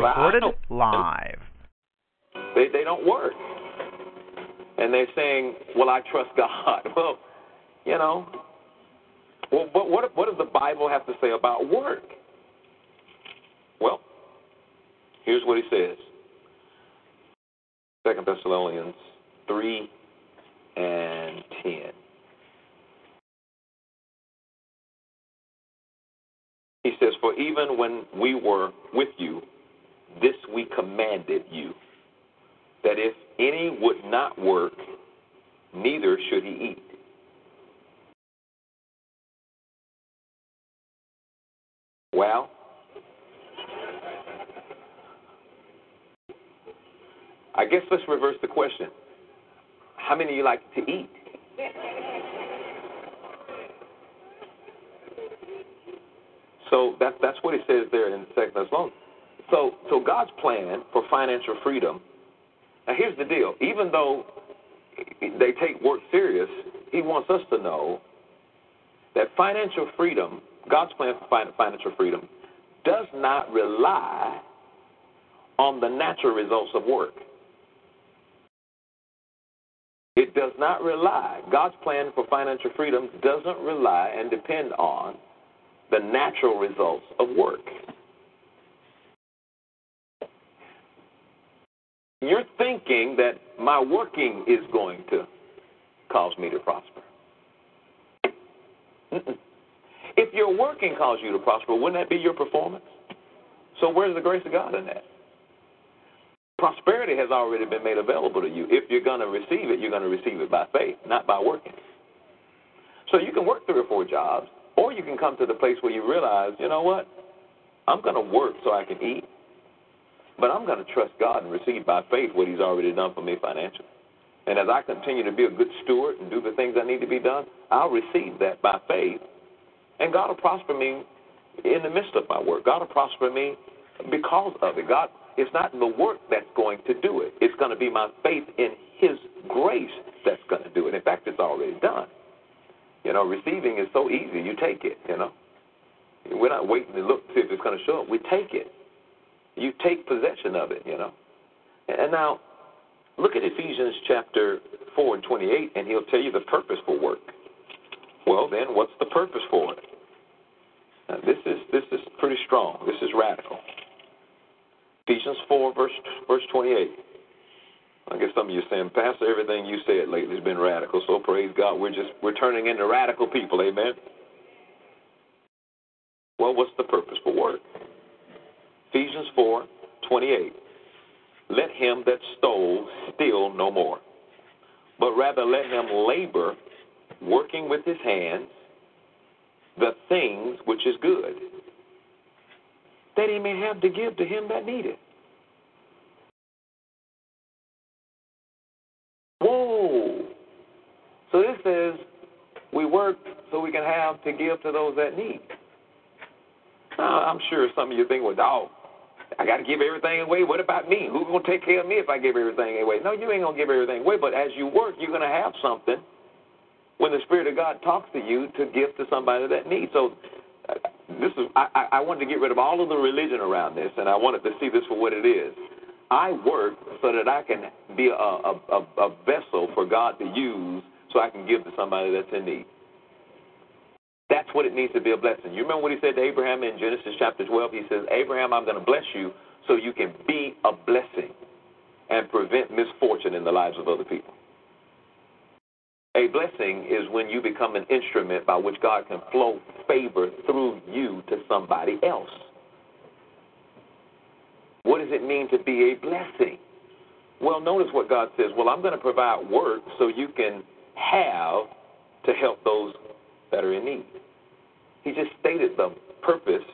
Recorded live. They they don't work. And they're saying, "Well, I trust God." Well, you know, well, but what what does the Bible have to say about work? Well, here's what he says. Second Thessalonians three and ten. He says, For even when we were with you, this we commanded you, that if any would not work, neither should he eat. Well, I guess let's reverse the question. How many of you like to eat? So that, that's what he says there in Second Thessalonians. So, so God's plan for financial freedom. Now, here's the deal. Even though they take work serious, He wants us to know that financial freedom, God's plan for financial freedom, does not rely on the natural results of work. It does not rely. God's plan for financial freedom doesn't rely and depend on the natural results of work. You're thinking that my working is going to cause me to prosper. If your working caused you to prosper, wouldn't that be your performance? So where's the grace of God in that? Prosperity has already been made available to you. If you're going to receive it, you're going to receive it by faith, not by working. So you can work three or four jobs, or you can come to the place where you realize, you know what? I'm going to work so I can eat, but I'm going to trust God and receive by faith what He's already done for me financially. And as I continue to be a good steward and do the things that need to be done, I'll receive that by faith. And God will prosper me in the midst of my work. God will prosper me because of it. God, it's not the work that's going to do it. It's going to be my faith in His grace that's going to do it. In fact, it's already done. You know, receiving is so easy. You take it, you know. We're not waiting to look to see if it's going to show up. We take it. You take possession of it, you know. And now, look at Ephesians chapter 4 and 28, and he'll tell you the purpose for work. Well, then, what's the purpose for it? Now, this is this is pretty strong. This is radical. Ephesians 4, verse verse 28. I guess some of you are saying, Pastor, everything you said lately has been radical. So praise God, we're just we're turning into radical people. Amen. Well, what's the purpose for work? Ephesians 4, 28. Let him that stole steal no more, but rather let him labor, working with his hands, the things which is good, that he may have to give to him that needeth. Whoa. So this says we work so we can have to give to those that need. Now, I'm sure some of you think, well, dog, I got to give everything away. What about me? Who's going to take care of me if I give everything away? No, you ain't going to give everything away. But as you work, you're going to have something when the Spirit of God talks to you to give to somebody that needs. So uh, this is I, I wanted to get rid of all of the religion around this, and I wanted to see this for what it is. I work so that I can be a, a, a, a vessel for God to use so I can give to somebody that's in need. That's what it means to be a blessing. You remember what he said to Abraham in Genesis chapter 12? He says, Abraham, I'm going to bless you so you can be a blessing and prevent misfortune in the lives of other people. A blessing is when you become an instrument by which God can flow favor through you to somebody else. What does it mean to be a blessing? Well, notice what God says. Well, I'm going to provide work so you can have to help those that are in need. He just stated the purpose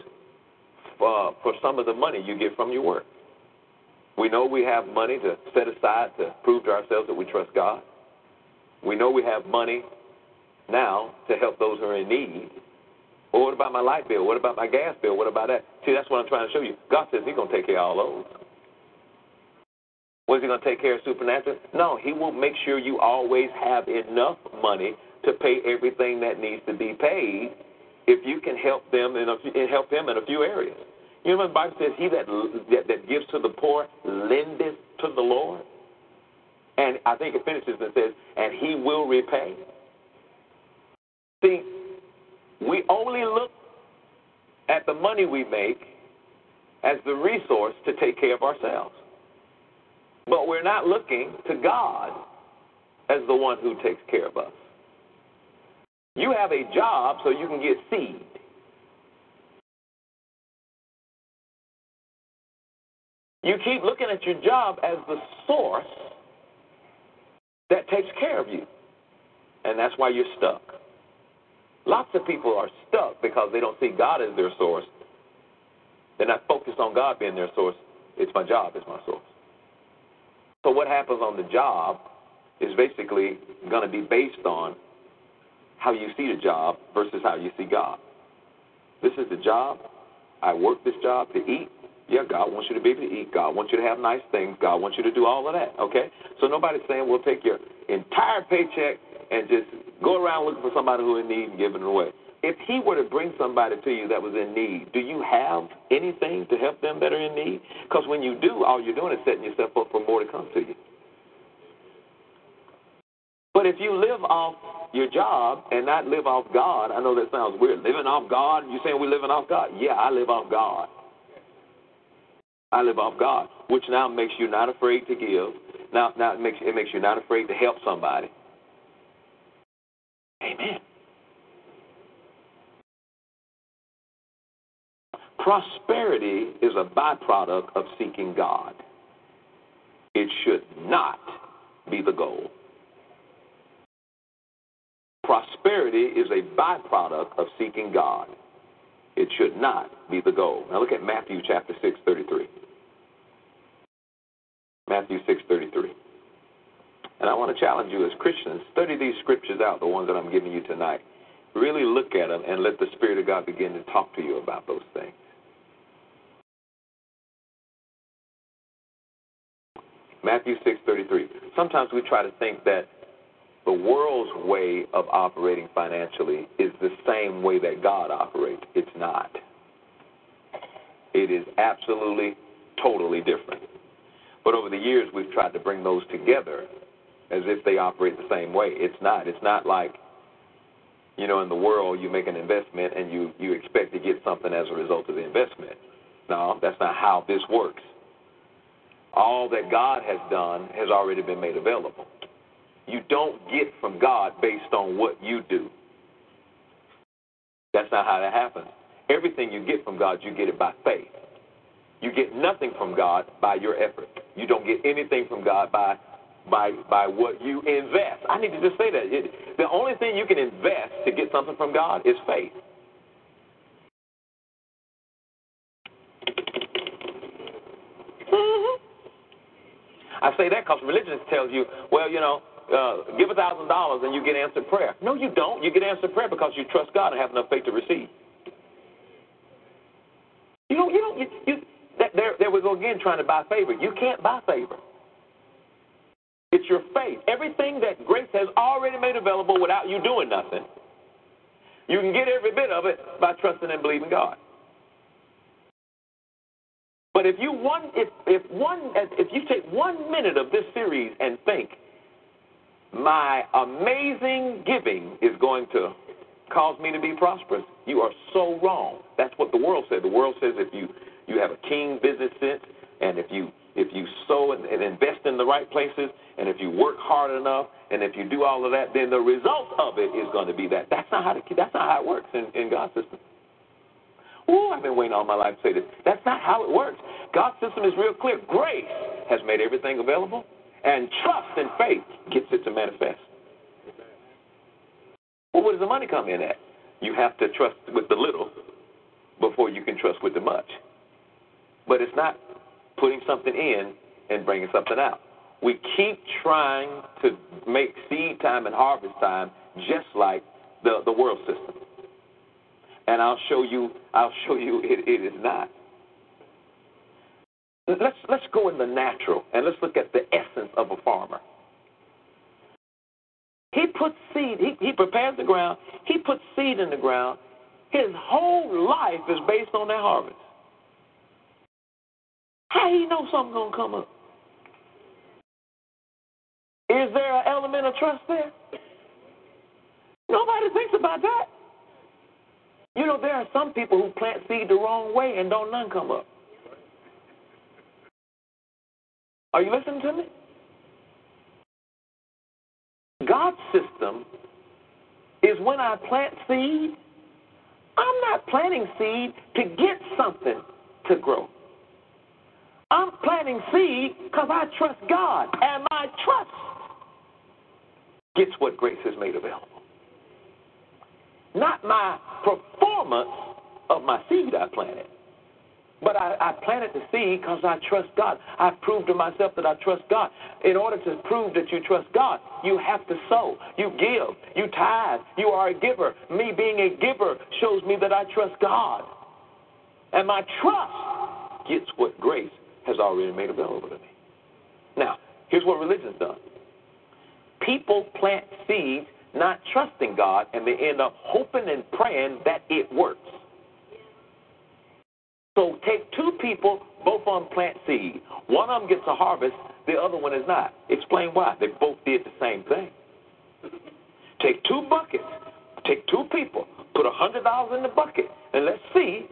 for, for some of the money you get from your work. We know we have money to set aside to prove to ourselves that we trust God. We know we have money now to help those who are in need. Well, what about my light bill? What about my gas bill? What about that? See, that's what I'm trying to show you. God says He's going to take care of all those. Was He going to take care of supernatural? No, He will make sure you always have enough money to pay everything that needs to be paid if you can help them in a, help Him in a few areas. You know the Bible says? He that, that, that gives to the poor lendeth to the Lord. And I think it finishes and says, and he will repay. See, we only look at the money we make as the resource to take care of ourselves. But we're not looking to God as the one who takes care of us. You have a job so you can get seed. You keep looking at your job as the source that takes care of you. And that's why you're stuck. Lots of people are stuck because they don't see God as their source. They're not focused on God being their source. It's my job, it's my source. So what happens on the job is basically going to be based on how you see the job versus how you see God. This is the job. I work this job to eat. Yeah, God wants you to be able to eat. God wants you to have nice things. God wants you to do all of that. Okay? So nobody's saying we'll take your entire paycheck and just go around looking for somebody who's in need and giving it away. If he were to bring somebody to you that was in need, do you have anything to help them that are in need? Because when you do, all you're doing is setting yourself up for more to come to you. But if you live off your job and not live off God, I know that sounds weird. Living off God, you saying we're living off God? Yeah, I live off God. I live off God, which now makes you not afraid to give. Now, now it makes it makes you not afraid to help somebody. Amen. Prosperity is a byproduct of seeking God. It should not be the goal. Prosperity is a byproduct of seeking God. It should not be the goal. Now look at Matthew chapter 6, 33. Matthew 6:33. And I want to challenge you as Christians, study these scriptures out, the ones that I'm giving you tonight. Really look at them and let the Spirit of God begin to talk to you about those things. Matthew 6:33. Sometimes we try to think that the world's way of operating financially is the same way that God operates. It's not. It is absolutely totally different. But over the years, we've tried to bring those together as if they operate the same way. It's not. It's not like, you know, in the world, you make an investment and you, you expect to get something as a result of the investment. No, that's not how this works. All that God has done has already been made available. You don't get from God based on what you do. That's not how that happens. Everything you get from God, you get it by faith. You get nothing from God by your effort. You don't get anything from God by by by what you invest. I need to just say that. It, the only thing you can invest to get something from God is faith. Mm-hmm. I say that because religion tells you, well, you know, uh, give a thousand dollars and you get answered prayer. No, you don't. You get answered prayer because you trust God and have enough faith to receive. You don't. You don't. You, you there, there we go again trying to buy favor. You can't buy favor. It's your faith. Everything that grace has already made available without you doing nothing. You can get every bit of it by trusting and believing God. But if you one if if one if you take one minute of this series and think, my amazing giving is going to cause me to be prosperous, you are so wrong. That's what the world says. The world says if you you have a keen business sense, and if you if you sow and, and invest in the right places, and if you work hard enough, and if you do all of that, then the result of it is going to be that. That's not how to, that's not how it works in, in God's system. Ooh, I've been waiting all my life to say this. That's not how it works. God's system is real clear. Grace has made everything available, and trust and faith gets it to manifest. Well, where does the money come in at? you have to trust with the little before you can trust with the much. But it's not putting something in and bringing something out. We keep trying to make seed time and harvest time just like the, the world system. And I'll show you I'll show you it, it is not. Let's let's go in the natural and let's look at the essence of a farmer. He puts seed, he, he prepares the ground, he puts seed in the ground. His whole life is based on that harvest. How he know something's gonna come up? Is there an element of trust there? Nobody thinks about that. You know, there are some people who plant seed the wrong way and don't none come up. Are you listening to me? God's system is when I plant seed, I'm not planting seed to get something to grow. I'm planting seed because I trust God, and my trust gets what grace has made available. Not my performance of my seed I planted. But I, I planted the seed because I trust God. I proved to myself that I trust God. In order to prove that you trust God, you have to sow. You give. You tithe. You are a giver. Me being a giver shows me that I trust God. And my trust gets what grace has already made available to me. Now, here's what religion's done people plant seeds not trusting God, and they end up hoping and praying that it works. So take two people, both on plant seed. One of them gets a harvest, the other one is not. Explain why. They both did the same thing. Take two buckets, take two people, put a hundred dollars in the bucket, and let's see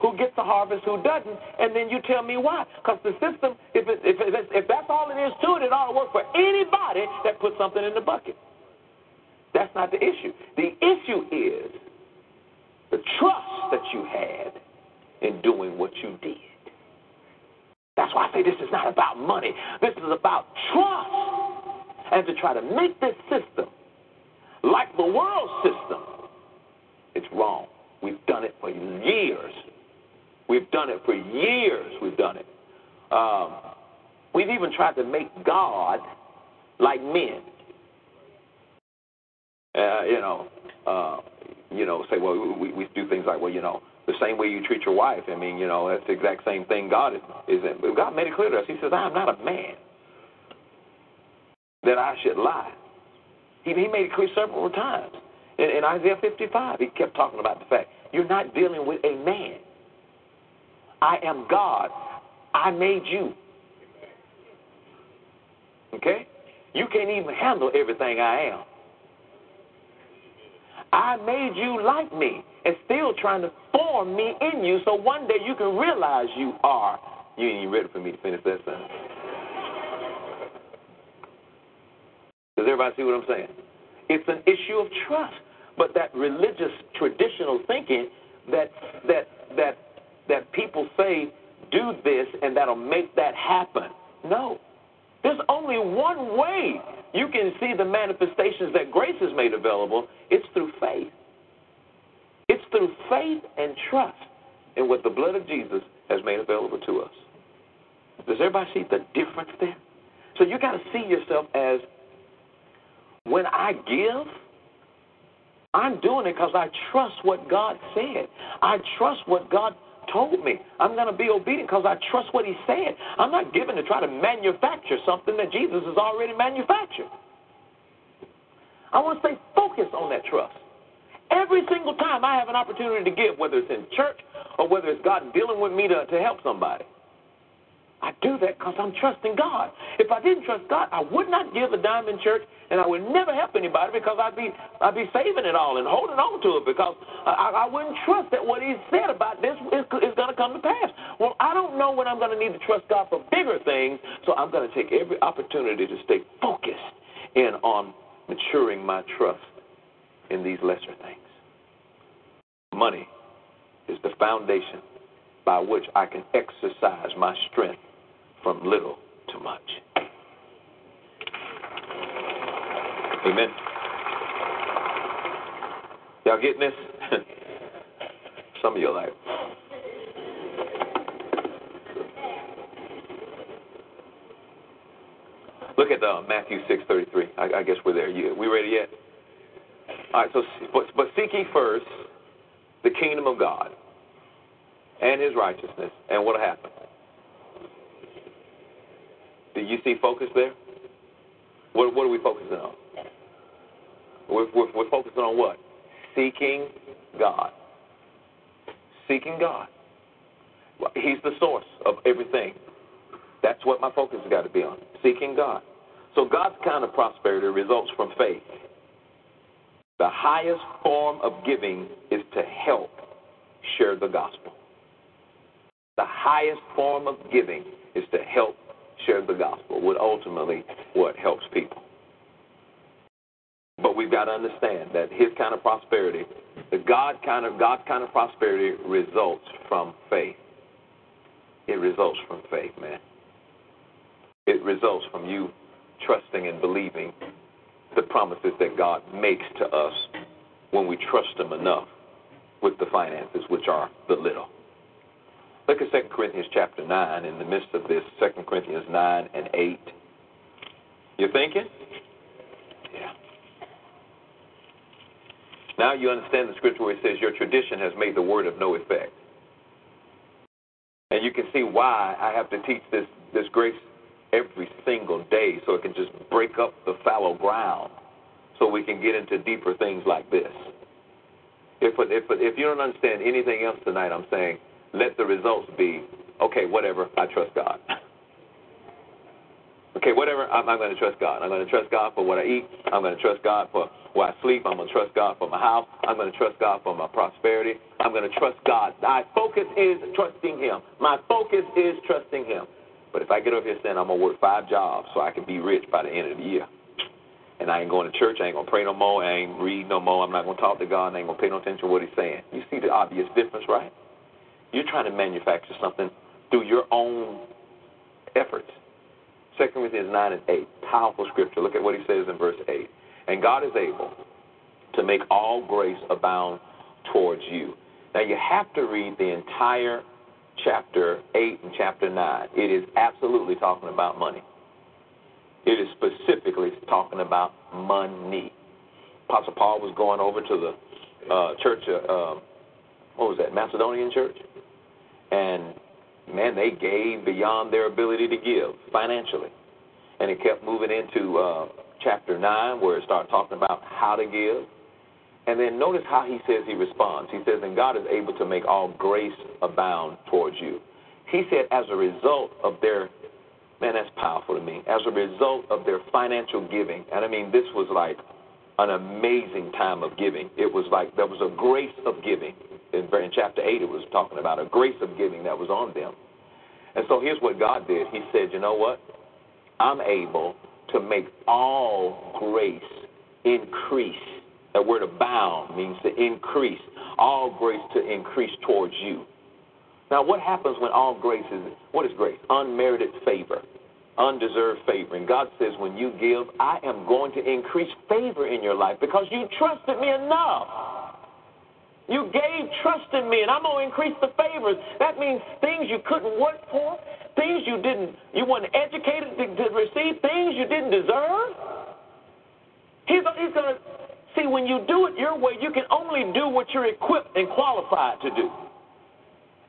who gets a harvest, who doesn't, and then you tell me why. Because the system, if, it, if, it, if that's all it is to it, it ought to work for anybody that puts something in the bucket. That's not the issue. The issue is the trust that you had in doing what you did. That's why I say this is not about money. This is about trust. And to try to make this system like the world system, it's wrong. We've done it for years. We've done it for years. We've done it. Um, we've even tried to make God like men. Uh, you know, uh, you know, say, well, we, we do things like, well, you know, the same way you treat your wife. I mean, you know, that's the exact same thing God is. is. God made it clear to us. He says, I am not a man that I should lie. He, he made it clear several times. In, in Isaiah 55, he kept talking about the fact you're not dealing with a man. I am God. I made you. Okay? You can't even handle everything I am. I made you like me and still trying to form me in you so one day you can realize you are. You ain't ready for me to finish that sentence. Does everybody see what I'm saying? It's an issue of trust. But that religious traditional thinking that that that that people say do this and that'll make that happen. No. There's only one way you can see the manifestations that grace has made available. It's through faith. It's through faith and trust in what the blood of Jesus has made available to us. Does everybody see the difference there? So you got to see yourself as when I give, I'm doing it because I trust what God said. I trust what God told me. I'm going to be obedient because I trust what He said. I'm not given to try to manufacture something that Jesus has already manufactured. I want to stay focused on that trust. Every single time I have an opportunity to give, whether it's in church or whether it's God dealing with me to, to help somebody, I do that because I'm trusting God. If I didn't trust God, I would not give a dime in church, and I would never help anybody because I'd be I'd be saving it all and holding on to it because I, I wouldn't trust that what He said about this is, is going to come to pass. Well, I don't know when I'm going to need to trust God for bigger things, so I'm going to take every opportunity to stay focused in on maturing my trust in these lesser things. Money is the foundation by which I can exercise my strength from little to much. Amen. Y'all getting this? Some of you like, Look at uh, Matthew six thirty three. I, I guess we're there. You, we ready yet? All right. So, but, but seek ye first the kingdom of God and His righteousness, and what'll happen? Do you see focus there? What, what are we focusing on? We're, we're, we're focusing on what? Seeking God. Seeking God. He's the source of everything. That's what my focus has got to be on. Seeking God. So God's kind of prosperity results from faith. The highest form of giving is to help share the gospel. The highest form of giving is to help share the gospel, what ultimately what helps people. But we've got to understand that his kind of prosperity, the God kind of God's kind of prosperity results from faith. It results from faith, man. It results from you trusting and believing the promises that God makes to us when we trust Him enough with the finances, which are the little. Look at 2 Corinthians chapter 9 in the midst of this, 2 Corinthians 9 and 8. You're thinking? Yeah. Now you understand the scripture where it says, Your tradition has made the word of no effect. And you can see why I have to teach this, this grace every single day so it can just break up the fallow ground so we can get into deeper things like this. If, if, if you don't understand anything else tonight, I'm saying let the results be okay, whatever, I trust God. okay, whatever, I'm, I'm going to trust God. I'm going to trust God for what I eat. I'm going to trust God for where I sleep. I'm going to trust God for my house. I'm going to trust God for my prosperity. I'm going to trust God. My focus is trusting Him. My focus is trusting Him. But if I get up here saying I'm gonna work five jobs so I can be rich by the end of the year, and I ain't going to church, I ain't gonna pray no more, I ain't read no more, I'm not gonna talk to God, I ain't gonna pay no attention to what He's saying. You see the obvious difference, right? You're trying to manufacture something through your own efforts. 2 Corinthians 9 and 8, powerful scripture. Look at what he says in verse 8. And God is able to make all grace abound towards you. Now you have to read the entire chapter 8 and chapter 9, it is absolutely talking about money. It is specifically talking about money. Apostle Paul was going over to the uh, church, uh, what was that, Macedonian church? And man, they gave beyond their ability to give financially. And it kept moving into uh, chapter 9 where it starts talking about how to give and then notice how he says he responds. He says, And God is able to make all grace abound towards you. He said, as a result of their, man, that's powerful to me, as a result of their financial giving, and I mean, this was like an amazing time of giving. It was like there was a grace of giving. In, in chapter 8, it was talking about a grace of giving that was on them. And so here's what God did He said, You know what? I'm able to make all grace increase that word abound means to increase. All grace to increase towards you. Now, what happens when all grace is, what is grace? Unmerited favor, undeserved favor. And God says, when you give, I am going to increase favor in your life because you trusted me enough. You gave trust in me, and I'm going to increase the favors. That means things you couldn't work for, things you didn't, you weren't educated to, to receive, things you didn't deserve. He's, he's going to See, when you do it your way, you can only do what you're equipped and qualified to do.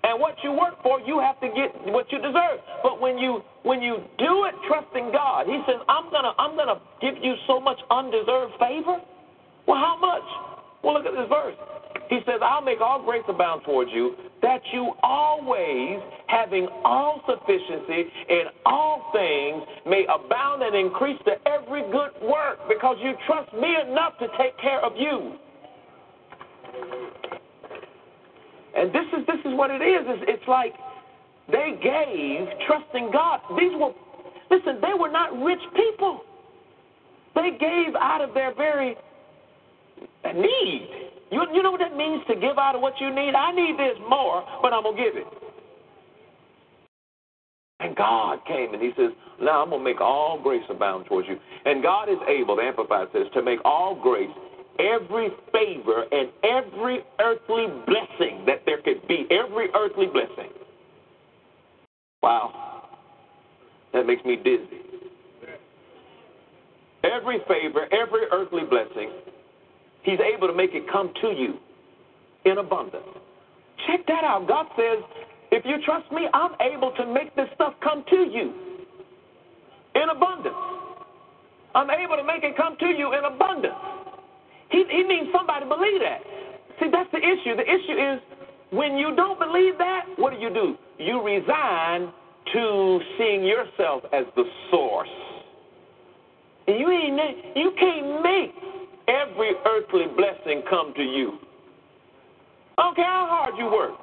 And what you work for, you have to get what you deserve. But when you when you do it trusting God, He says, "I'm gonna I'm gonna give you so much undeserved favor." Well, how much? Well, look at this verse. He says, I'll make all grace abound towards you, that you always, having all sufficiency in all things, may abound and increase to every good work, because you trust me enough to take care of you. And this is this is what it is. It's, it's like they gave trusting God. These were listen, they were not rich people. They gave out of their very need. You, you know what that means to give out of what you need? I need this more, but I'm going to give it. And God came and He says, Now I'm going to make all grace abound towards you. And God is able, the Amplified says, to make all grace every favor and every earthly blessing that there could be, every earthly blessing. Wow. That makes me dizzy. Every favor, every earthly blessing, He's able to make it come to you in abundance. Check that out. God says, if you trust me, I'm able to make this stuff come to you in abundance. I'm able to make it come to you in abundance. He, he needs somebody to believe that. See, that's the issue. The issue is when you don't believe that, what do you do? You resign to seeing yourself as the source. And You ain't you can't make every earthly blessing come to you. I don't care how hard you work.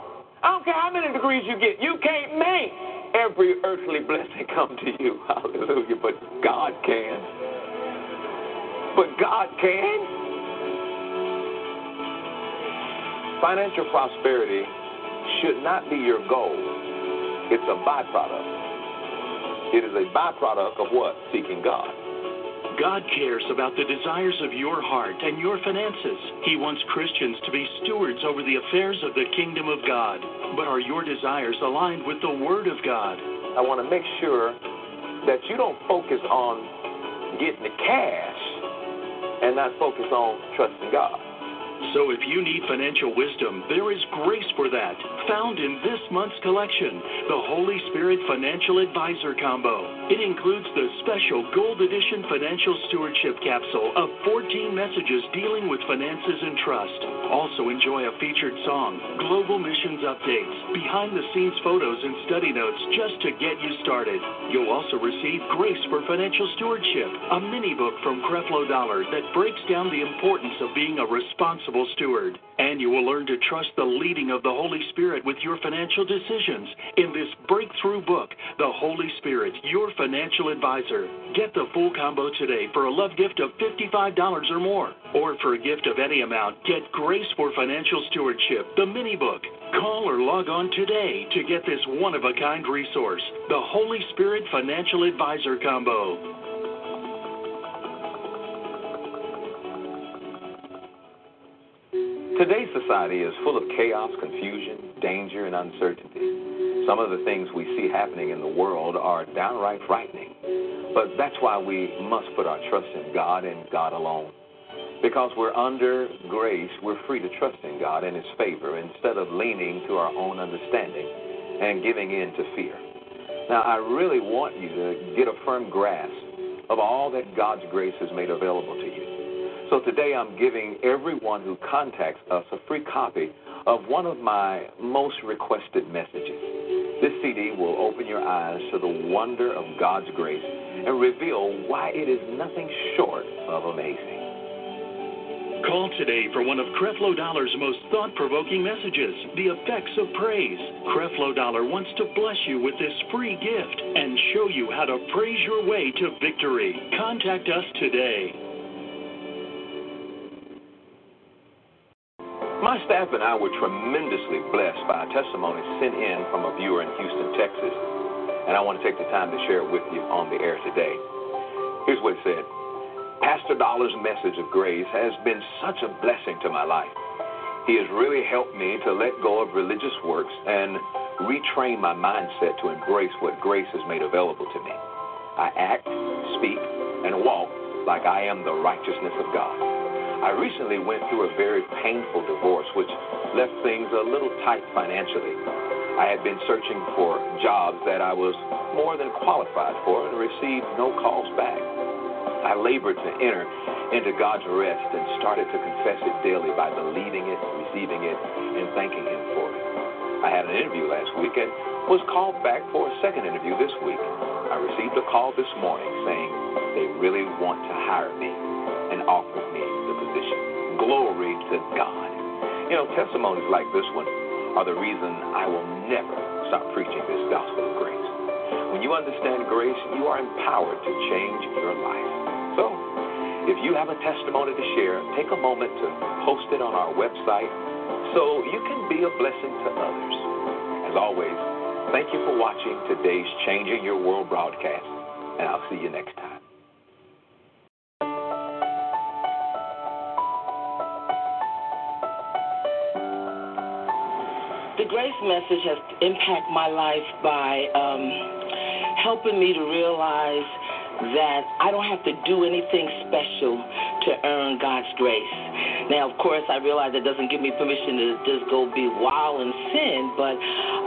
I don't care how many degrees you get. You can't make every earthly blessing come to you. Hallelujah. But God can. But God can. Financial prosperity should not be your goal. It's a byproduct. It is a byproduct of what? Seeking God. God cares about the desires of your heart and your finances. He wants Christians to be stewards over the affairs of the kingdom of God. But are your desires aligned with the Word of God? I want to make sure that you don't focus on getting the cash and not focus on trusting God. So if you need financial wisdom, there is grace for that. Found in this month's collection, the Holy Spirit Financial Advisor Combo. It includes the special Gold Edition Financial Stewardship Capsule of 14 messages dealing with finances and trust. Also enjoy a featured song, global missions updates, behind the scenes photos and study notes just to get you started. You'll also receive Grace for Financial Stewardship, a mini book from Creflo Dollar that breaks down the importance of being a responsible responsible steward. And you will learn to trust the leading of the Holy Spirit with your financial decisions in this breakthrough book, The Holy Spirit, Your Financial Advisor. Get the full combo today for a love gift of $55 or more. Or for a gift of any amount, get Grace for Financial Stewardship, the mini book. Call or log on today to get this one of a kind resource, the Holy Spirit Financial Advisor Combo. Today's society is full of chaos, confusion, danger, and uncertainty. Some of the things we see happening in the world are downright frightening. But that's why we must put our trust in God and God alone. Because we're under grace, we're free to trust in God and His favor instead of leaning to our own understanding and giving in to fear. Now, I really want you to get a firm grasp of all that God's grace has made available to you. So today I'm giving everyone who contacts us a free copy of one of my most requested messages. This CD will open your eyes to the wonder of God's grace and reveal why it is nothing short of amazing. Call today for one of Creflo Dollar's most thought provoking messages, The Effects of Praise. Creflo Dollar wants to bless you with this free gift and show you how to praise your way to victory. Contact us today. My staff and I were tremendously blessed by a testimony sent in from a viewer in Houston, Texas, and I want to take the time to share it with you on the air today. Here's what it said Pastor Dollar's message of grace has been such a blessing to my life. He has really helped me to let go of religious works and retrain my mindset to embrace what grace has made available to me. I act, speak, and walk like I am the righteousness of God. I recently went through a very painful divorce, which left things a little tight financially. I had been searching for jobs that I was more than qualified for and received no calls back. I labored to enter into God's rest and started to confess it daily by believing it, receiving it, and thanking Him for it. I had an interview last week and was called back for a second interview this week. I received a call this morning saying they really want to hire me and offer Glory to God. You know, testimonies like this one are the reason I will never stop preaching this gospel of grace. When you understand grace, you are empowered to change your life. So, if you have a testimony to share, take a moment to post it on our website so you can be a blessing to others. As always, thank you for watching today's Changing Your World broadcast, and I'll see you next time. Grace message has impacted my life by um, helping me to realize that I don't have to do anything special to earn God's grace. Now, of course, I realize it doesn't give me permission to just go be wild and sin, but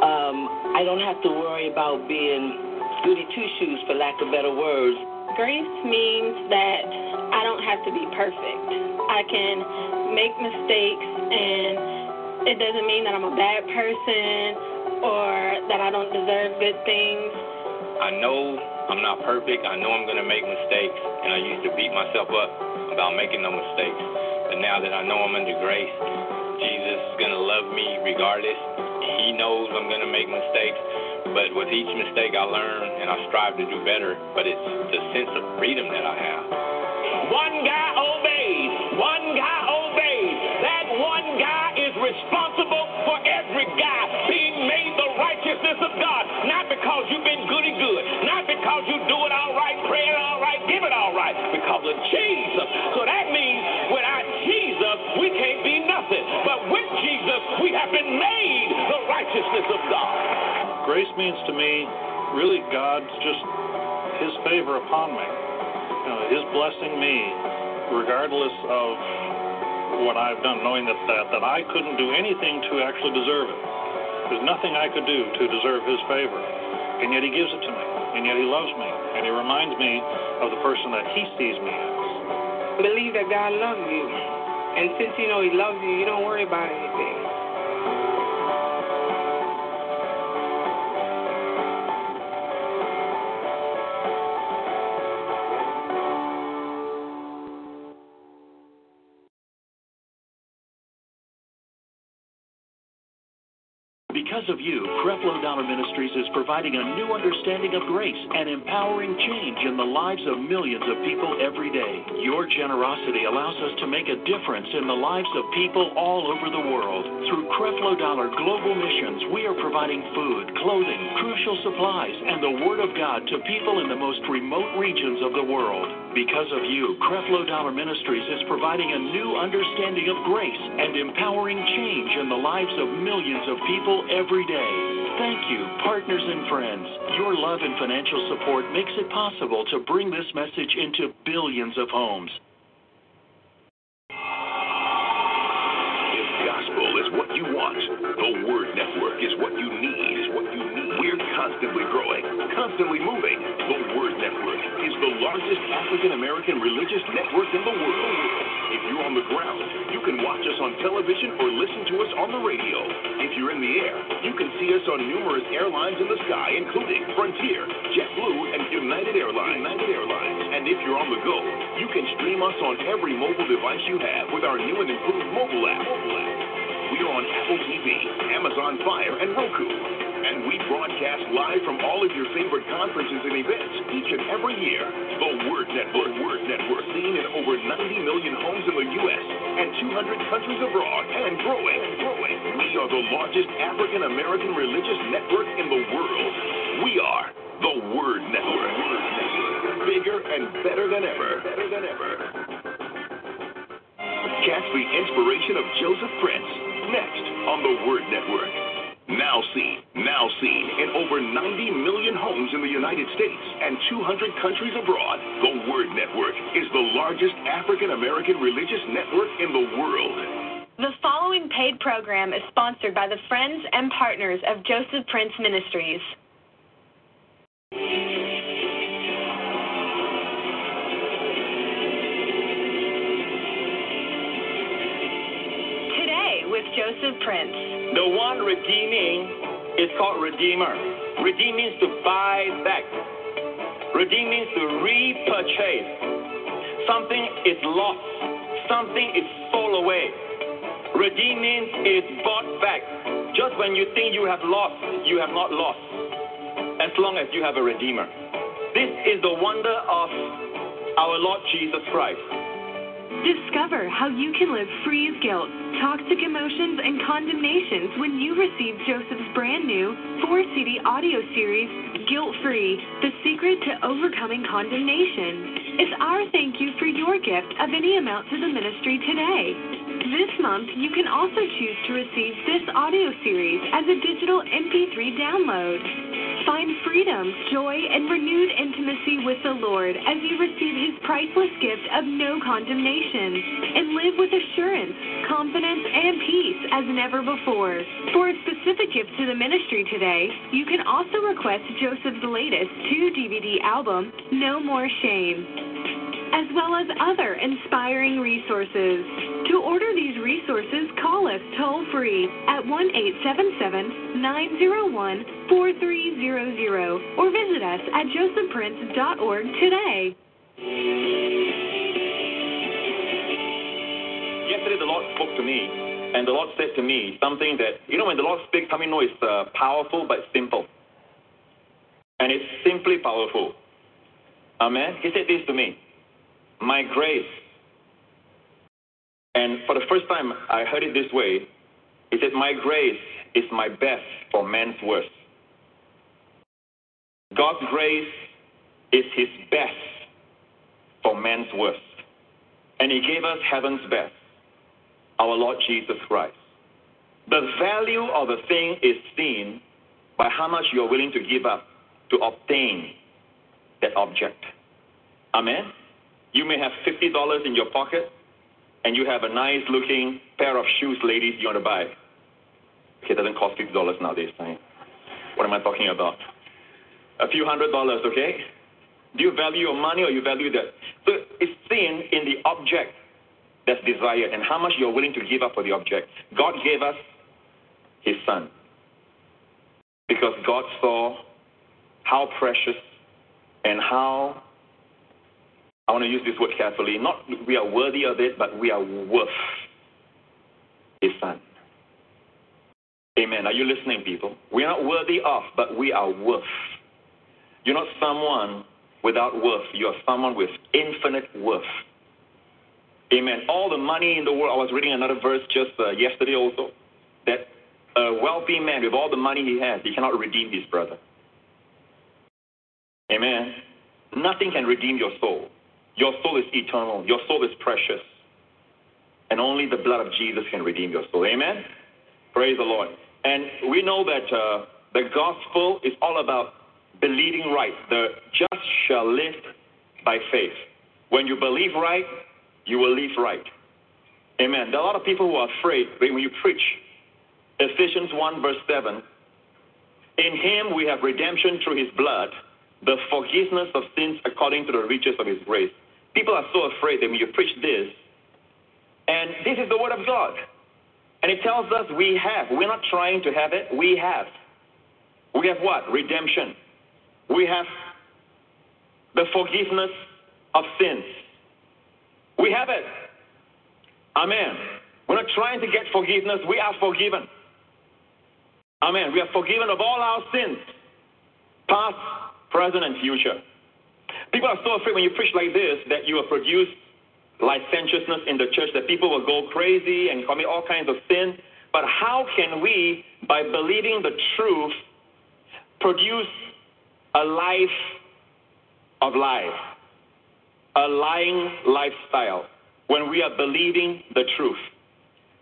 um, I don't have to worry about being goody two shoes, for lack of better words. Grace means that I don't have to be perfect. I can make mistakes, and it doesn't mean that I'm a bad person or that I don't deserve good things. I know I'm not perfect. I know I'm going to make mistakes, and I used to beat myself up about making no mistakes. But now that I know I'm under grace, Jesus is going to love me regardless. He knows I'm going to make mistakes, but with each mistake I learn and I strive to do better. But it's the sense of freedom that I have. One guy obeys. Every being made the righteousness of God. Not because you've been goody good, not because you do it all right, pray it all right, give it all right, because of Jesus. So that means without Jesus, we can't be nothing. But with Jesus, we have been made the righteousness of God. Grace means to me really God's just His favor upon me, you know, His blessing me, regardless of what I've done, knowing that, that that I couldn't do anything to actually deserve it. There's nothing I could do to deserve His favor, and yet He gives it to me, and yet He loves me, and He reminds me of the person that He sees me as. Believe that God loves you, and since you know He loves you, you don't worry about anything. Because of you, is providing a new understanding of grace and empowering change in the lives of millions of people every day. Your generosity allows us to make a difference in the lives of people all over the world. Through Creflo Dollar Global Missions, we are providing food, clothing, crucial supplies, and the Word of God to people in the most remote regions of the world. Because of you, Creflo Dollar Ministries is providing a new understanding of grace and empowering change in the lives of millions of people every day. Thank you, partners and friends. Your love and financial support makes it possible to bring this message into billions of homes. If gospel is what you want, the Word Network is what you need. Is what you need. We're constantly growing, constantly moving. The Word Network is the largest African American religious network in the world. If you're on the ground, you can watch us on television or listen to us on the radio. If you're in the air, you can see us on numerous airlines in the sky, including Frontier, JetBlue, and United Airlines. United Airlines. And if you're on the go, you can stream us on every mobile device you have with our new and improved mobile app. Mobile app. We are on Apple TV, Amazon Fire, and Roku. And we broadcast live from all of your favorite conferences and events each and every year. The Word Network, Word Network, seen in over 90 million homes in the U.S. and 200 countries abroad and growing, growing. We are the largest African American religious network in the world. We are the Word Network. Word Network. Bigger and better than ever. Better than ever. Catch the inspiration of Joseph Prince next on the Word Network. Now seen, now seen in over 90 million homes in the United States and 200 countries abroad. The Word Network is the largest African American religious network in the world. The following paid program is sponsored by the friends and partners of Joseph Prince Ministries. Today with Joseph Prince. The one redeeming is called Redeemer. Redeem means to buy back. Redeem means to repurchase. Something is lost. Something is sold away. Redeem means it's bought back. Just when you think you have lost, you have not lost. As long as you have a Redeemer. This is the wonder of our Lord Jesus Christ. Discover how you can live free of guilt, toxic emotions, and condemnations when you receive Joseph's brand new four CD audio series, Guilt Free The Secret to Overcoming Condemnation. It's our thank you for your gift of any amount to the ministry today. This month, you can also choose to receive this audio series as a digital MP3 download. Find freedom, joy, and renewed intimacy with the Lord as you receive His priceless gift of no condemnation and live with assurance, confidence, and peace as never before. For a specific gift to the ministry today, you can also request Joseph's latest two DVD album, No More Shame as well as other inspiring resources. To order these resources, call us toll free at 1 877 901 4300 or visit us at josephprince.org today. Yesterday, the Lord spoke to me, and the Lord said to me something that, you know, when the Lord speaks, how many know it's uh, powerful but simple? And it's simply powerful. Amen? He said this to me My grace. And for the first time, I heard it this way. He said, My grace is my best for man's worst. God's grace is his best for man's worst. And he gave us heaven's best, our Lord Jesus Christ. The value of a thing is seen by how much you're willing to give up to obtain that object. Amen? You may have $50 in your pocket and you have a nice looking pair of shoes, ladies, you want to buy. Okay, it doesn't cost $50 nowadays. Right? What am I talking about? A few hundred dollars, okay? Do you value your money or you value that? So it's seen in the object that's desired and how much you're willing to give up for the object. God gave us His Son because God saw how precious and how, I want to use this word carefully, not we are worthy of it, but we are worth His Son. Amen. Are you listening, people? We are not worthy of, but we are worth. You're not someone without worth. You're someone with infinite worth. Amen. All the money in the world, I was reading another verse just uh, yesterday also, that a wealthy man with all the money he has, he cannot redeem his brother. Amen. Nothing can redeem your soul. Your soul is eternal. Your soul is precious. And only the blood of Jesus can redeem your soul. Amen. Praise the Lord. And we know that uh, the gospel is all about believing right. The just shall live by faith. When you believe right, you will live right. Amen. There are a lot of people who are afraid when you preach Ephesians 1, verse 7. In him we have redemption through his blood, the forgiveness of sins according to the riches of his grace. People are so afraid that when you preach this, and this is the word of God. And it tells us we have. We're not trying to have it, we have. We have what? Redemption. We have the forgiveness of sins. We have it. Amen. We're not trying to get forgiveness, we are forgiven. Amen. We are forgiven of all our sins, past, present, and future. People are so afraid when you preach like this that you will produce licentiousness in the church, that people will go crazy and commit all kinds of sin. But how can we, by believing the truth, produce a life of life, a lying lifestyle, when we are believing the truth?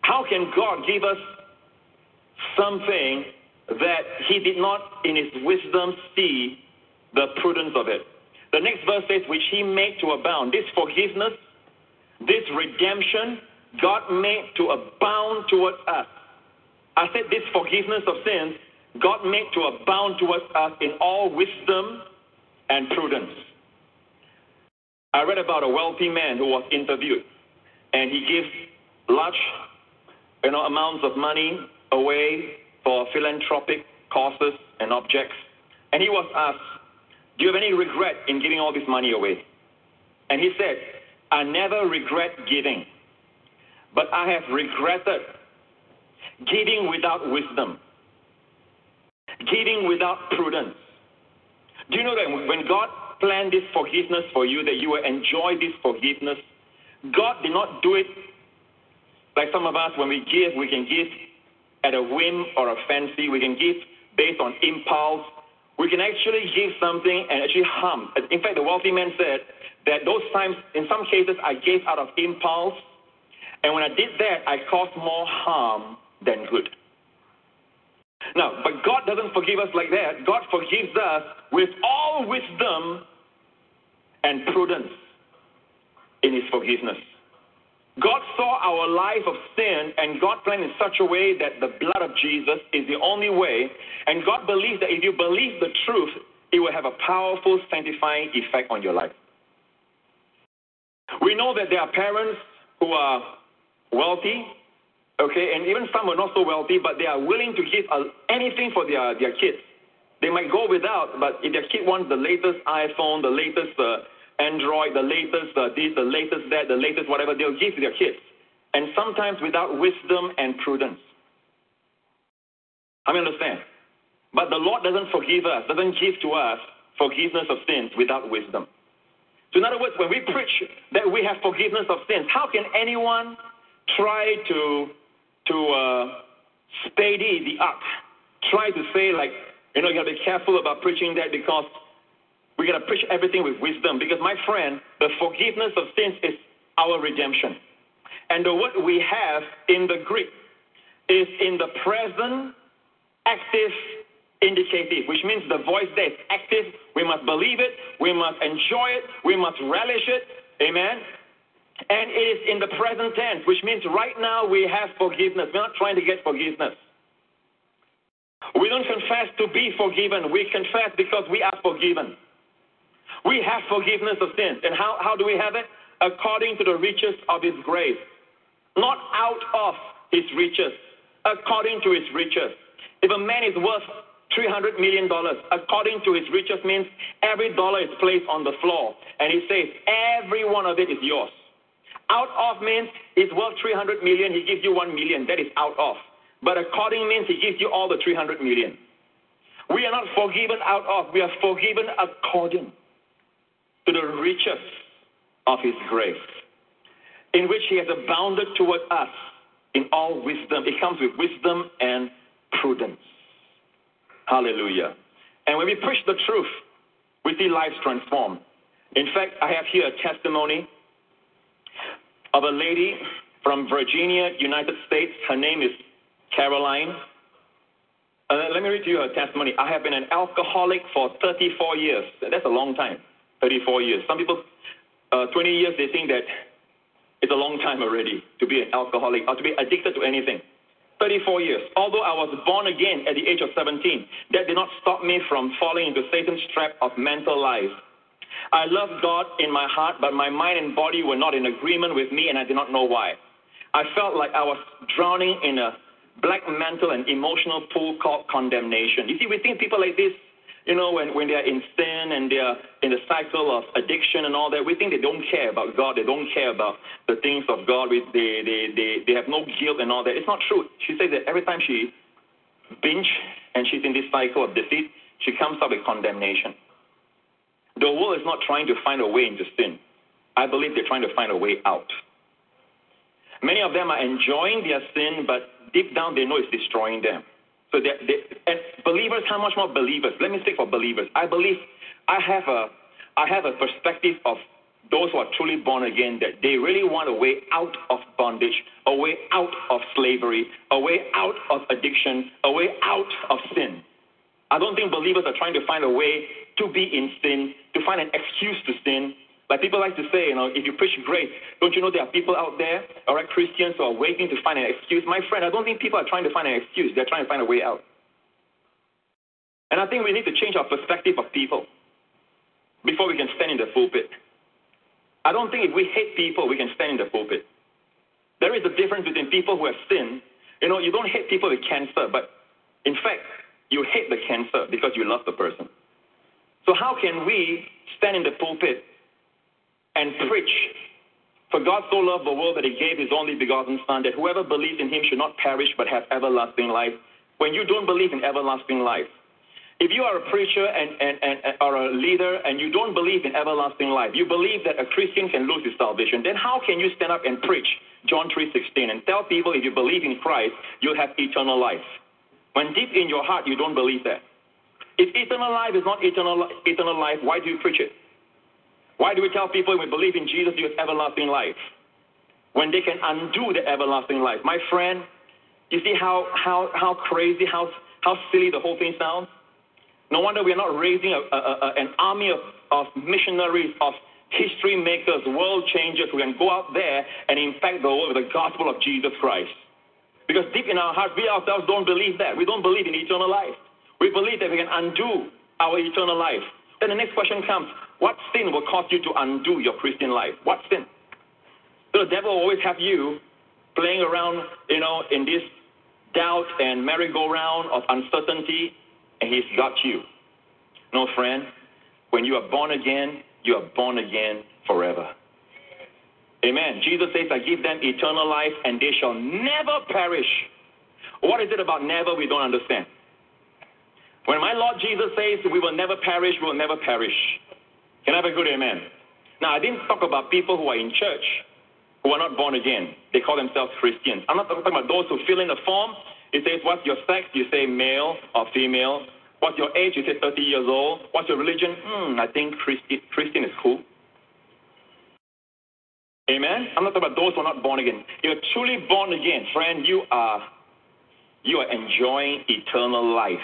How can God give us something that He did not, in His wisdom, see the prudence of it? The next verse says, which He made to abound. This forgiveness, this redemption, God made to abound towards us. I said, this forgiveness of sins, God made to abound towards us in all wisdom and prudence. I read about a wealthy man who was interviewed, and he gives large you know, amounts of money away for philanthropic causes and objects. And he was asked, Do you have any regret in giving all this money away? And he said, I never regret giving, but I have regretted giving without wisdom, giving without prudence. Do you know that when God planned this forgiveness for you, that you will enjoy this forgiveness, God did not do it like some of us, when we give, we can give at a whim or a fancy. We can give based on impulse. We can actually give something and actually harm. In fact, the wealthy man said that those times, in some cases, I gave out of impulse. And when I did that, I caused more harm than good. Now, but God doesn't forgive us like that. God forgives us with all wisdom and prudence in His forgiveness. God saw our life of sin, and God planned in such a way that the blood of Jesus is the only way. And God believes that if you believe the truth, it will have a powerful sanctifying effect on your life. We know that there are parents who are wealthy, okay, and even some are not so wealthy, but they are willing to give anything for their, their kids. They might go without, but if their kid wants the latest iPhone, the latest uh, Android, the latest uh, this, the latest that, the latest whatever, they'll give their kids. And sometimes without wisdom and prudence. I mean, understand. But the Lord doesn't forgive us, doesn't give to us forgiveness of sins without wisdom. So, in other words, when we preach that we have forgiveness of sins, how can anyone try to to uh, steady the up? Try to say like, you know, you got to be careful about preaching that because we got to preach everything with wisdom. Because my friend, the forgiveness of sins is our redemption, and the word we have in the Greek is in the present active indicative, which means the voice there is active. We must believe it. We must enjoy it. We must relish it. Amen. And it is in the present tense, which means right now we have forgiveness. We're not trying to get forgiveness. We don't confess to be forgiven. We confess because we are forgiven. We have forgiveness of sins. And how, how do we have it? According to the riches of His grace. Not out of His riches, according to His riches. If a man is worth $300 million according to his riches means every dollar is placed on the floor. And he says, every one of it is yours. Out of means he's worth 300 million, he gives you 1 million. That is out of. But according means he gives you all the 300 million. We are not forgiven out of, we are forgiven according to the riches of his grace, in which he has abounded toward us in all wisdom. It comes with wisdom and prudence. Hallelujah. And when we preach the truth, we see lives transformed. In fact, I have here a testimony of a lady from Virginia, United States. Her name is Caroline. Uh, let me read to you her testimony. I have been an alcoholic for 34 years. That's a long time, 34 years. Some people, uh, 20 years, they think that it's a long time already to be an alcoholic or to be addicted to anything. 34 years. Although I was born again at the age of 17, that did not stop me from falling into Satan's trap of mental lies. I loved God in my heart, but my mind and body were not in agreement with me, and I did not know why. I felt like I was drowning in a black mental and emotional pool called condemnation. You see, we think people like this you know, when, when they're in sin and they're in the cycle of addiction and all that, we think they don't care about God. They don't care about the things of God. We, they, they, they, they have no guilt and all that. It's not true. She says that every time she binge and she's in this cycle of deceit, she comes up with condemnation. The world is not trying to find a way into sin. I believe they're trying to find a way out. Many of them are enjoying their sin, but deep down they know it's destroying them. So they, and believers, how much more believers? Let me speak for believers. I believe I have a I have a perspective of those who are truly born again that they really want a way out of bondage, a way out of slavery, a way out of addiction, a way out of sin. I don't think believers are trying to find a way to be in sin, to find an excuse to sin, like people like to say, you know, if you preach grace, don't you know there are people out there, all right, Christians who are waiting to find an excuse? My friend, I don't think people are trying to find an excuse. They're trying to find a way out. And I think we need to change our perspective of people before we can stand in the pulpit. I don't think if we hate people, we can stand in the pulpit. There is a difference between people who have sinned. You know, you don't hate people with cancer, but in fact, you hate the cancer because you love the person. So how can we stand in the pulpit and preach. For God so loved the world that he gave his only begotten Son, that whoever believes in him should not perish but have everlasting life. When you don't believe in everlasting life, if you are a preacher and, and, and, a leader and you don't believe in everlasting life, you believe that a Christian can lose his salvation, then how can you stand up and preach John 3.16 and tell people if you believe in Christ, you'll have eternal life? When deep in your heart you don't believe that. If eternal life is not eternal, eternal life, why do you preach it? Why do we tell people we believe in Jesus, you have everlasting life? when they can undo the everlasting life. My friend, you see how, how, how crazy, how, how silly the whole thing sounds? No wonder we're not raising a, a, a, an army of, of missionaries, of history makers, world changers who can go out there and impact the world with the gospel of Jesus Christ. Because deep in our hearts, we ourselves don't believe that. We don't believe in eternal life. We believe that we can undo our eternal life. Then the next question comes what sin will cause you to undo your Christian life? What sin? So the devil will always have you playing around, you know, in this doubt and merry-go-round of uncertainty, and he's got you. No, friend, when you are born again, you are born again forever. Amen. Jesus says, I give them eternal life, and they shall never perish. What is it about never we don't understand? When my Lord Jesus says we will never perish, we will never perish. Can I have a good amen? Now, I didn't talk about people who are in church who are not born again. They call themselves Christians. I'm not talking about those who fill in the form. It says, What's your sex? You say male or female. What's your age? You say 30 years old. What's your religion? Hmm, I think Christi- Christian is cool. Amen? I'm not talking about those who are not born again. You're truly born again, friend. You are you are enjoying eternal life.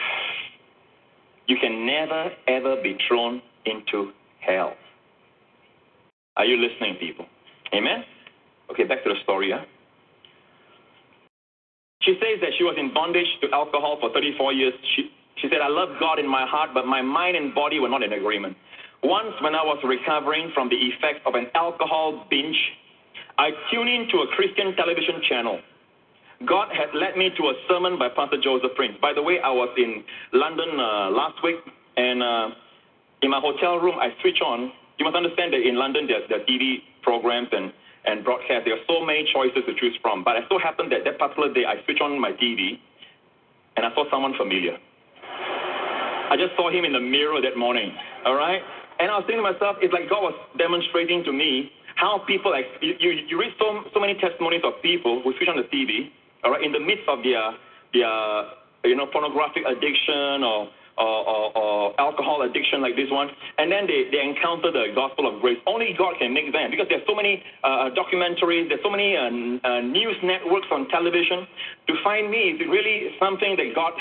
You can never ever be thrown into hell. Are you listening, people? Amen? Okay, back to the story. Huh? She says that she was in bondage to alcohol for 34 years. She, she said, I love God in my heart, but my mind and body were not in agreement. Once, when I was recovering from the effects of an alcohol binge, I tuned into a Christian television channel. God had led me to a sermon by Pastor Joseph Prince. By the way, I was in London uh, last week, and uh, in my hotel room, I switch on. You must understand that in London, there, there are TV programs and, and broadcasts. There are so many choices to choose from. But it so happened that that particular day, I switched on my TV, and I saw someone familiar. I just saw him in the mirror that morning, all right? And I was thinking to myself, it's like God was demonstrating to me how people, you, you read so, so many testimonies of people who switch on the TV, all right, in the midst of their, their you know, pornographic addiction or or, or, or, alcohol addiction like this one, and then they, they encounter the gospel of grace. Only God can make them because there's so many uh, documentaries, there's so many uh, uh, news networks on television. To find me is really something that God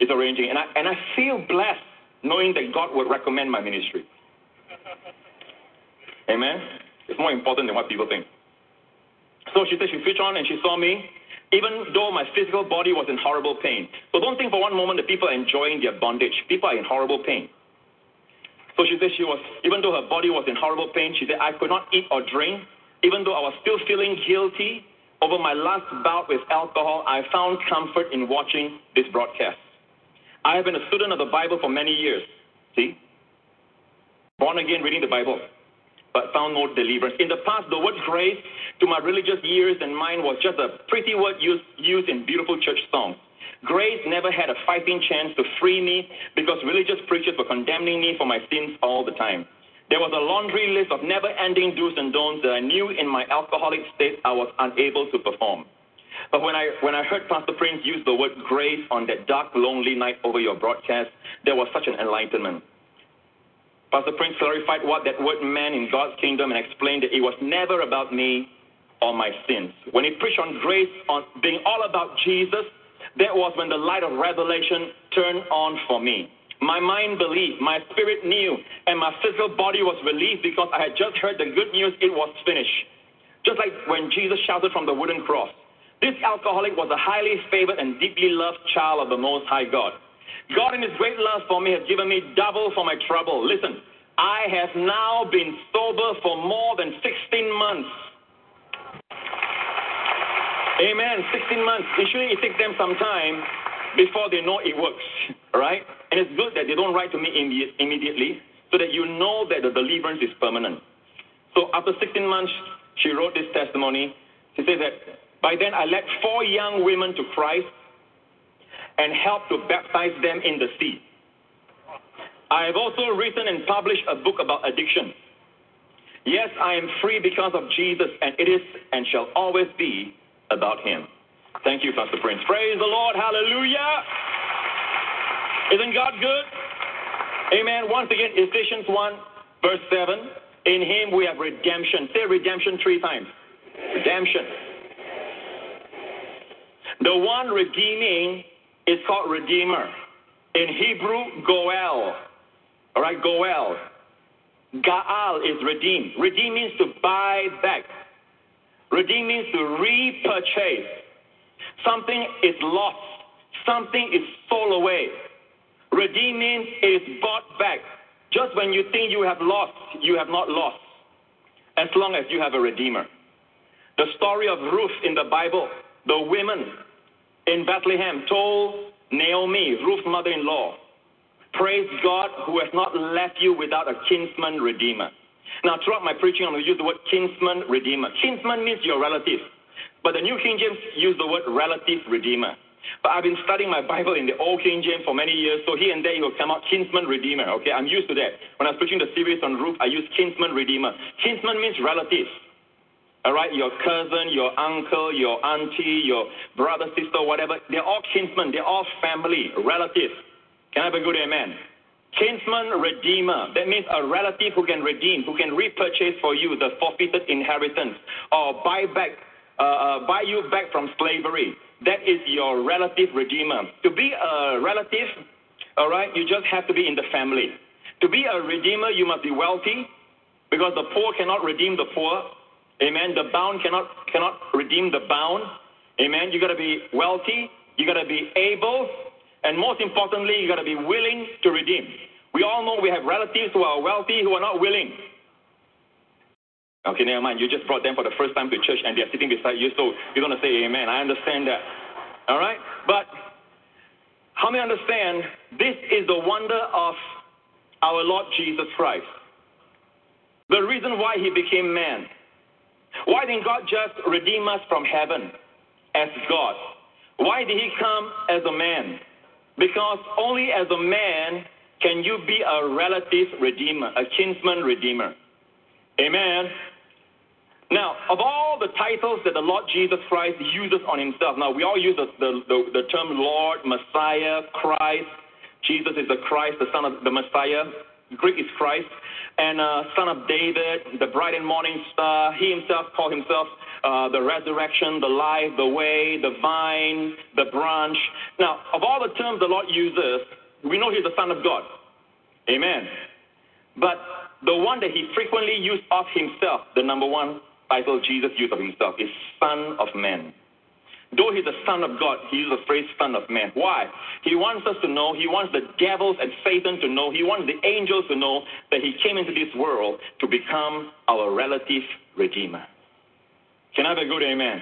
is arranging, and I and I feel blessed knowing that God would recommend my ministry. Amen. It's more important than what people think. So she said she switched on and she saw me even though my physical body was in horrible pain. So don't think for one moment that people are enjoying their bondage. People are in horrible pain. So she said she was, even though her body was in horrible pain, she said, I could not eat or drink. Even though I was still feeling guilty over my last bout with alcohol, I found comfort in watching this broadcast. I have been a student of the Bible for many years. See? Born again, reading the Bible found no deliverance. In the past, the word grace to my religious years and mine was just a pretty word used, used in beautiful church songs. Grace never had a fighting chance to free me because religious preachers were condemning me for my sins all the time. There was a laundry list of never ending do's and don'ts that I knew in my alcoholic state I was unable to perform. But when I, when I heard Pastor Prince use the word grace on that dark, lonely night over your broadcast, there was such an enlightenment. Pastor Prince clarified what that word meant in God's kingdom and explained that it was never about me or my sins. When he preached on grace, on being all about Jesus, that was when the light of revelation turned on for me. My mind believed, my spirit knew, and my physical body was relieved because I had just heard the good news it was finished. Just like when Jesus shouted from the wooden cross. This alcoholic was a highly favored and deeply loved child of the Most High God. God, in His great love for me, has given me double for my trouble. Listen, I have now been sober for more than 16 months. Amen. 16 months. Usually it takes them some time before they know it works, right? And it's good that they don't write to me immediately so that you know that the deliverance is permanent. So after 16 months, she wrote this testimony. She says that by then I led four young women to Christ and help to baptize them in the sea. I have also written and published a book about addiction. Yes, I am free because of Jesus, and it is and shall always be about Him. Thank you, Pastor Prince. Praise the Lord. Hallelujah. Isn't God good? Amen. Once again, Ephesians 1, verse 7. In Him we have redemption. Say redemption three times. Redemption. The one redeeming is called Redeemer. In Hebrew, Goel. All right, Goel. Gaal is redeem. Redeem means to buy back. Redeem means to repurchase. Something is lost. Something is sold away. Redeem means it is bought back. Just when you think you have lost, you have not lost. As long as you have a redeemer. The story of Ruth in the Bible, the women in Bethlehem told Naomi, Ruth's mother in law, Praise God who has not left you without a kinsman redeemer. Now, throughout my preaching, I'm going to use the word kinsman redeemer. Kinsman means your relative, but the New King James use the word relative redeemer. But I've been studying my Bible in the Old King James for many years, so here and there it will come out kinsman redeemer. Okay, I'm used to that. When I was preaching the series on Ruth, I used kinsman redeemer. Kinsman means relative. All right, your cousin, your uncle, your auntie, your brother, sister, whatever, they're all kinsmen, they're all family, relatives. Can I have a good amen? Kinsman redeemer, that means a relative who can redeem, who can repurchase for you the forfeited inheritance or buy back, uh, uh, buy you back from slavery. That is your relative redeemer. To be a relative, all right, you just have to be in the family. To be a redeemer, you must be wealthy because the poor cannot redeem the poor. Amen. The bound cannot cannot redeem the bound. Amen. You got to be wealthy. You got to be able, and most importantly, you got to be willing to redeem. We all know we have relatives who are wealthy who are not willing. Okay, never mind. You just brought them for the first time to church and they're sitting beside you, so you're going to say amen. I understand that. All right? But how many understand this is the wonder of our Lord Jesus Christ? The reason why he became man. Why didn't God just redeem us from heaven as God? Why did he come as a man? Because only as a man can you be a relative redeemer, a kinsman redeemer. Amen. Now, of all the titles that the Lord Jesus Christ uses on himself, now we all use the, the, the, the term Lord, Messiah, Christ. Jesus is the Christ, the Son of the Messiah. Greek is Christ. And uh, Son of David, the bright and morning star. He himself called himself uh, the resurrection, the life, the way, the vine, the branch. Now, of all the terms the Lord uses, we know he's the Son of God. Amen. But the one that he frequently used of himself, the number one title Jesus used of himself is Son of Man. Though he's the Son of God, he uses the phrase Son of Man. Why? He wants us to know, he wants the devils and Satan to know, he wants the angels to know that he came into this world to become our relative Redeemer. Can I have a good amen?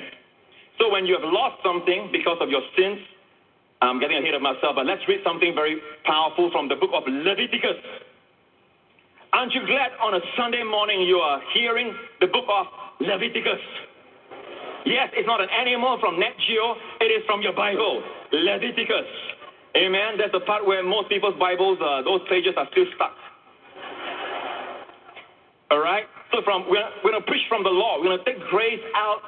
So when you have lost something because of your sins, I'm getting ahead of myself, but let's read something very powerful from the book of Leviticus. Aren't you glad on a Sunday morning you are hearing the book of Leviticus? Yes, it's not an animal from Nat Geo, it is from your Bible, Leviticus. Amen. That's the part where most people's Bibles, uh, those pages are still stuck. All right? So from we're, we're going to preach from the law. We're going to take grace out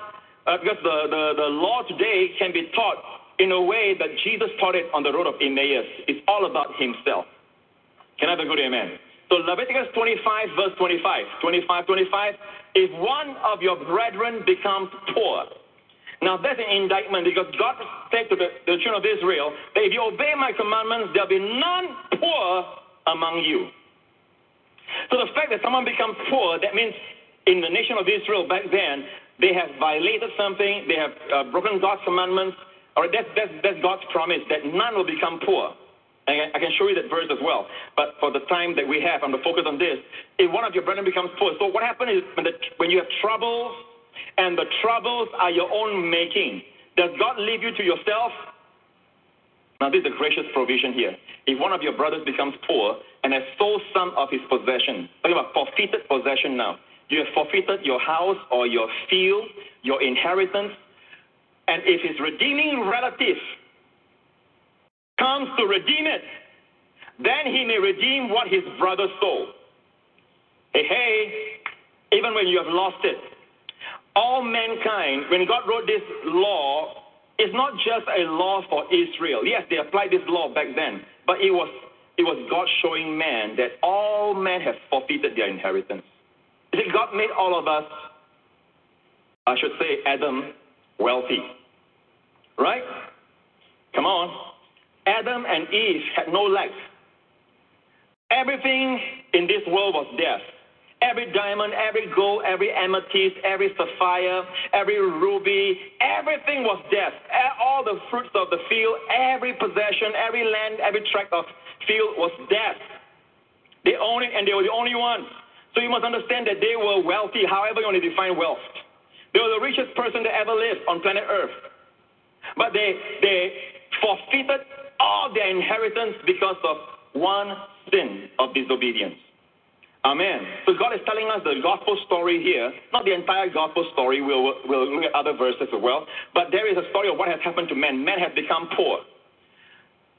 uh, because the, the, the law today can be taught in a way that Jesus taught it on the road of Emmaus. It's all about himself. Can I have a good amen? So Leviticus 25, verse 25. 25, 25. If one of your brethren becomes poor. Now that's an indictment because God said to the, the children of Israel that if you obey my commandments, there'll be none poor among you. So the fact that someone becomes poor, that means in the nation of Israel back then, they have violated something, they have uh, broken God's commandments, or that's, that's, that's God's promise that none will become poor. And I can show you that verse as well. But for the time that we have, I'm going to focus on this. If one of your brethren becomes poor, so what happens is when, the, when you have troubles, and the troubles are your own making, does God leave you to yourself? Now, this is a gracious provision here. If one of your brothers becomes poor and has sold some of his possession, talking about forfeited possession now, you have forfeited your house or your field, your inheritance, and if his redeeming relative comes to redeem it, then he may redeem what his brother stole. Hey, hey, even when you have lost it, all mankind, when God wrote this law, it's not just a law for Israel. Yes, they applied this law back then, but it was it was God showing man that all men have forfeited their inheritance. You see, God made all of us I should say Adam, wealthy. Right? Come on. Adam and Eve had no legs. Everything in this world was death. Every diamond, every gold, every amethyst, every sapphire, every ruby, everything was death. All the fruits of the field, every possession, every land, every tract of field was death. They owned it and they were the only ones. So you must understand that they were wealthy, however you want to define wealth. They were the richest person that ever lived on planet Earth. But they, they forfeited all their inheritance because of one sin of disobedience. Amen. So God is telling us the gospel story here, not the entire gospel story. We'll, we'll look at other verses as well. But there is a story of what has happened to men. Men have become poor.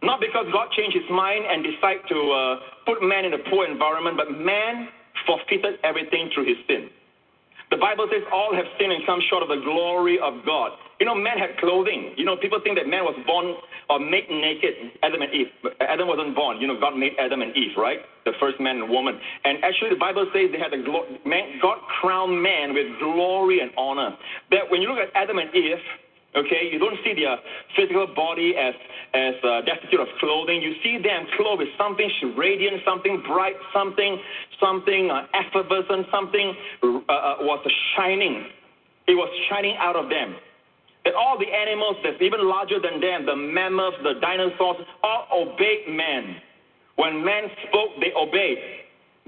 Not because God changed his mind and decided to uh, put man in a poor environment, but man forfeited everything through his sin. The Bible says all have sinned and come short of the glory of God. You know, man had clothing. You know, people think that man was born or made naked, Adam and Eve. Adam wasn't born. You know, God made Adam and Eve, right? The first man and woman. And actually, the Bible says they had a glo- man, God crowned man with glory and honor. That when you look at Adam and Eve, Okay, you don't see their physical body as as uh, destitute of clothing. You see them clothed with something radiant, something bright, something something uh, effervescent, something uh, uh, was shining. It was shining out of them. And all the animals that's even larger than them, the mammoths, the dinosaurs, all obeyed man. When man spoke, they obeyed.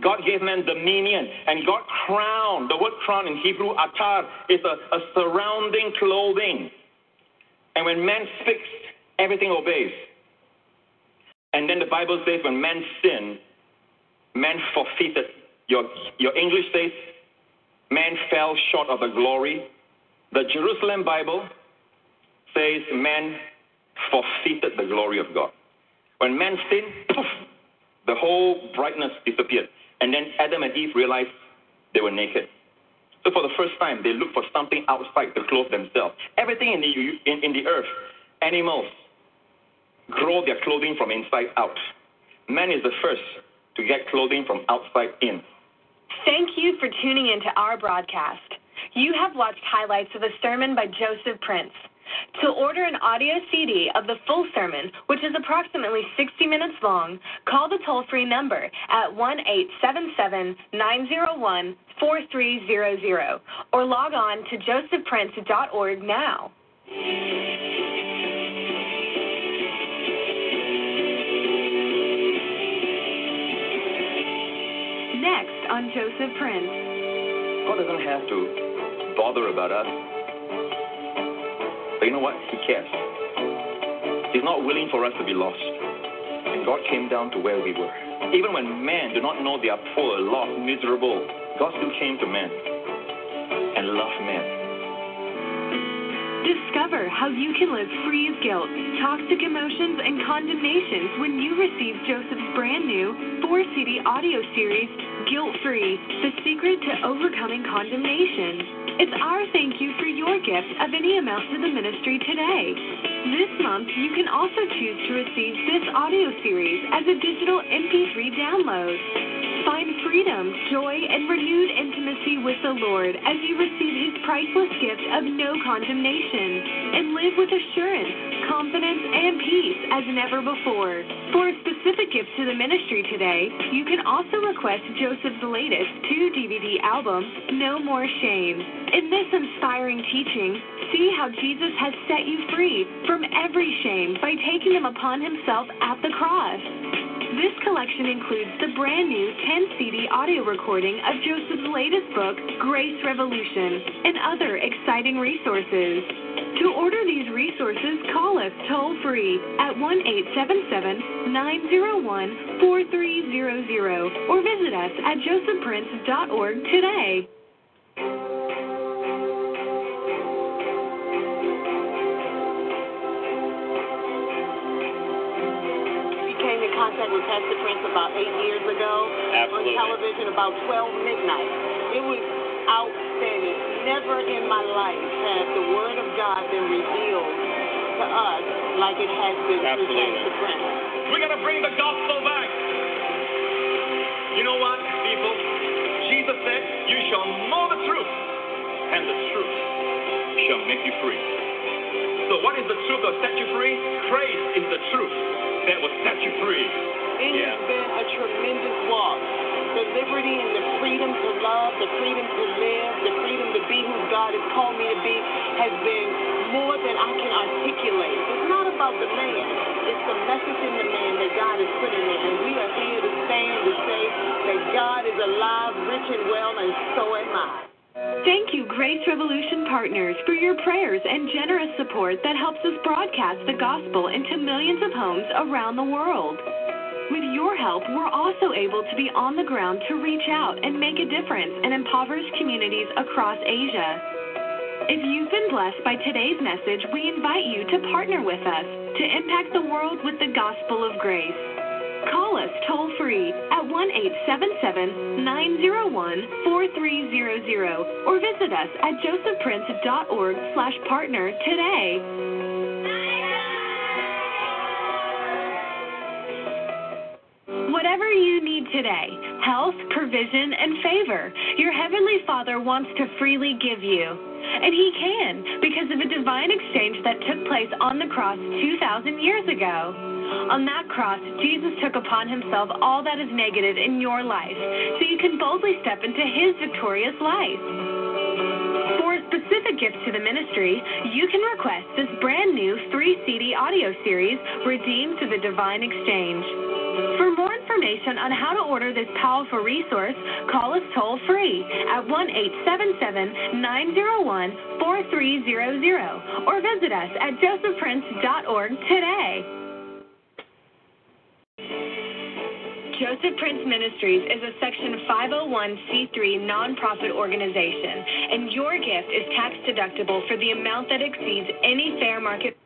God gave man dominion, and God crowned. The word crown in Hebrew, atar, is a, a surrounding clothing. And when man speaks, everything obeys. And then the Bible says when man sinned, man forfeited. Your, your English says man fell short of the glory. The Jerusalem Bible says man forfeited the glory of God. When man sinned, poof, the whole brightness disappeared. And then Adam and Eve realized they were naked. So for the first time, they look for something outside to clothe themselves. Everything in the, in, in the earth, animals, grow their clothing from inside out. Man is the first to get clothing from outside in. Thank you for tuning in to our broadcast. You have watched highlights of a sermon by Joseph Prince. To order an audio CD of the full sermon, which is approximately 60 minutes long, call the toll free number at 1 877 901 4300 or log on to josephprince.org now. Next on Joseph Prince. Oh, God doesn't have to bother about us. But you know what? He cares. He's not willing for us to be lost. And God came down to where we were. Even when men do not know they are poor, lost, miserable, God still came to men and loved men. Discover how you can live free of guilt, toxic emotions, and condemnations when you receive Joseph's brand new four CD audio series, Guilt Free The Secret to Overcoming Condemnation. It's our thank you for your gift of any amount to the ministry today. This month, you can also choose to receive this audio series as a digital MP3 download. Find freedom, joy, and renewed intimacy with the Lord as you receive His priceless gift of no condemnation and live with assurance, confidence, and peace as never before. For a specific gift to the ministry today, you can also request Joseph's latest two DVD album, No More Shame. In this inspiring teaching, see how Jesus has set you free from every shame by taking them upon Himself at the cross. This collection includes the brand new 10 CD audio recording of Joseph's latest book, Grace Revolution, and other exciting resources. To order these resources, call us toll free at 1 877 901 4300 or visit us at josephprince.org today. Contact with Pastor Prince about eight years ago Absolutely. on television about 12 midnight. It was outstanding. Never in my life has the Word of God been revealed to us like it has been Absolutely. through Pastor Prince. We got to bring the gospel back. You know what, people? Jesus said, You shall know the truth, and the truth shall make you free. So, what is the truth that set you free? Christ is the truth that will set you free. It Yeah. has been a tremendous walk. The liberty and the freedom to love, the freedom to live, the freedom to be who God has called me to be has been more than I can articulate. It's not about the man. It's the message in the man that God has put in there. And we are here to stand to say that God is alive, rich and well, and so am I. Thank you, Grace Revolution Partners, for your prayers and generous support that helps us broadcast the gospel into millions of homes around the world. With your help, we're also able to be on the ground to reach out and make a difference in impoverished communities across Asia. If you've been blessed by today's message, we invite you to partner with us to impact the world with the gospel of grace. Call us toll free at 1 877 901 4300 or visit us at josephprince.org slash partner today. Whatever you need today health, provision, and favor your Heavenly Father wants to freely give you. And He can because of a divine exchange that took place on the cross 2,000 years ago. On that cross, Jesus took upon himself all that is negative in your life so you can boldly step into his victorious life. For a specific gift to the ministry, you can request this brand new three CD audio series, Redeemed Through the Divine Exchange. For more information on how to order this powerful resource, call us toll free at 1 877 901 4300 or visit us at josephprince.org today. Joseph Prince Ministries is a Section 501c3 nonprofit organization, and your gift is tax deductible for the amount that exceeds any fair market.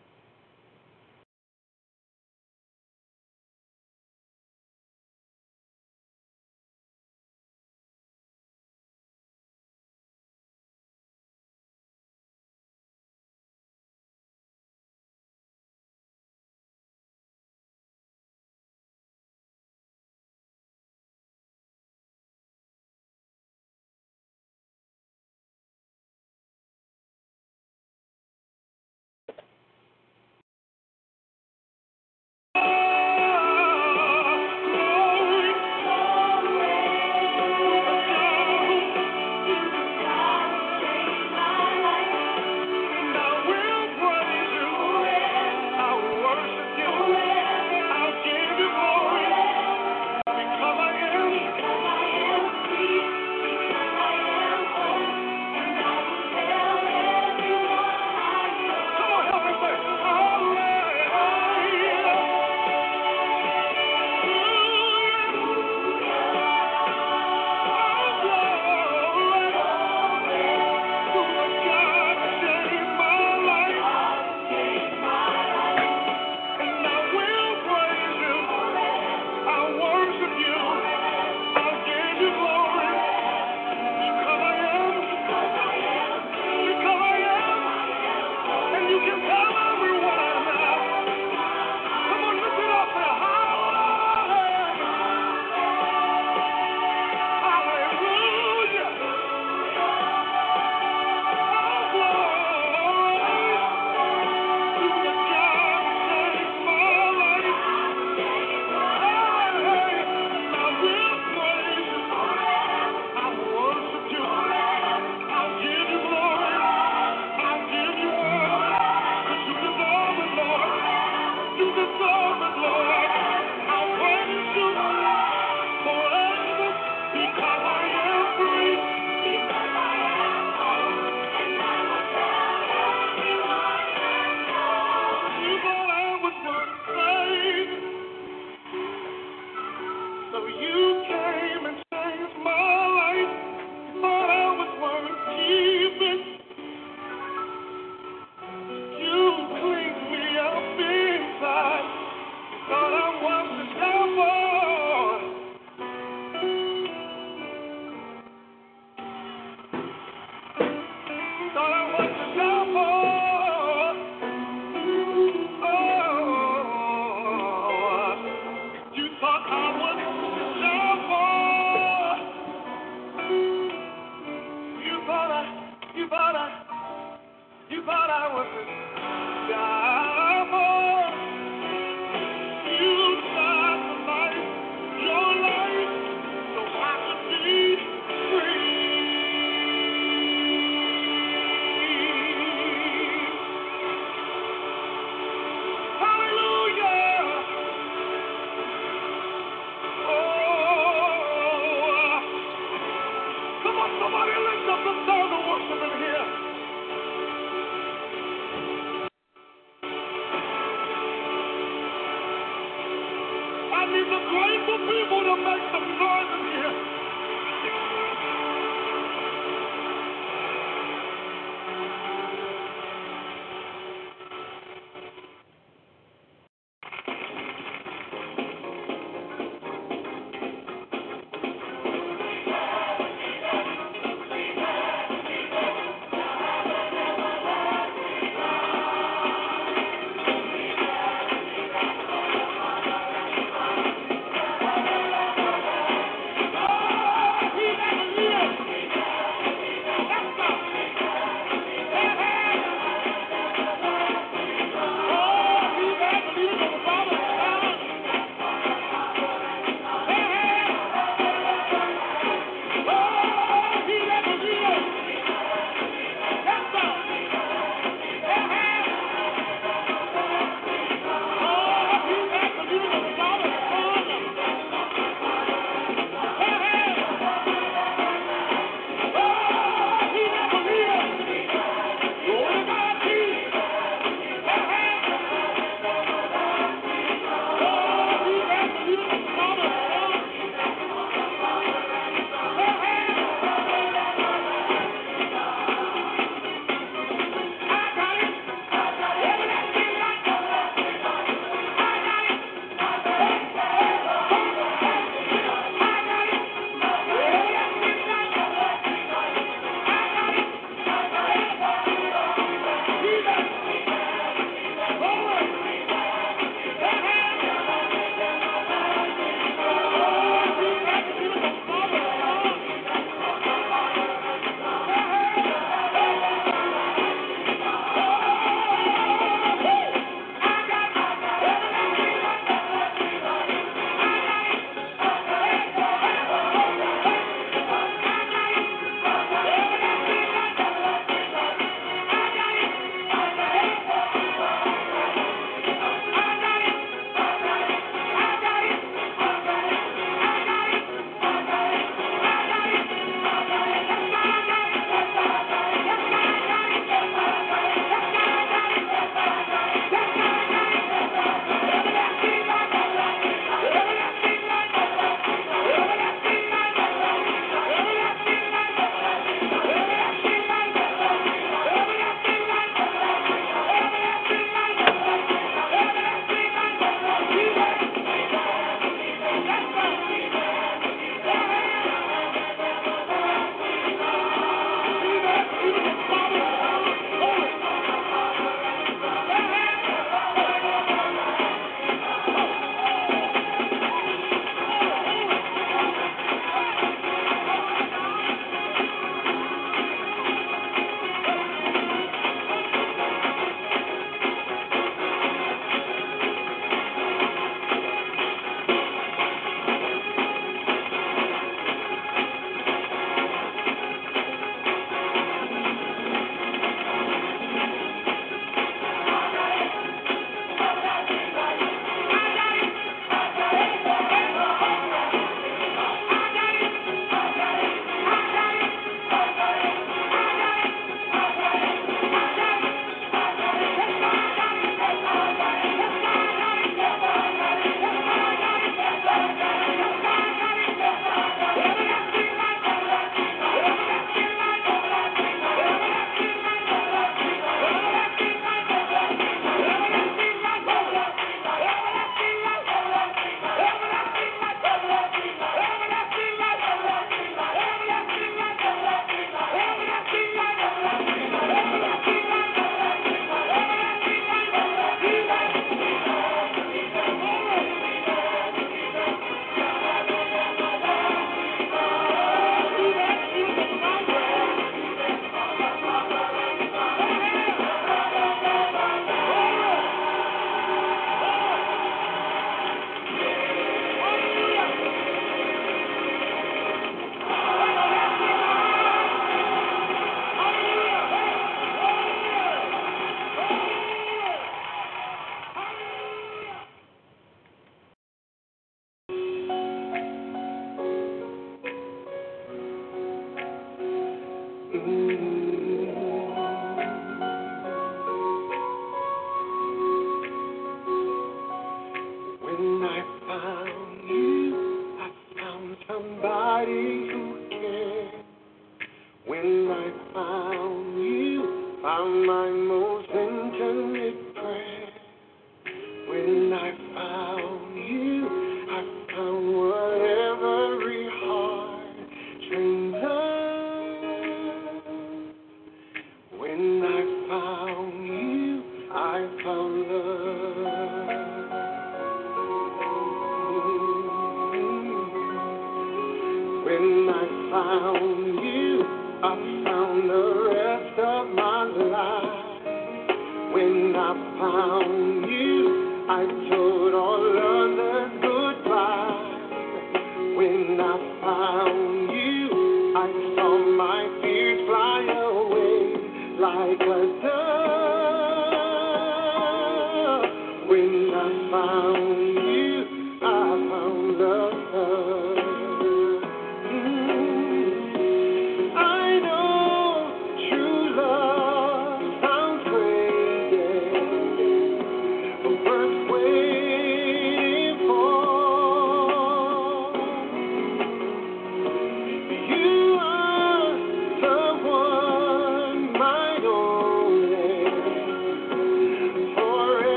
Almighty.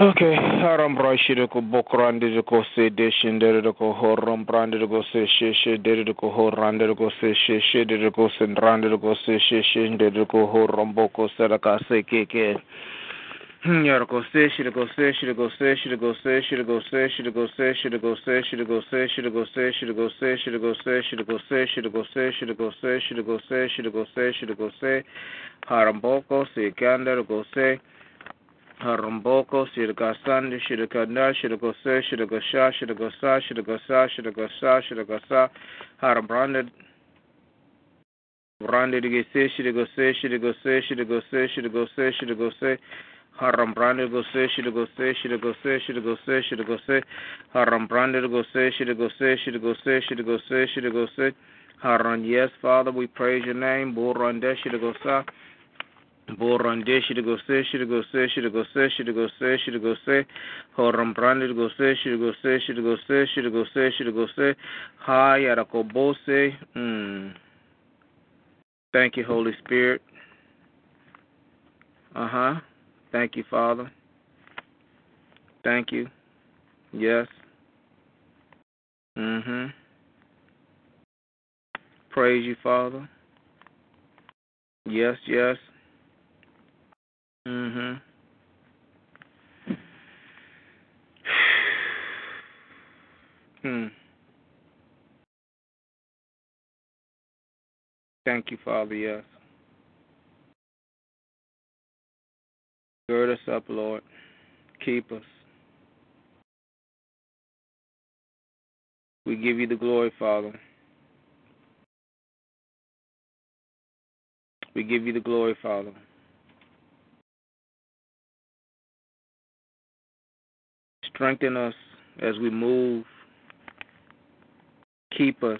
Okay, haram brashide ko bokrandi de ko se deshin de de ko horam brandi ko se she she de de ko horande ko se she she ko sen rande ko se she she de de ko horam boko saraka se ke ke Yar go se shi go se shi go se shi go se shi go se shi go se shi go se shi go se shi go se shi go se shi go se shi go se shi go se shi go se shi go se shi go se shi go se haram boko se kanda go se Harumboko, Shiraka Sande, Shiraka Na, Shiraka Se, Shiraka Sha, Shiraka Sa, Shiraka Sa, Shiraka Sa, Shiraka Sa, Haram Branded to say, should go say, should go say, should go say, should go say, should go say, Haram branded go say, should go say, should go say, should go say, should go say, Haram branded go say, should go say, should go say, should go say, should go say, Haran, yes, Father, we praise your name, Borande, should go say, Borande should go say, should go say, should go say, should go say, should go say, Horam branded go say, should go say, should go say, should go say, should go say, Hi, Arakobose. Hmm. Thank you, Holy Spirit. Uh huh. Thank you, Father. Thank you. Yes. Mm hmm. Praise you, Father. Yes, yes. Mhm. Hmm. Thank you, Father, yes. Gird us up, Lord. Keep us. We give you the glory, Father. We give you the glory, Father. Strengthen us as we move. Keep us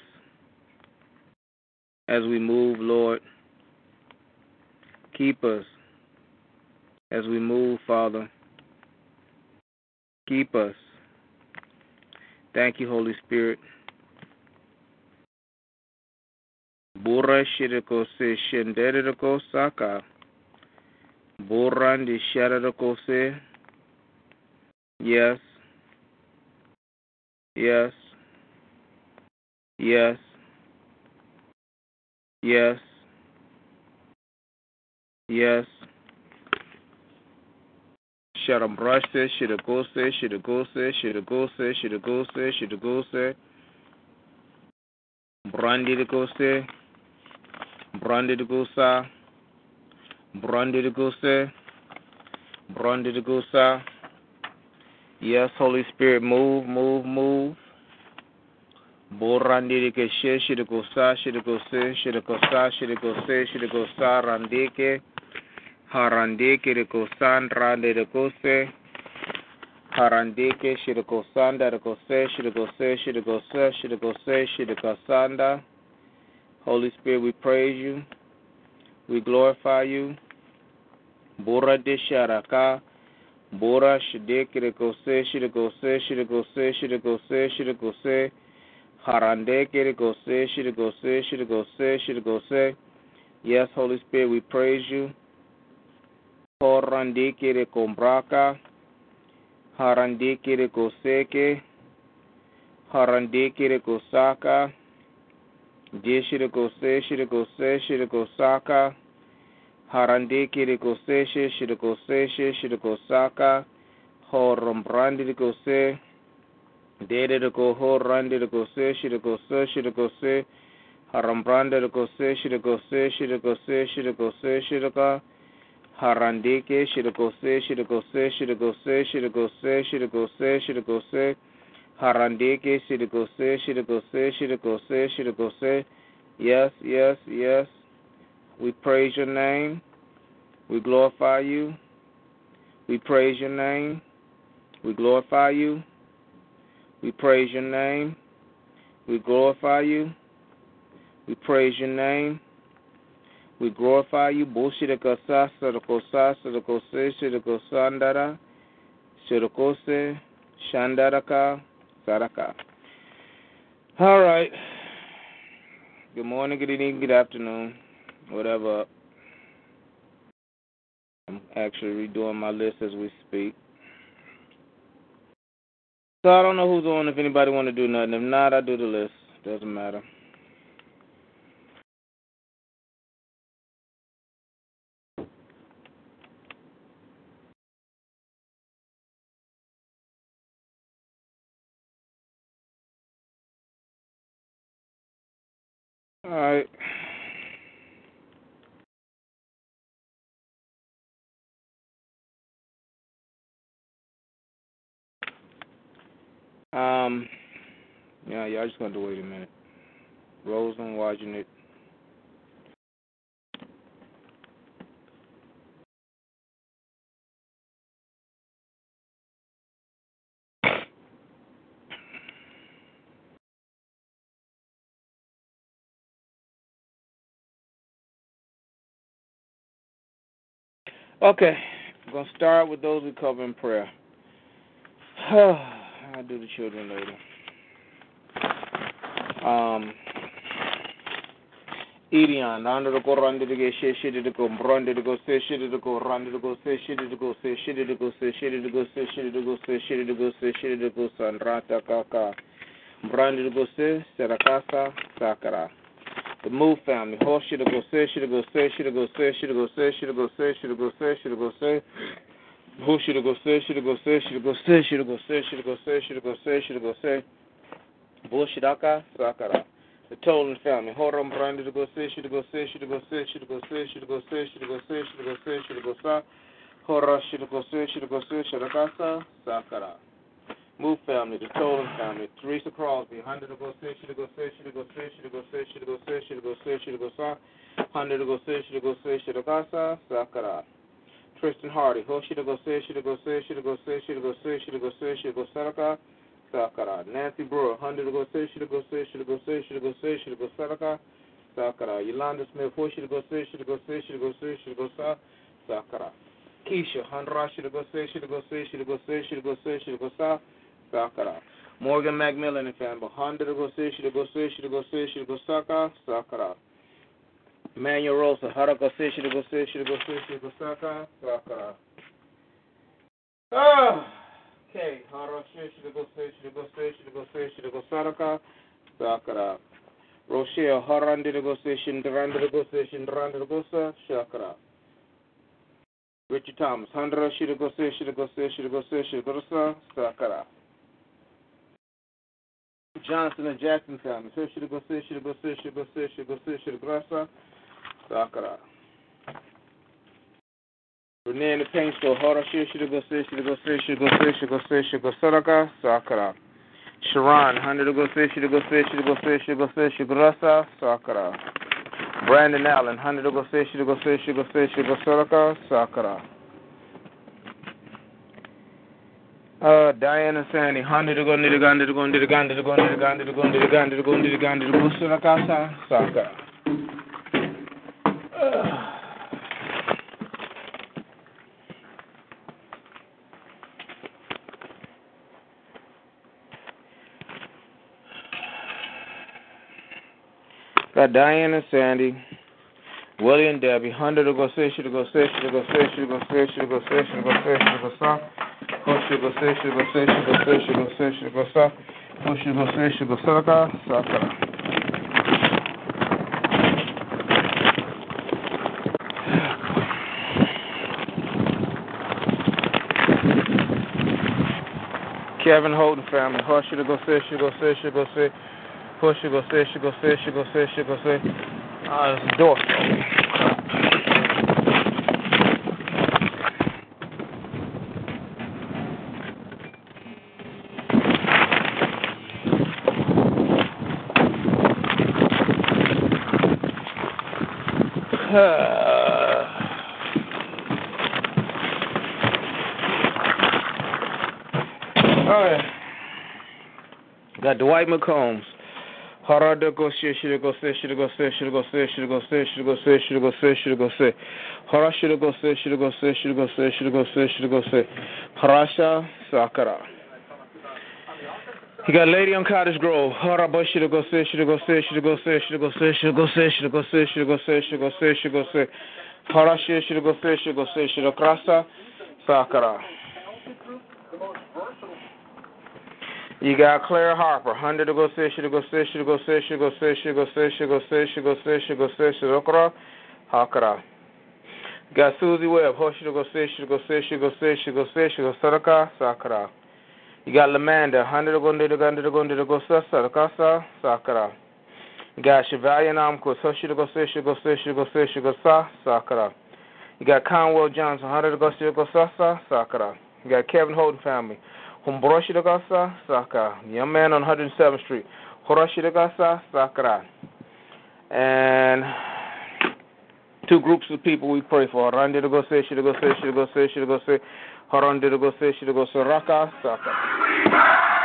as we move, Lord. Keep us as we move, Father. Keep us. Thank you, Holy Spirit. Bura shiriko se shenderiko saka. Burandi shariko se. Yes. Yes. Yes. Yes. Yes. Sharam brush this, should have go say, should have go say, should have go say, should have go say, should have go say. Brandy the go say. Brandy the goose sa. Brandy the go say. Brandy the goose sa. Yes, Holy Spirit, move, move, move. Borandike she shidiko sa shidiko se shidiko sa shidiko se shidiko sa randike harandike diko san rande diko se harandike shidiko sanda diko se shidiko se shidiko se shidiko se shidiko sanda. Holy Spirit, we praise you. We glorify you. Boradisharaka. Bora shidekire kose shire kose shire kose shire kose shire kose harandekire kose shire kose shire kose shire kose. Yes, Holy Spirit, we praise you. Horandekire kombraka harandekire koseke harandekire kosaka deshire kose shire kose shire kosaka harandeke rikoseshe shirikoseshe shirikosaka horombrandi rikose dede riko horandi rikose shirikose shirikose harambrandi rikose shirikose shirikose shirikose shirika harandike shirikose shirikose shirikose shirikose shirikose shirikose harandike shirikose shirikose shirikose shirikose yes yes yes we praise your name. We glorify you. We praise your name. We glorify you. We praise your name. We glorify you. We praise your name. We glorify you. Bushirikasa, Sarakosa, Sarakose, Shirikosandara, Shirikose, Shandaraka, Saraka. All right. Good morning, good evening, good afternoon whatever I'm actually redoing my list as we speak. So I don't know who's on. If anybody want to do nothing, if not, I do the list. Doesn't matter. All right. Um, yeah, y'all just gonna wait a minute. Rose on watching it. Okay, I'm gonna start with those who cover in prayer. I'll do the children later. Um, Idian, under the go run to go shit shit to go run to go say shit to go run to go say shit to go say shit to go say shit to go say shit to go say shit to go say shit to go san rata kaka. Brand to go say serakasa sakara. The move family, horse shit go say shit go say shit go say shit go say shit go say shit go say shit go say. Who should go say, should go say, should go say, should go say, should go say, should go say, should go say. Bullshitaka, Sakara. The Tolan family. Horam Brandi to go say, should go say, should go say, should go say, should go say, should go say, should go say, should go sa. Hora should go say, should go say, Shadakasa, Sakara. Move family, the Tolan family. Teresa Crosby, hundred to go say, should go say, should go say, should go say, should go say, should go say, should go sa. Hundred to go say, should go say, Sakara. Should go say, should go say, should go say, should go say, should go say, should go Saraka, Sakara. Nancy Brewer, hundred to go say, should go say, should go say, should go say, should go Saraka, Sakara. Yolanda Smith, ho should go say, should go say, should go say, should go sa, Sakara. Keisha, hundred should go say, should go say, should go say, should go say, should go sa, Sakara. Morgan Macmillan and family, hundred to go say, should go say, should go say, should go Saka, Sakara. Manuel Rosa, Haraka should go should go should go Saka, Sakara. Ah, okay, Haraka should go should go should go should go Saraka, Sakara. Rochelle, Harandi go say, Shindaranda to go say, Shindaranda to go say, Shakara. Richard Thomas, Hundra, should go should go should go should go Sakara. Johnson and Jackson family, should go should go should go should go say, should go say, Sakara. Renee in the paint store, Hora should go should go should go should go should go Saraka, Sakara. Sharon, hundred go should go should go should go should go say, Sakara. Brandon Allen, hundred go should go should go should go Saraka, Sakara. Uh, Diana Sandy, hundred go, to go, to go, to go, to go, to go, Saraka, Sakara. Got Diane and Sandy, Willie and Debbie, hundred to go say, should go say, should go say, should go say, should go say, should go say, should go say, who should go say, should go say, should go say, should go say, should go say, who should go say, should go say, Sakara. Kevin Holden family, who should go say, should go say, should go say. Push, she go say, she go say, she go say, she go say. Ah, there's a door. Got Dwight McCombs. Harada go say, should go say, should go say, should go say, should go say, should go say, should go say, should go say. Hara should go say, should go say, should go say, should go say, should go say. Harasha Sakara. You got Lady on Cottage Grove. Horaba shit go say shit go say shit go say shit go say shit go say shit go say shit go say shit go say shit go say shit shit go say shit go say shit krasa sakara. You got Claire Harper, hundred to go say shit go say shit go say shit go say shit go say shit go say shit go say shit go say shit okra hakara. You got Susie Webb, hoshi to go say shit go say shit go say shit go say shit go saraka sakara. You got Lamanda, hundred to go to go to go to go saraka sakara. You got Chevalier Namkos, hoshi to go say shit go say shit go say shit go sa sakara. You got Conwell Johnson, hundred to go say go sa sa sakara. You got Kevin Holden family. Kumboroshi Dagasa Sakara. Young man on 107th Street. Horoshi Dagasa Sakara. And two groups of people we pray for. Harande Dagose, Shidagose, Shidagose, Shidagose. Harande Dagose, Shidagose, Raka Sakara.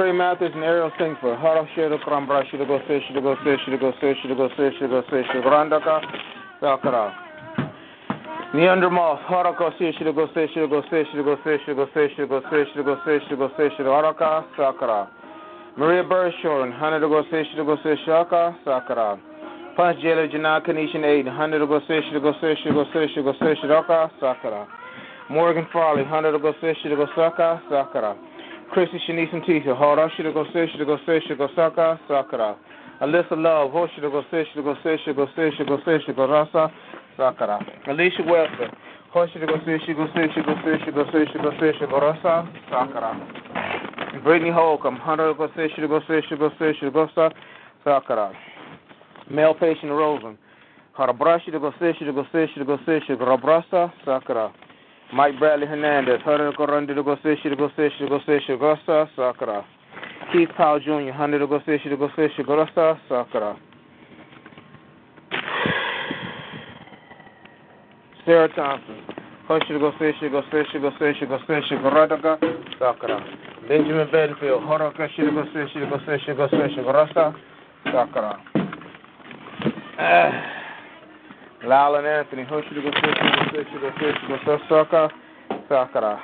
Trey Mathers and Ariel Singford. Hara shira krambra shira go se shira go se shira go se shira go se shira go se shira grandaka sakara. Neander Moss. Hara go se shira go se shira go se shira go se shira go se shira go se shira go se shira go se shira haraka sakara. Maria Burshorn. Hana go se shira go se shaka sakara. Punch Jailer Janai Kanishan Aid. Hana go se shira go se shira go se shira go se shira sakara. Morgan Farley. Hana go se shira go saka sakara. Chrissy Shanice and Tisha. Hora Shiragose Shiragose Shiragosaka Sakara. Alyssa Love. Ho Shiragose Shiragose Shiragose Shiragose Shiragorasa Sakara. Alicia Webster. say, Shiragose Shiragose Shiragose Shiragose Shiragose Shiragorasa Sakara. Brittany Holcomb. Hunter Gose Shiragose Shiragose Shiragosa Sakara. Male patient Rosen. Harabrashi Shiragose Shiragose Shiragose Shiragosa Sakara. Mike Bradley Hernandez, Hunter go run to go say to go say to go say to go sa sakara. Keith Powell Jr., Hunter to go say to go say to go sa sakara. Sarah Thompson, Hush to go say to go say to go say to go say to go sakara. Benjamin Bedfield, Horaka to go say to go say to go say to go rasa sakara. Lyle and Anthony, who should go fish, go fish, go fish, go fish, sucker, sucker.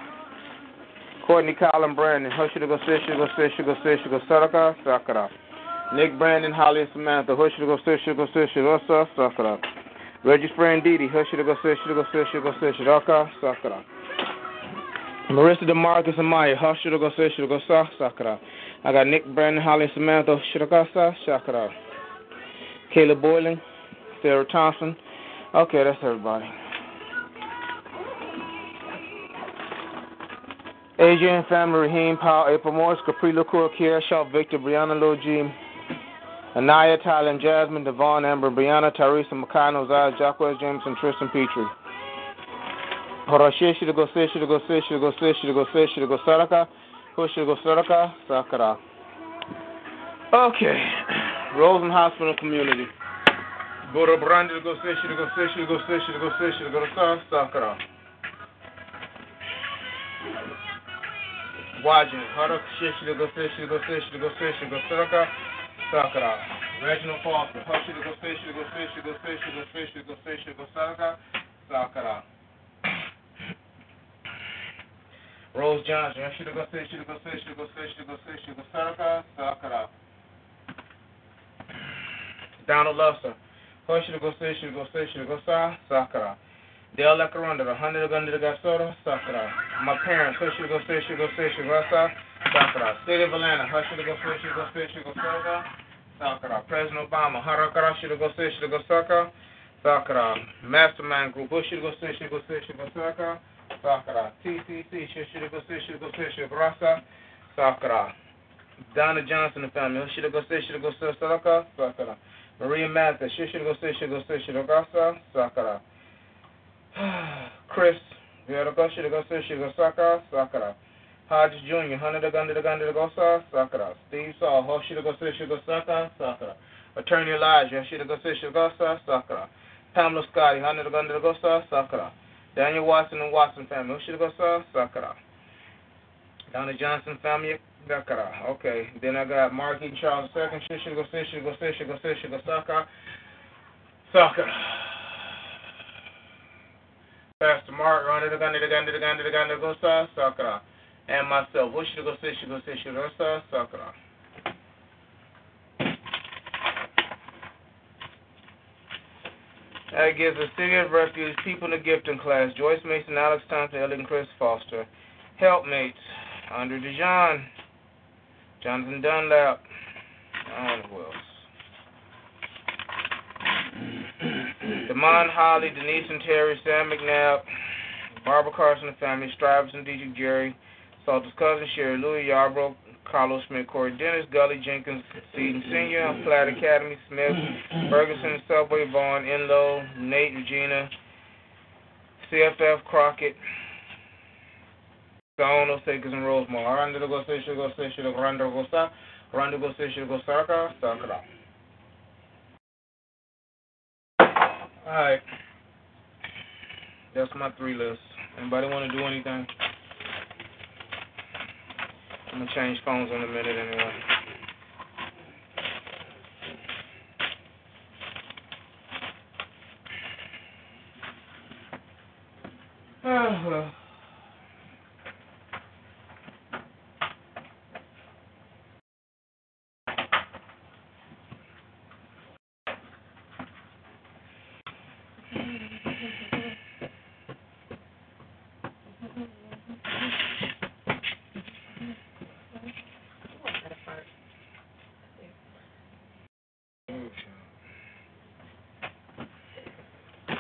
Courtney, Colin, Brandon, who should go fish, go fish, go fish, go sucker, sucker. Nick, Brandon, Holly, and Samantha, who should go fish, go fish, go sucker. Reggie friend, Didi, who should go fish, go fish, go fish, sucker, sucker. Marissa DeMarcus and Maya, how should I go say, should go sucker, sakura. I got Nick Brandon, Holly Samantha, should I go sa, sakura. Kayla Boylan, Sarah Thompson, Okay, that's everybody. Adrian, family, Raheem, Powell, April Morris, Capri LaCour, Kiera Shaw, Victor, Brianna Logie, Anaya, Tyler, Jasmine, Devon, Amber, Brianna, Teresa, Makano, Zaya, Jacquez, Jameson, Tristan Petrie. Horashe, should go say, say, should go say, say, should go who should go saraka, sakara. Okay, Rosen Hospital Community. Bora brandi go seshi go seshi go seshi go seshi go sa sakara. Wajin, Harak Shishi go seshi go seshi go seshi go saraka sakara. Reginald Foster, Hushi go seshi go seshi go seshi go seshi go seshi go saraka sakara. Rose Johnson, Hushi go seshi go seshi go seshi go seshi go saraka sakara. Donald Luster. Hoshi go seshi go seshi go sa sakara. The hundred gun to Gasora, sakara. My parents, Hoshi go seshi go seshi go sa sakara. City of Atlanta, Hoshi go seshi go seshi go saka sakara. President Obama, Harakara go seshi go saka sakara. Mastermind Group, Hoshi go seshi go seshi go saka sakara. TCC, Shishi go seshi go seshi go rasa sakara. Donna Johnson and family, Hoshi go seshi go saka sakara. Maria Mathis, Shishigo Sishigo Gasa, Sakara. Chris, Viergo Shigo Sishigo Saka, Sakara. Hodges Jr., Hunter the Gun to the Gun to the Gosa, Sakara. Steve Saul, Hoshigo Sishigo Saka, Sakara. Attorney Elijah, Shigo Sishigo Gosa, Sakara. Pamela Scotty, Hunter the Gun to the Gosa, Sakara. Daniel Watson and Watson family, Gosa, Sakara. Donna Johnson family, Dakara. Okay. Then I got Mark E. Charles II. Shishigo, Sishigo, Sishigo, Sishigo, Saka. Saka. Pastor Mark, Ronda the Gundy, the Gundy, the Gundy, the Gundy, go sa, Sakara. And myself, Wushigo, Sishigo, Sishigo, sa, Sakara. That gives the City of Refuge, people in the gifting class, Joyce Mason, Alex Thompson, Ellen Chris Foster. Helpmates, Andre DeJean, Jonathan Dunlap, and who else? Damon Holly, Denise and Terry, Sam McNabb, Barbara Carson and family, Strivers and DJ Jerry, Salter's cousin Sherry Louis, Yarbrough, Carlos Smith, Corey Dennis, Gully Jenkins, Seaton Sr., Platt Academy, Smith, Ferguson, Subway, Vaughn, Enlow, Nate, Regina, CFF, Crockett, Gaono, Sakers, and Rosemont. Arando go se go se go rando go sa, rando go se go sarka, sakra. Alright. That's my three lists. Anybody want to do anything? I'm gonna change phones in a minute anyway. Ah,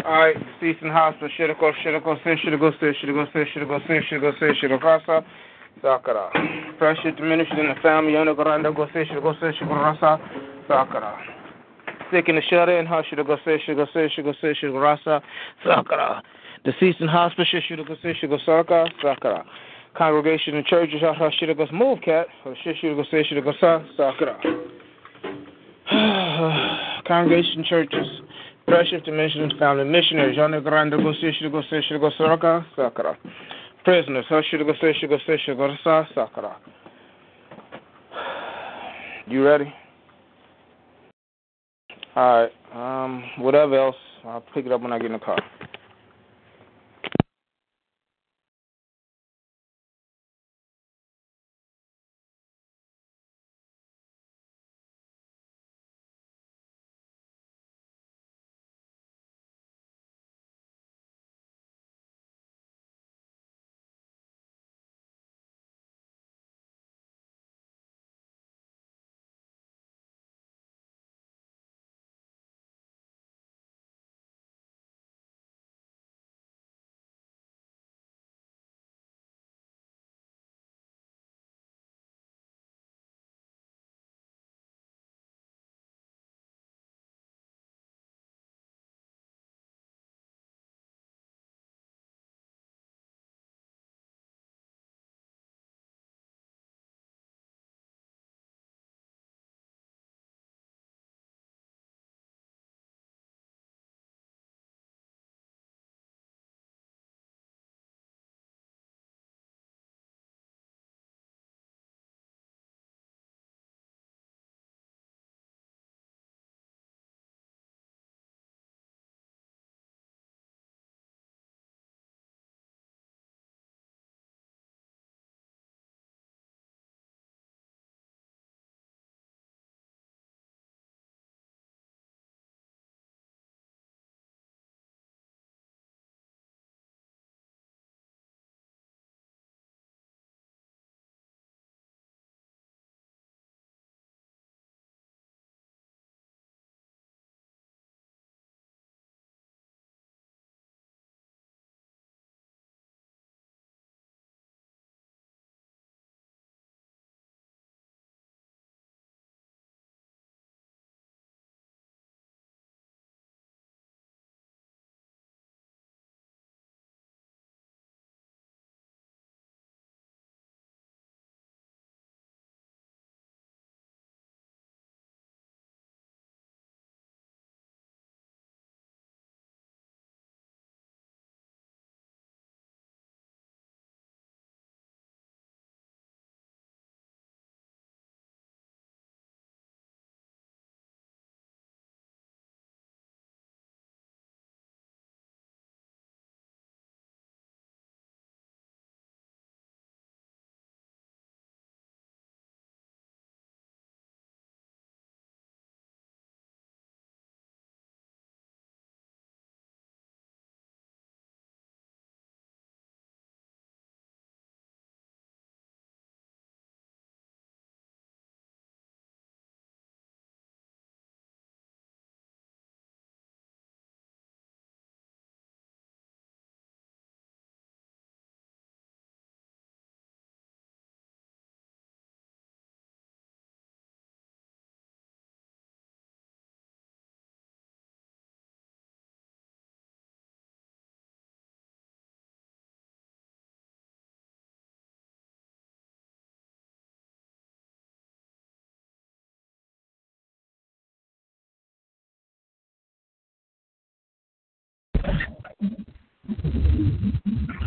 Alright, Season Hospital, Shiroko, Shiroko, Sin, Shiroko, Sin, Shiroko, Sin, Shiroko, Sin, Shiroko, Sin, Shirokasa, Sakara. Pressure diminished in the family, Yonagaranda, Go Sin, Shiroko, Sin, Shikorasa, Sakara. Sick in the shut in, Shiroko, Sin, Shiroko, Sin, Shiroko, Sin, Shikorasa, Sakara. Deceased in hospital, Shiroko, Sin, Shiroko, Sakara. Congregation and churches, Shiroko, Move Cat, Shiroko, Sin, Shiroko, Sakara. Congregation churches. Precious Dimensions Family Missionaries, Yana Grande Go Sishi Go Sishi Go Saraka, Sakara. Prisoners, Hushi Go Sishi Go Sishi Go Sa, Sakara. You ready? Alright, um, whatever else, I'll pick it up when I get in the car.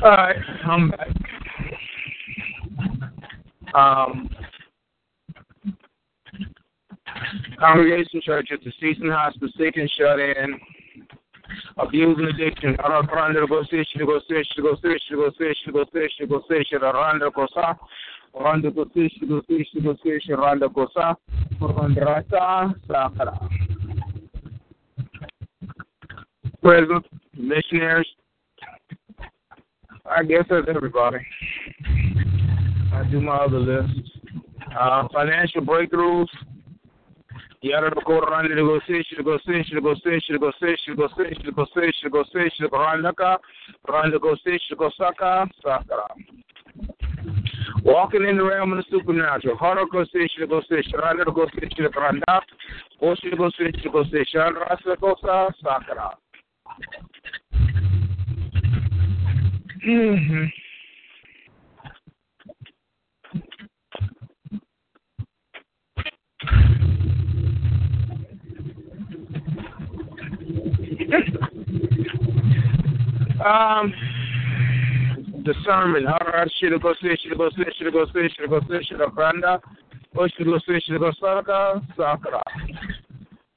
All right, I'm back. Um, Congregation Church is deceased in hospice, sick and shut in, abusing addiction. Aranda Gosisha Gosisha Gosisha Gosisha go fish. Aranda Gosa. Aranda Gosisha Gosisha Gosisha Aranda Gosa. Arandrata Sakara. Present missionaries, I guess that's everybody. I do my other list. Uh, financial breakthroughs. Yara Korani negotiation, negotiation, negotiation, negotiation, negotiation, negotiation, negotiation, Koranaka, Koran negotiation, Kosaka, Sakara. Walking in the realm of the supernatural, Haro negotiation, negotiation, Rana negotiation, Koranda, Oshi negotiation, negotiation, Rasa Kosa, Sakara. Mm-hmm. um, the sermon. Harar shira go say shira go say shira go say shira go say shira branda. Oshira go say shira go saka sakra.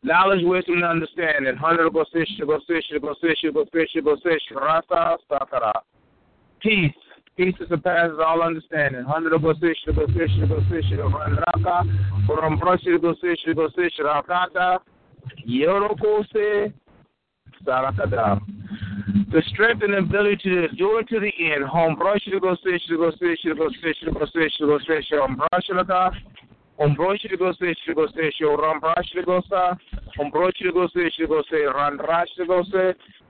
Knowledge, wisdom, and understanding. Hundred go say shira go say shira go say shira go say shira go say shira rasa sakra peace. Peace that surpasses all understanding. Hundred position, position, position, Ranaka, from Brushid position, position, Rakata, Yorokose, Sarakada. The strength and ability to do to the end. Home Brushid position, position, position, position, position, Umbrashilaka. Ombroche de Gose, Shigose, Shorambrash de Gosa, Ombroche de Gose, Shigose, Randrash de Gose,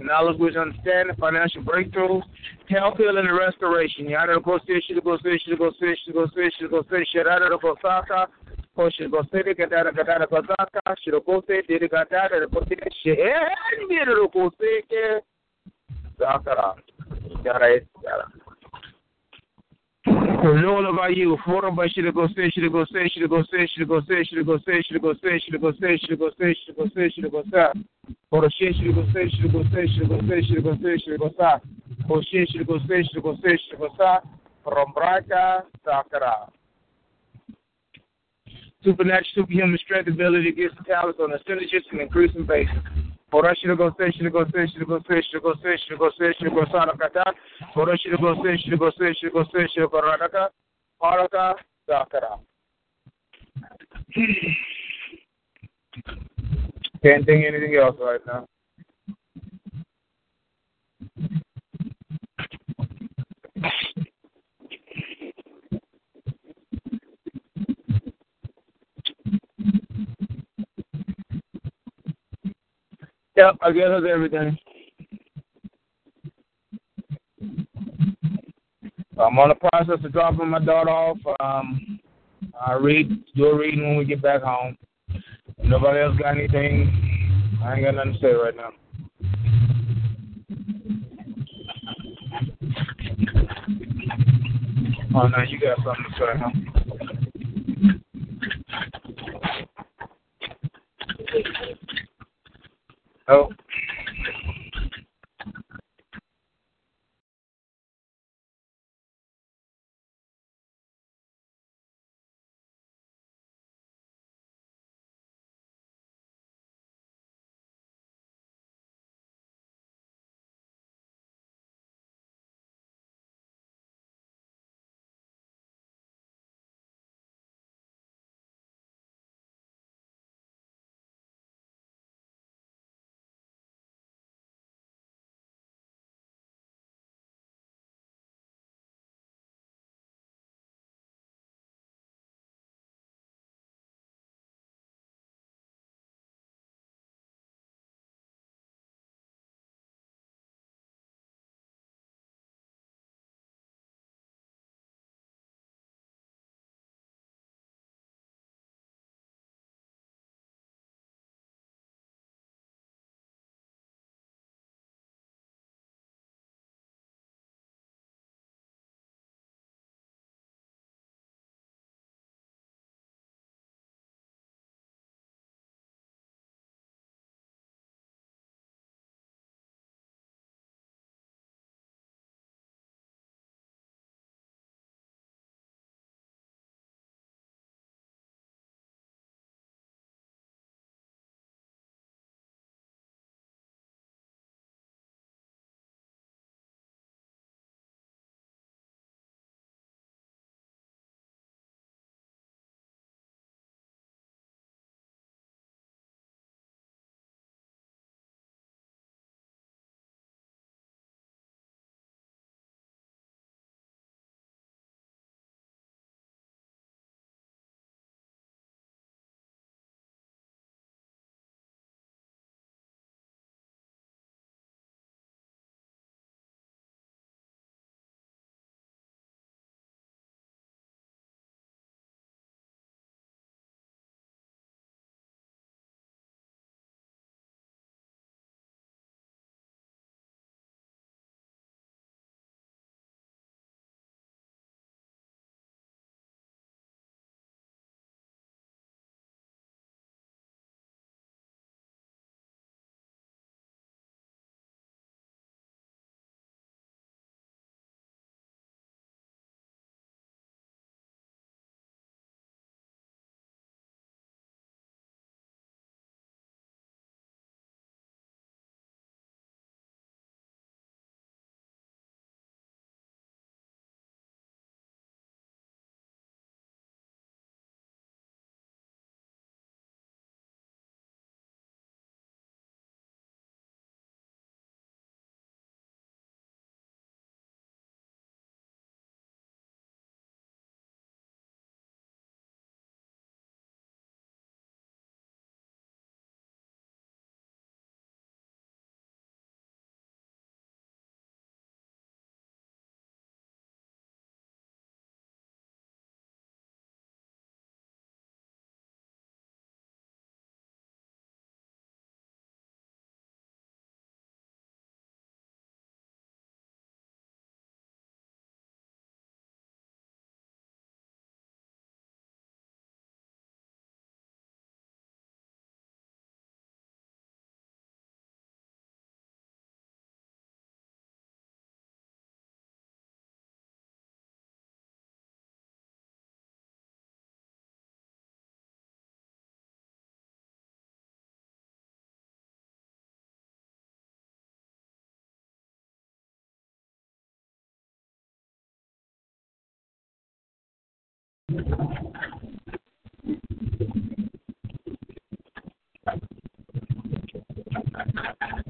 knowledge which understanding, financial breakthroughs, health, healing, and restoration. Yada go sit, should go sit, should go sit, should go sit, should go sit, should go sit, should Koshigosiri Gadara Gadara Bazaka, Shirokose, Dirigadara, Kotishi, and Mirokose, Zakara, Yara, Yara yada. Lord about you, four by should go say, should go say, should go say, should go say, should go say, should go say, should go say, should go say, should go say, should go say, or she should go say, should go say, should go say, should go say, should go say, or she should go say, should go say, should go say, from Braga, Sakara. Supernatural, superhuman strength, ability, gifts, and talents on a synergistic and increasing basis. Can't think anything else right now. Yep, I that's everything. I'm on the process of dropping my daughter off. Um, I read, do a reading when we get back home. Nobody else got anything. I ain't got nothing to say right now. Oh, no, you got something to say, huh? Oh.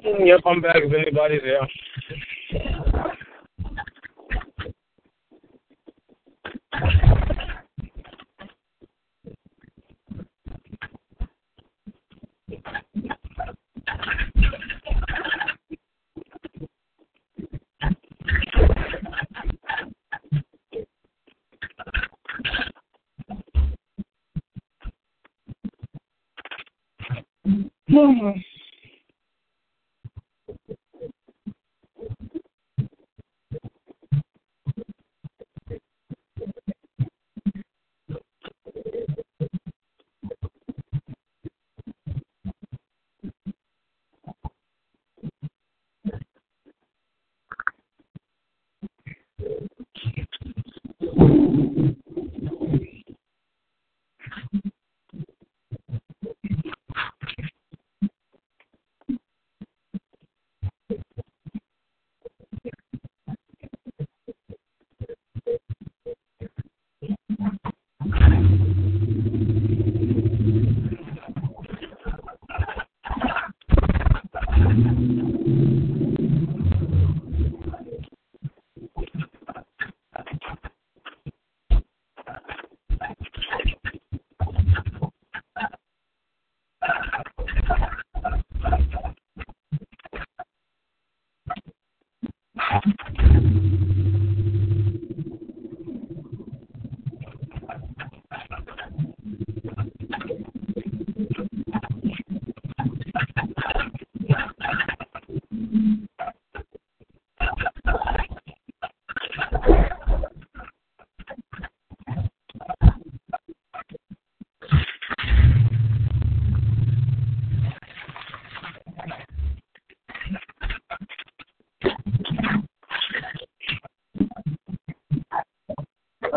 Yep, I'm back. If anybody's there.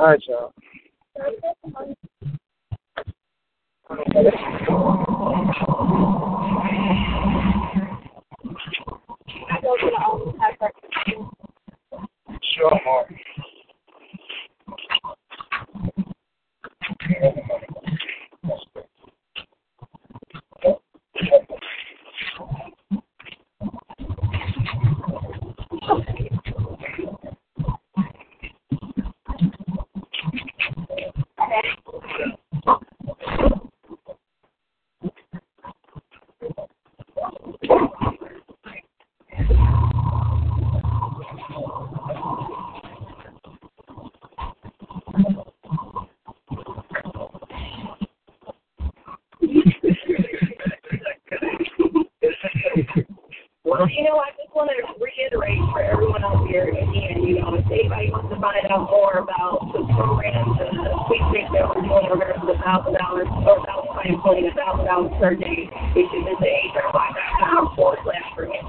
All right, y'all. Sure, Mark. Well, you know, I just wanted to reiterate for everyone out here again, you know, if anybody wants to find out more about the program, the sweepstakes that we're doing, we're going to put a thousand dollars or thousand putting a thousand dollars per day, if you should visit HRY.com forward slash grant.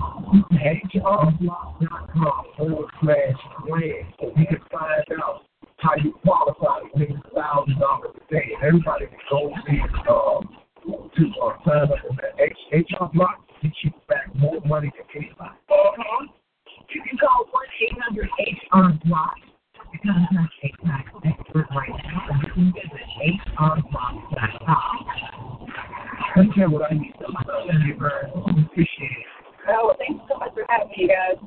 HRBlock.com forward slash grant so you can find out how you qualify to make a thousand dollars a day. Everybody can go see um to uh, sign up on that HR block get you back more money than anybody. Uh-huh. You can call 1 800 HR Block a tax expert right now, what I need. Appreciate it. Oh, thanks so much for having me, guys.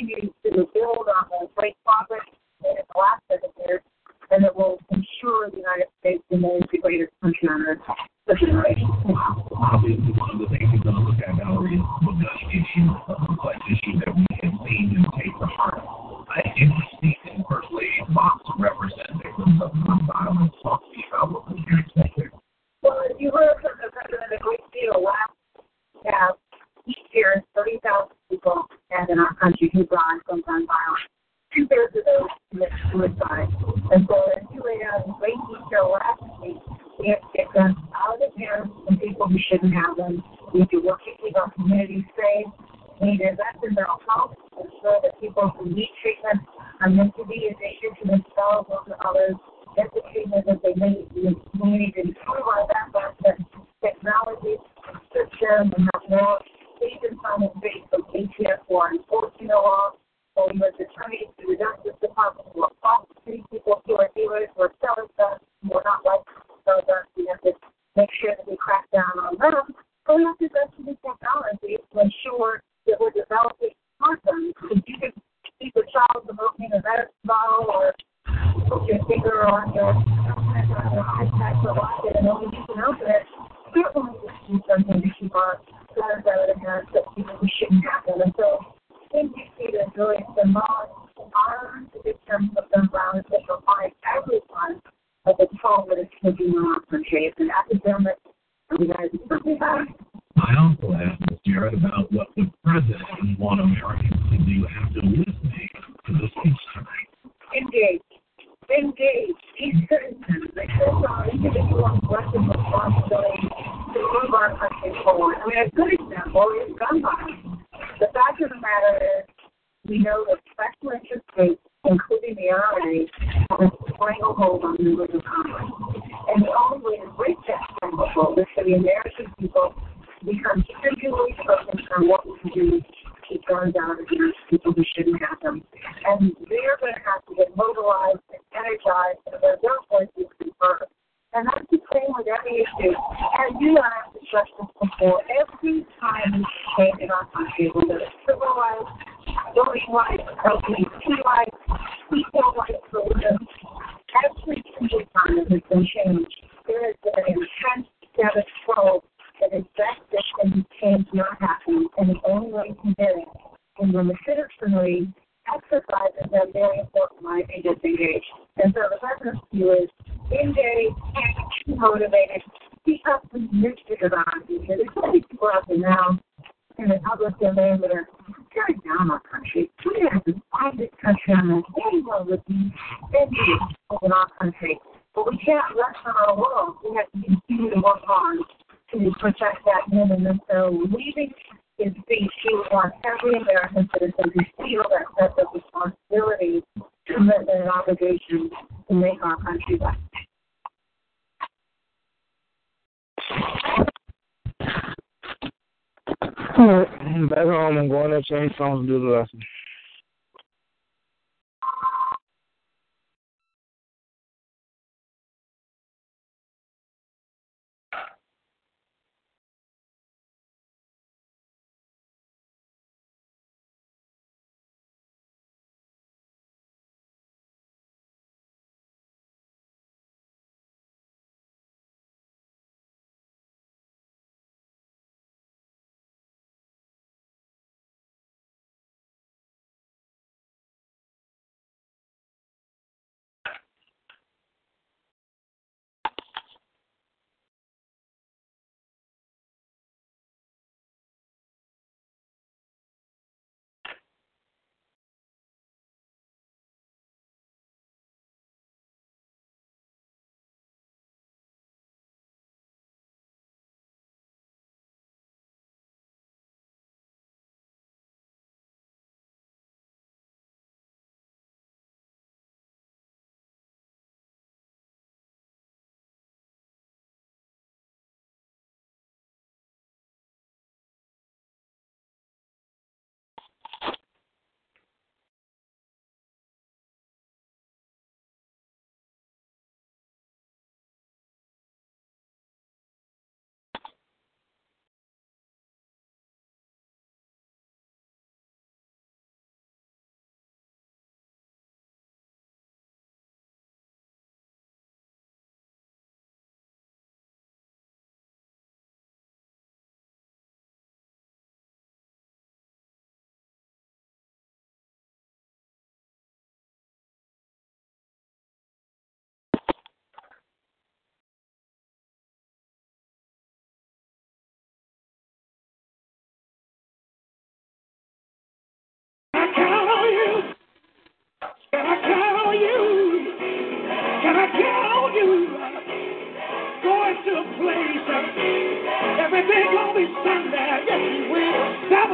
Continues to build on the great progress I count you. Going to a place. Gonna be Sunday. Yes, you will. That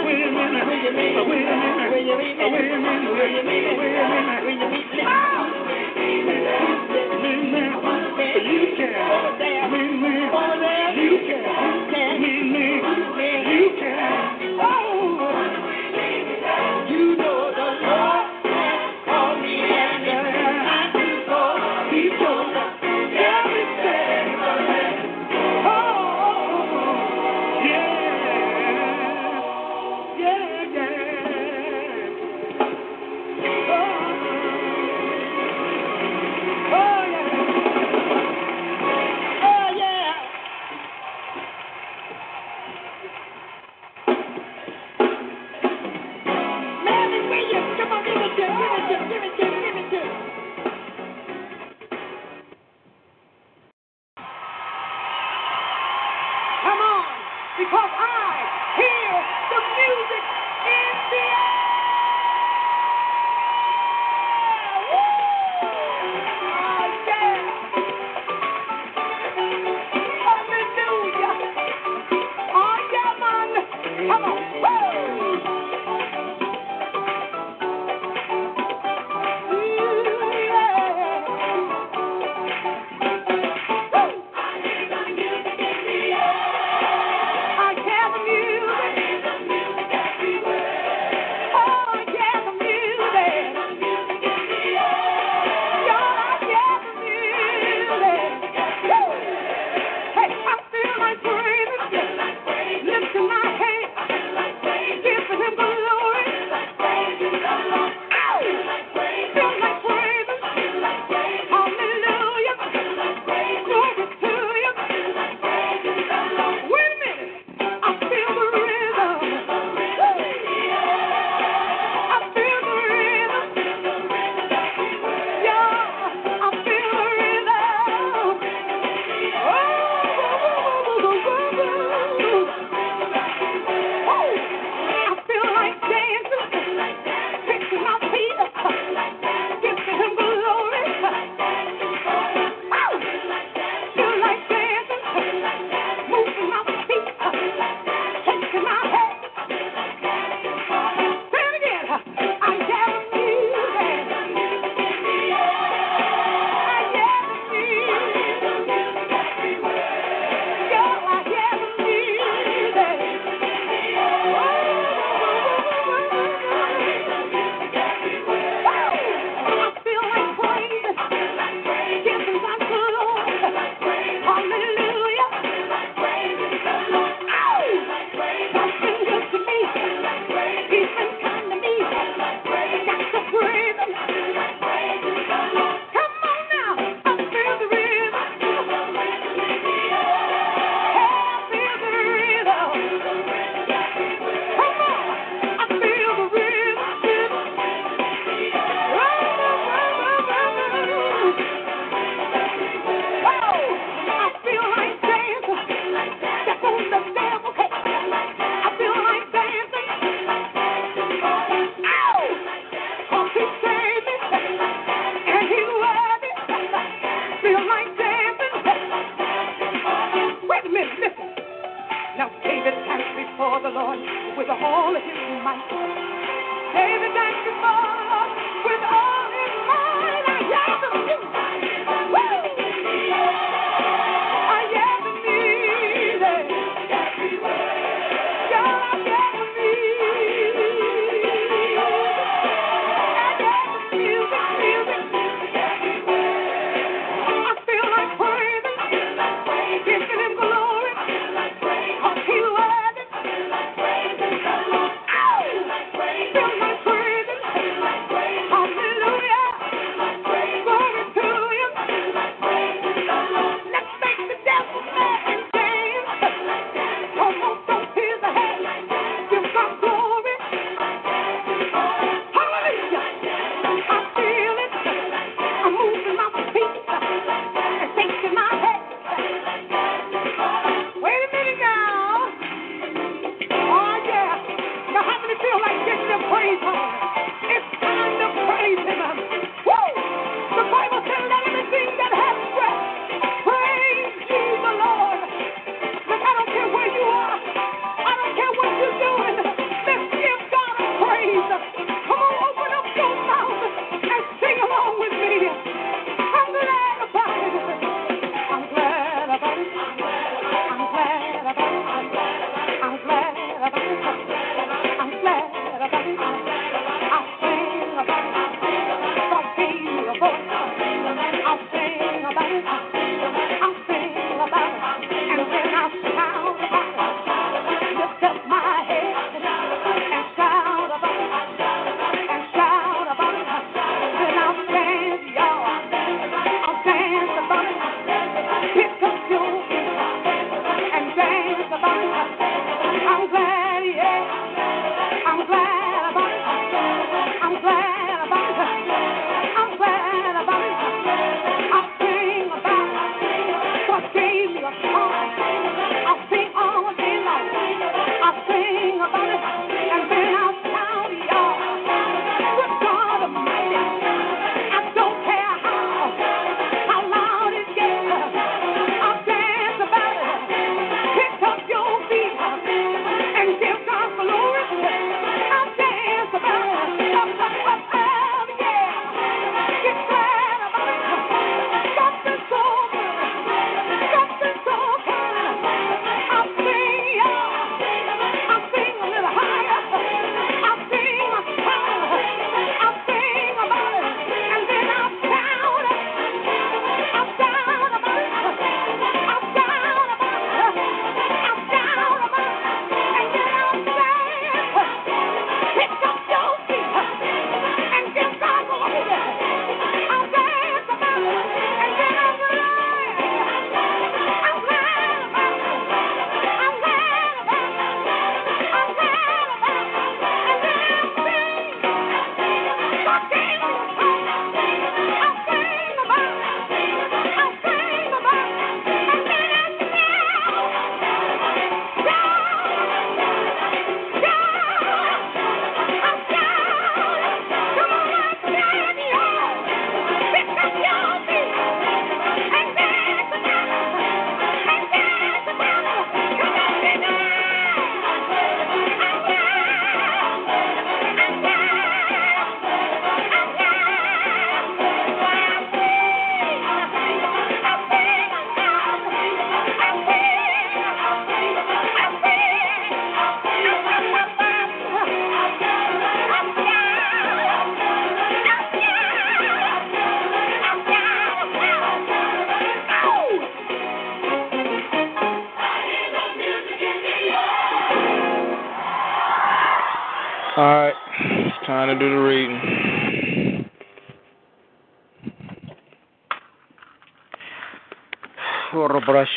Wait a minute, wait a minute, wait a minute, wait a minute, oh. wait a minute, wait a minute, wait a minute. You can. You can.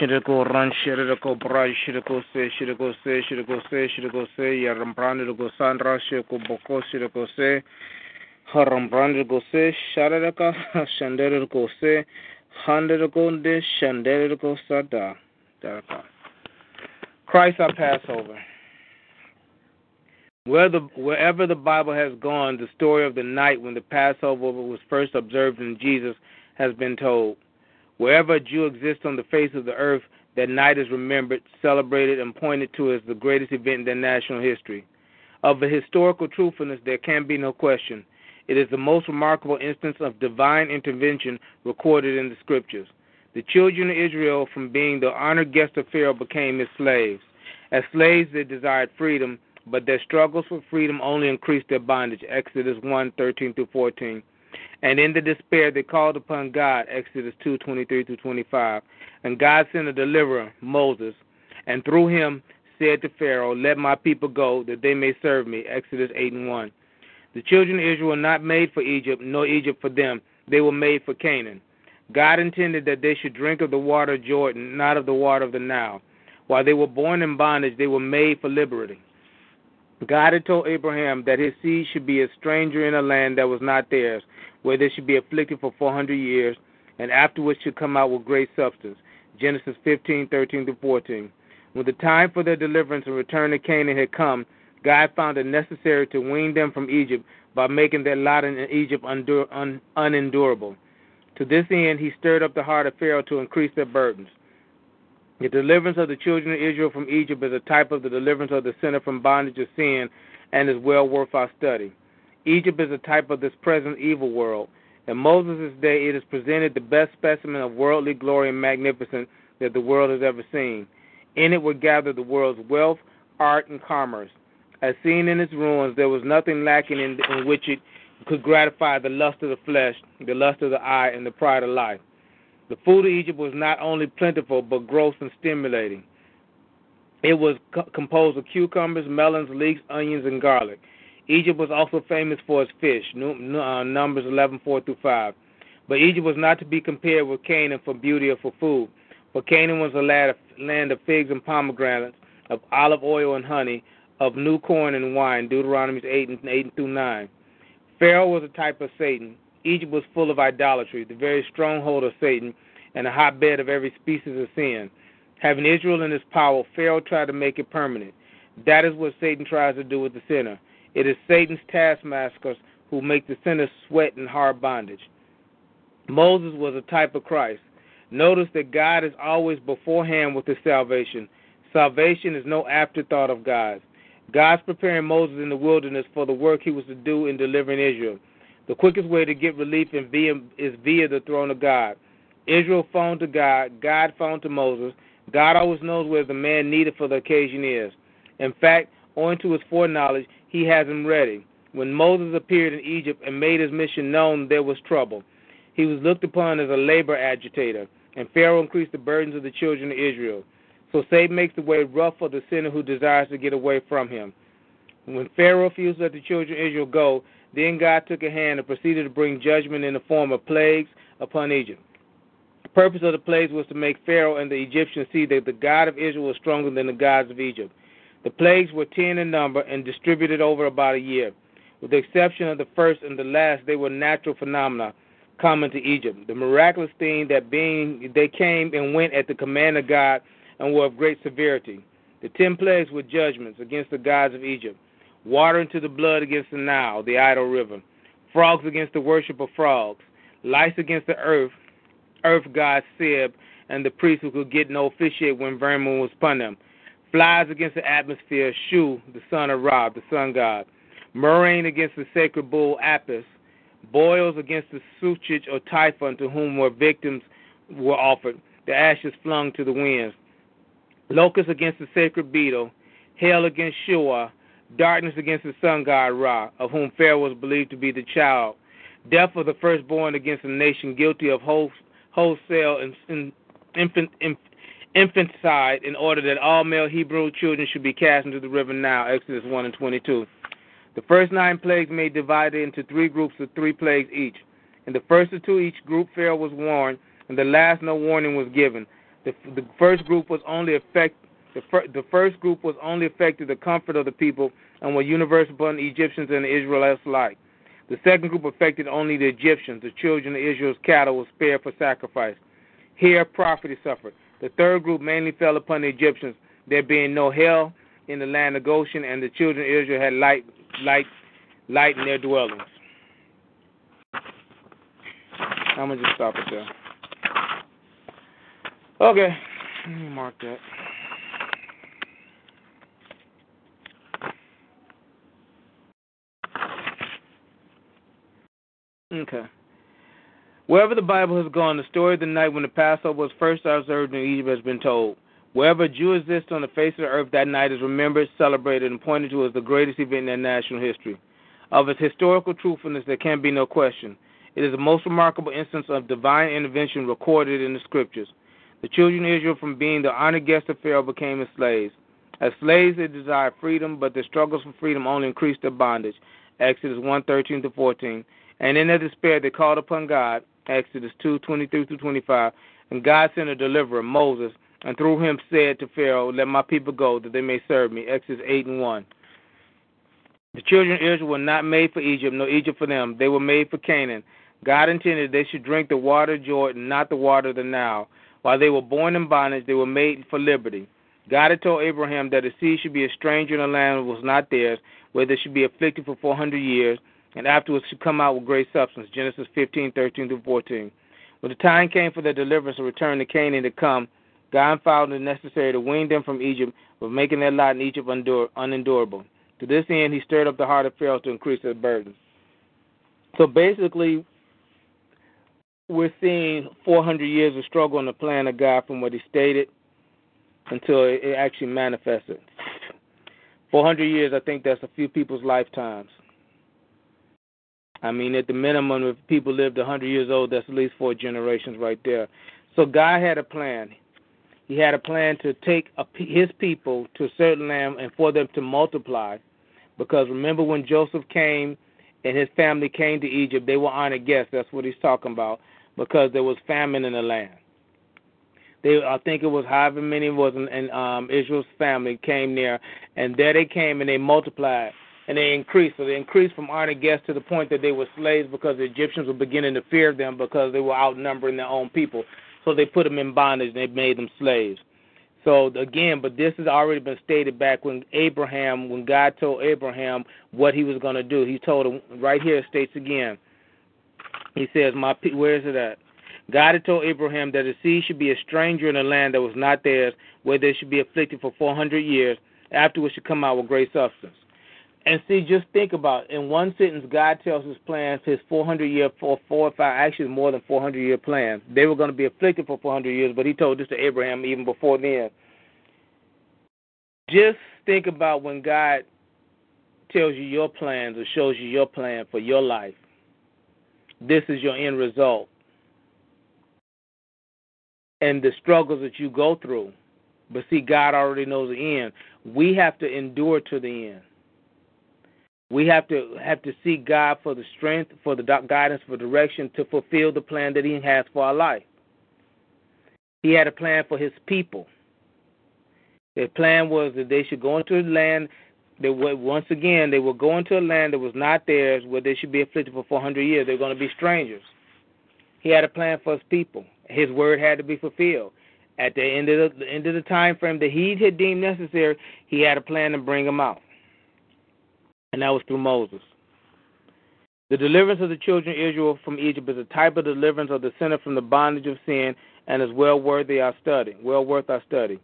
Shirako run Shirako Brai Shirako se Shirako se Shirako se Shirako se Yarambranigo Sandra Shirako Boko Shirako se Harambrandigo se Sharaka Shanderiko se Handeriko de Shanderiko Sada Daraka Christ our Passover. Where the, wherever the Bible has gone, the story of the night when the Passover was first observed in Jesus has been told. Wherever a Jew exists on the face of the earth, that night is remembered, celebrated, and pointed to as the greatest event in their national history. Of the historical truthfulness, there can be no question. It is the most remarkable instance of divine intervention recorded in the scriptures. The children of Israel, from being the honored guests of Pharaoh, became his slaves. As slaves, they desired freedom, but their struggles for freedom only increased their bondage. Exodus 1 13 14. And in the despair, they called upon God. Exodus 2 23 through 25. And God sent a deliverer, Moses, and through him said to Pharaoh, Let my people go, that they may serve me. Exodus 8 and 1. The children of Israel were not made for Egypt, nor Egypt for them. They were made for Canaan. God intended that they should drink of the water of Jordan, not of the water of the Nile. While they were born in bondage, they were made for liberty. God had told Abraham that his seed should be a stranger in a land that was not theirs, where they should be afflicted for 400 years, and afterwards should come out with great substance. Genesis 15, 13 to 14. When the time for their deliverance and return to Canaan had come, God found it necessary to wean them from Egypt by making their lot in Egypt unendurable. To this end, he stirred up the heart of Pharaoh to increase their burdens. The deliverance of the children of Israel from Egypt is a type of the deliverance of the sinner from bondage of sin and is well worth our study. Egypt is a type of this present evil world. In Moses' day, it is presented the best specimen of worldly glory and magnificence that the world has ever seen. In it were gathered the world's wealth, art, and commerce. As seen in its ruins, there was nothing lacking in, in which it could gratify the lust of the flesh, the lust of the eye, and the pride of life. The food of Egypt was not only plentiful, but gross and stimulating. It was co- composed of cucumbers, melons, leeks, onions, and garlic. Egypt was also famous for its fish, uh, Numbers 11, 4 through 5. But Egypt was not to be compared with Canaan for beauty or for food. For Canaan was a land of, figs and pomegranates, of olive oil and honey, of new corn and wine, Deuteronomy 8 and 8 through 9. Pharaoh was a type of Satan. Egypt was full of idolatry, the very stronghold of Satan, and a hotbed of every species of sin. Having Israel in his power, Pharaoh tried to make it permanent. That is what Satan tries to do with the sinner. It is Satan's taskmasters who make the sinner sweat in hard bondage. Moses was a type of Christ. Notice that God is always beforehand with his salvation. Salvation is no afterthought of God's. God's preparing Moses in the wilderness for the work he was to do in delivering Israel. The quickest way to get relief is via the throne of God. Israel phoned to God, God phoned to Moses. God always knows where the man needed for the occasion is. In fact, owing to his foreknowledge, he has him ready. When Moses appeared in Egypt and made his mission known, there was trouble. He was looked upon as a labor agitator, and Pharaoh increased the burdens of the children of Israel. So Satan makes the way rough for the sinner who desires to get away from him. When Pharaoh refused to let the children of Israel go, then God took a hand and proceeded to bring judgment in the form of plagues upon Egypt. The purpose of the plagues was to make Pharaoh and the Egyptians see that the God of Israel was stronger than the gods of Egypt. The plagues were ten in number and distributed over about a year. With the exception of the first and the last, they were natural phenomena common to Egypt. The miraculous thing that being they came and went at the command of God and were of great severity. The ten plagues were judgments against the gods of Egypt water into the blood against the Nile, the idol river, frogs against the worship of frogs, lice against the earth, earth god Seb, and the priest who could get no officiate when vermin was upon them, flies against the atmosphere, Shu, the son of Ra, the sun god, murrain against the sacred bull Apis, boils against the Suchit or Typhon to whom were victims were offered, the ashes flung to the winds, locusts against the sacred beetle, hail against Shua, darkness against the sun god Ra, of whom Pharaoh was believed to be the child, death of the firstborn against a nation guilty of wholesale and infant, infanticide, in order that all male Hebrew children should be cast into the river Nile. Exodus 1 and 22. The first nine plagues made divided into three groups of three plagues each. In the first of two, each group Pharaoh was warned, and the last no warning was given. The, the first group was only affect, the, fir, the first group was only affected the comfort of the people and were universal upon the Egyptians and the Israelites alike. The second group affected only the Egyptians. The children of Israel's cattle were spared for sacrifice. Here, property suffered. The third group mainly fell upon the Egyptians, there being no hell in the land of Goshen, and the children of Israel had light, light, light in their dwellings. I'm gonna just stop it there. Okay, Let me mark that. Okay. Wherever the Bible has gone, the story of the night when the Passover was first observed in Egypt has been told. Wherever a Jew exists on the face of the earth, that night is remembered, celebrated, and pointed to as the greatest event in their national history. Of its historical truthfulness, there can be no question. It is the most remarkable instance of divine intervention recorded in the scriptures. The children of Israel, from being the honored guests of Pharaoh, became his slaves. As slaves, they desired freedom, but their struggles for freedom only increased their bondage. Exodus 1 13 to 14. And in their despair, they called upon God. Exodus 2 23 to 25. And God sent a deliverer, Moses, and through him said to Pharaoh, Let my people go, that they may serve me. Exodus 8 and 1. The children of Israel were not made for Egypt, nor Egypt for them. They were made for Canaan. God intended they should drink the water of Jordan, not the water of the Nile. While they were born in bondage, they were made for liberty. God had told Abraham that his seed should be a stranger in a land that was not theirs, where they should be afflicted for 400 years, and afterwards should come out with great substance. Genesis 15, 13 through 14. When the time came for their deliverance and return to Canaan to come, God found it necessary to wean them from Egypt, but making their lot in Egypt unendurable. To this end, he stirred up the heart of Pharaoh to increase their burden. So basically, we're seeing 400 years of struggle in the plan of God from what he stated until it actually manifested. 400 years, I think that's a few people's lifetimes. I mean, at the minimum, if people lived 100 years old, that's at least four generations right there. So God had a plan. He had a plan to take a, his people to a certain land and for them to multiply. Because remember when Joseph came and his family came to Egypt, they were honored guests. That's what he's talking about. Because there was famine in the land. They, I think it was however many was in, in um, Israel's family came there, and there they came and they multiplied and they increased. So they increased from honored guests to the point that they were slaves because the Egyptians were beginning to fear them because they were outnumbering their own people. So they put them in bondage and they made them slaves. So again, but this has already been stated back when Abraham, when God told Abraham what he was going to do. He told him right here. It states again. He says, "My where is it at?" God had told Abraham that his seed should be a stranger in a land that was not theirs, where they should be afflicted for 400 years, afterwards should come out with great substance. And see, just think about it. in one sentence, God tells his plans, his 400 year, four, four or five, actually more than 400 year plan. They were going to be afflicted for 400 years, but he told this to Abraham even before then. Just think about when God tells you your plans or shows you your plan for your life. This is your end result. And the struggles that you go through. But see, God already knows the end. We have to endure to the end. We have to have to seek God for the strength, for the guidance, for direction to fulfill the plan that He has for our life. He had a plan for His people. The plan was that they should go into a land that once again they would go into a land that was not theirs, where they should be afflicted for 400 years. They're going to be strangers. He had a plan for His people. His word had to be fulfilled. At the end of the, the end of the time frame that He had deemed necessary, He had a plan to bring them out and that was through Moses. The deliverance of the children of Israel from Egypt is a type of deliverance of the sinner from the bondage of sin and is well worthy our study. Well worth our study.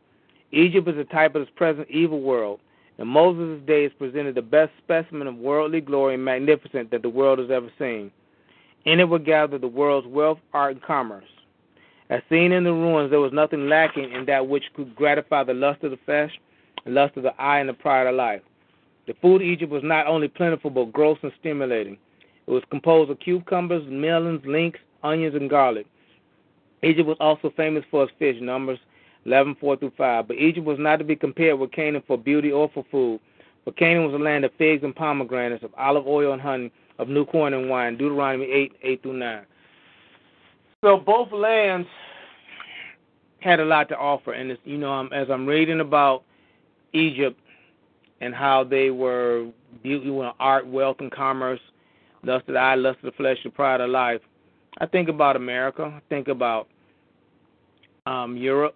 Egypt is a type of this present evil world. In Moses' days presented the best specimen of worldly glory and magnificence that the world has ever seen. In it were gathered the world's wealth, art, and commerce. As seen in the ruins, there was nothing lacking in that which could gratify the lust of the flesh, the lust of the eye, and the pride of life. The food of Egypt was not only plentiful but gross and stimulating. It was composed of cucumbers, melons, links, onions, and garlic. Egypt was also famous for its fish, Numbers 11, 4 through 5. But Egypt was not to be compared with Canaan for beauty or for food. For Canaan was a land of figs and pomegranates, of olive oil and honey, of new corn and wine. Deuteronomy 8, 8 through 9. So both lands had a lot to offer. And, you know, um, as I'm reading about Egypt, and how they were beauty, art, wealth, and commerce, lust of the eye, lust of the flesh, the pride of life. I think about America. I think about um, Europe.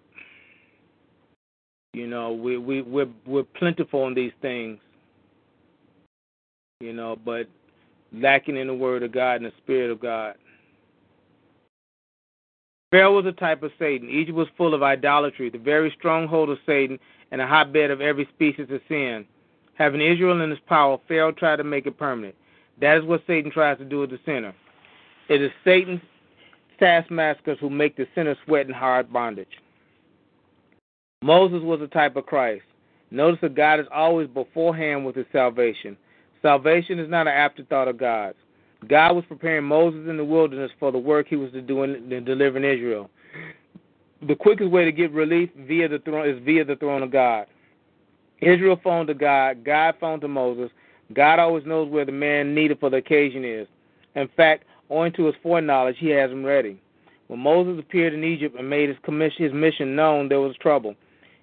You know, we we we're we're plentiful in these things. You know, but lacking in the Word of God and the Spirit of God. Pharaoh was a type of Satan. Egypt was full of idolatry, the very stronghold of Satan, and a hotbed of every species of sin. Having Israel in his power, Pharaoh tried to make it permanent. That is what Satan tries to do with the sinner. It is Satan's taskmasters who make the sinner sweat in hard bondage. Moses was a type of Christ. Notice that God is always beforehand with his salvation. Salvation is not an afterthought of God's. God was preparing Moses in the wilderness for the work he was to do in, in delivering Israel. The quickest way to get relief via the throne is via the throne of God. Israel phoned to God, God phoned to Moses. God always knows where the man needed for the occasion is. In fact, owing to his foreknowledge, he has him ready. When Moses appeared in Egypt and made his commission, his mission known, there was trouble.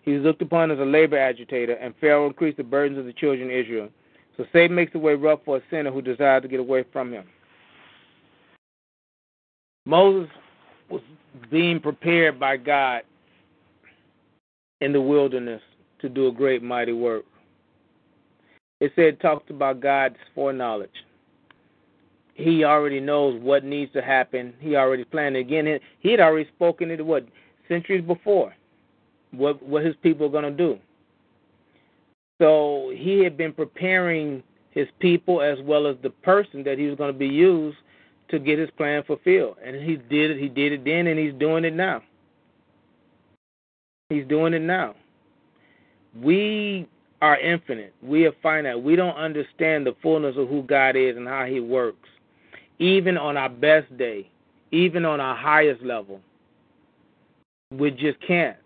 He was looked upon as a labor agitator, and Pharaoh increased the burdens of the children of Israel. So Satan makes the way rough for a sinner who desires to get away from him. Moses was being prepared by God in the wilderness to do a great mighty work. It said talked about God's foreknowledge. He already knows what needs to happen. He already planned it. Again, he had already spoken it what centuries before. What what his people are going to do. So he had been preparing his people as well as the person that he was going to be used to get his plan fulfilled. And he did it. He did it then, and he's doing it now. He's doing it now. We are infinite. We are finite. We don't understand the fullness of who God is and how He works. Even on our best day, even on our highest level, we just can't.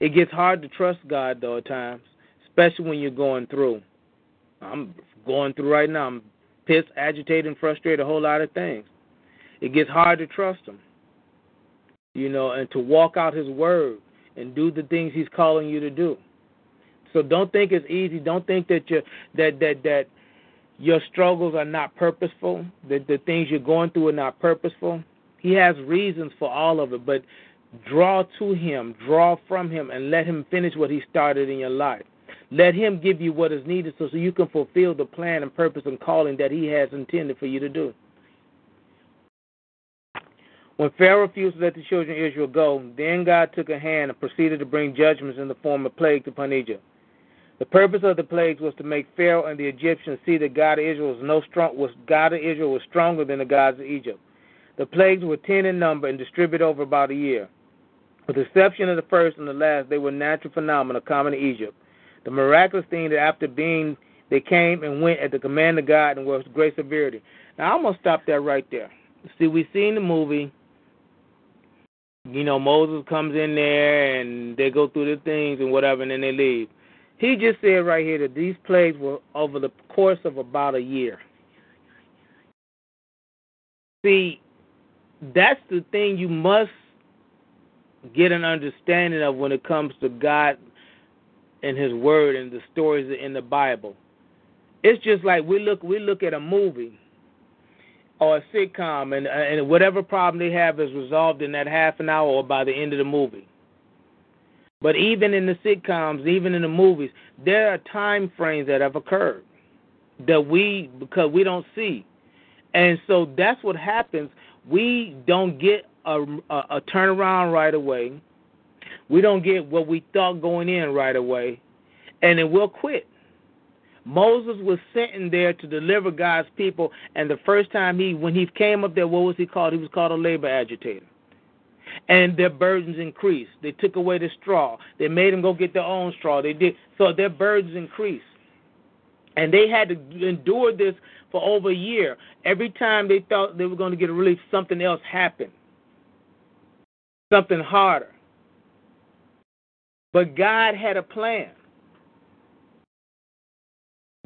It gets hard to trust God though at times, especially when you're going through. I'm going through right now. I'm pissed, agitated, and frustrated, a whole lot of things. It gets hard to trust Him, you know, and to walk out His word and do the things He's calling you to do. So don't think it's easy. Don't think that you that that that your struggles are not purposeful. That the things you're going through are not purposeful. He has reasons for all of it, but draw to Him, draw from Him, and let Him finish what He started in your life. Let Him give you what is needed so, so you can fulfill the plan and purpose and calling that He has intended for you to do. When Pharaoh refused to let the children of Israel go, then God took a hand and proceeded to bring judgments in the form of plagues upon Egypt. The purpose of the plagues was to make Pharaoh and the Egyptians see that God of Israel was no strong was God of Israel was stronger than the gods of Egypt. The plagues were ten in number and distributed over about a year. With the exception of the first and the last, they were natural phenomena common to Egypt. The miraculous thing that after being they came and went at the command of God and with great severity. Now I'm gonna stop that right there. See, we seen the movie. You know, Moses comes in there and they go through the things and whatever, and then they leave. He just said right here that these plagues were over the course of about a year. See, that's the thing you must get an understanding of when it comes to God and His Word and the stories in the Bible. It's just like we look we look at a movie or a sitcom, and and whatever problem they have is resolved in that half an hour or by the end of the movie. But even in the sitcoms, even in the movies, there are time frames that have occurred that we because we don't see, and so that's what happens. We don't get a, a, a turnaround right away. We don't get what we thought going in right away, and then we'll quit. Moses was sent in there to deliver God's people, and the first time he, when he came up there, what was he called? He was called a labor agitator. And their burdens increased. They took away the straw. They made them go get their own straw. They did so their burdens increased, and they had to endure this for over a year. Every time they thought they were going to get a relief, something else happened, something harder. But God had a plan.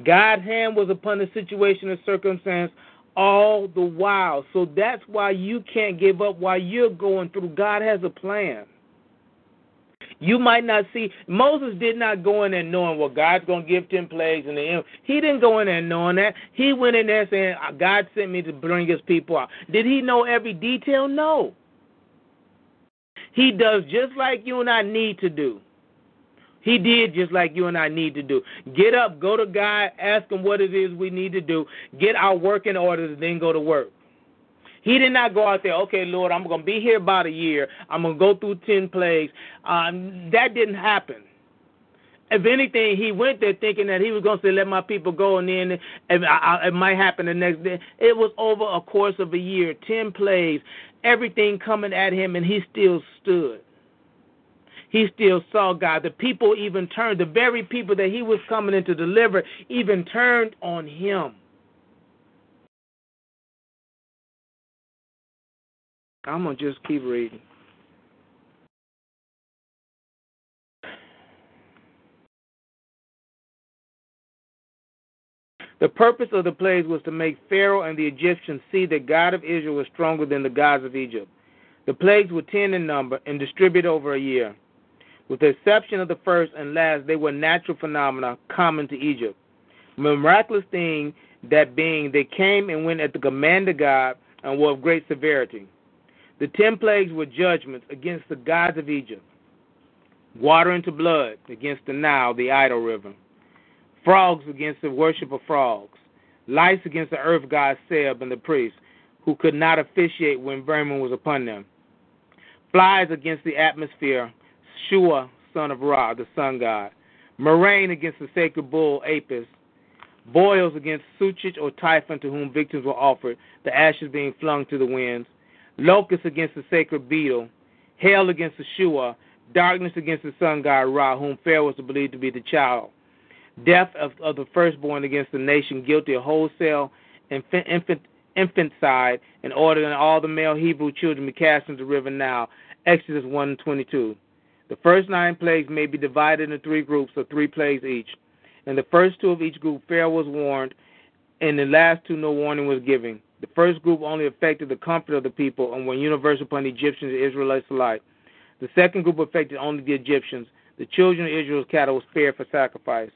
God's hand was upon the situation and circumstance all the while. So that's why you can't give up while you're going through. God has a plan. You might not see Moses did not go in there knowing what God's to give ten plagues and the end. he didn't go in there knowing that. He went in there saying uh, God sent me to bring his people out. Did he know every detail? No. He does just like you and I need to do. He did just like you and I need to do. Get up, go to God, ask him what it is we need to do, get our work in order, and then go to work. He did not go out there, okay, Lord, I'm going to be here about a year. I'm going to go through 10 plagues. Um, that didn't happen. If anything, he went there thinking that he was going to say, let my people go, and then it, it might happen the next day. It was over a course of a year, 10 plagues, everything coming at him, and he still stood. He still saw God. The people even turned, the very people that he was coming in to deliver, even turned on him. I'm going to just keep reading. The purpose of the plagues was to make Pharaoh and the Egyptians see that God of Israel was stronger than the gods of Egypt. The plagues were ten in number and distributed over a year. With the exception of the first and last, they were natural phenomena common to Egypt. Miraculous thing that being they came and went at the command of God and were of great severity. The ten plagues were judgments against the gods of Egypt. Water into blood against the Nile, the idol river. Frogs against the worship of frogs. Lice against the earth god Seb and the priests, who could not officiate when vermin was upon them. Flies against the atmosphere, Shua, son of Ra, the sun god. Murrain against the sacred bull Apis. Boils against Suchit or Typhon to whom victims were offered, the ashes being flung to the winds locusts against the sacred beetle, hail against the Shua, darkness against the sun god Ra, whom Pharaoh was believed to be the child, death of, of the firstborn against the nation guilty of wholesale infant, infant, infanticide, and ordering all the male Hebrew children be cast into the river Nile. Exodus 1 22. The first nine plagues may be divided into three groups of three plagues each. In the first two of each group, Pharaoh was warned. And the last two, no warning was given. The first group only affected the comfort of the people and were universal upon the Egyptians and Israelites alike. The second group affected only the Egyptians. The children of Israel's cattle were spared for sacrifice.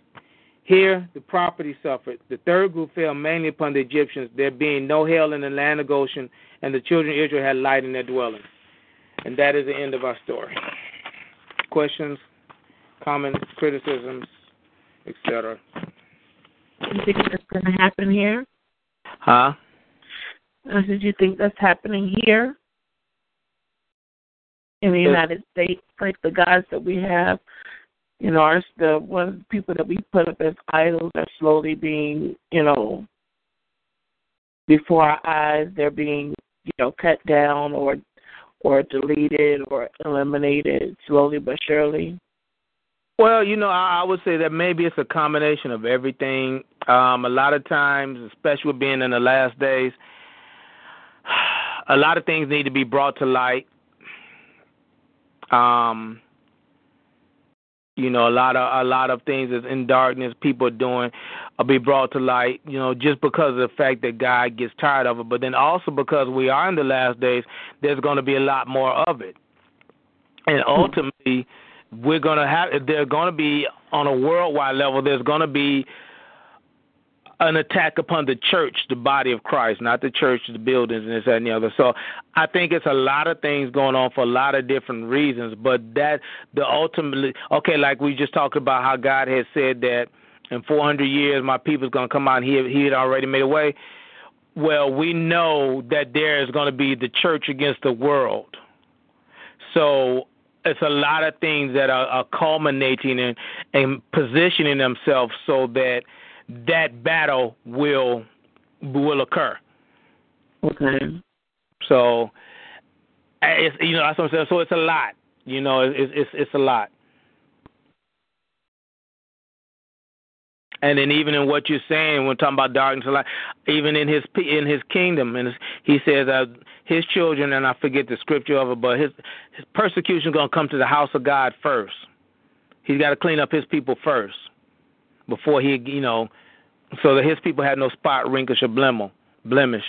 Here, the property suffered. The third group fell mainly upon the Egyptians, there being no hail in the land of Goshen, and the children of Israel had light in their dwelling. And that is the end of our story. Questions, comments, criticisms, etc. You think that's going to happen here? Huh? Uh, did you think that's happening here in the United States? Like the gods that we have, you know, our the one people that we put up as idols are slowly being, you know, before our eyes. They're being, you know, cut down or or deleted or eliminated slowly but surely. Well, you know, I, I would say that maybe it's a combination of everything. Um, a lot of times, especially being in the last days, a lot of things need to be brought to light. Um, you know, a lot of a lot of things that's in darkness. People are doing will be brought to light. You know, just because of the fact that God gets tired of it, but then also because we are in the last days, there's going to be a lot more of it, and hmm. ultimately, we're going to have. They're going to be on a worldwide level. There's going to be an attack upon the church, the body of Christ, not the church, the buildings, and this, that, and the other. So I think it's a lot of things going on for a lot of different reasons. But that the ultimately, okay, like we just talked about how God has said that in 400 years my people's going to come out he, he had already made a way. Well, we know that there is going to be the church against the world. So it's a lot of things that are, are culminating and, and positioning themselves so that – that battle will will occur. Okay. So it's you know that's what I'm saying. So it's a lot. You know, it's it's it's a lot. And then even in what you're saying, when we're talking about darkness, light, even in his in his kingdom, and he says uh, his children, and I forget the scripture of it, but his his persecution is gonna come to the house of God first. He's got to clean up his people first before he, you know, so that his people had no spot, wrinkle, or blemish.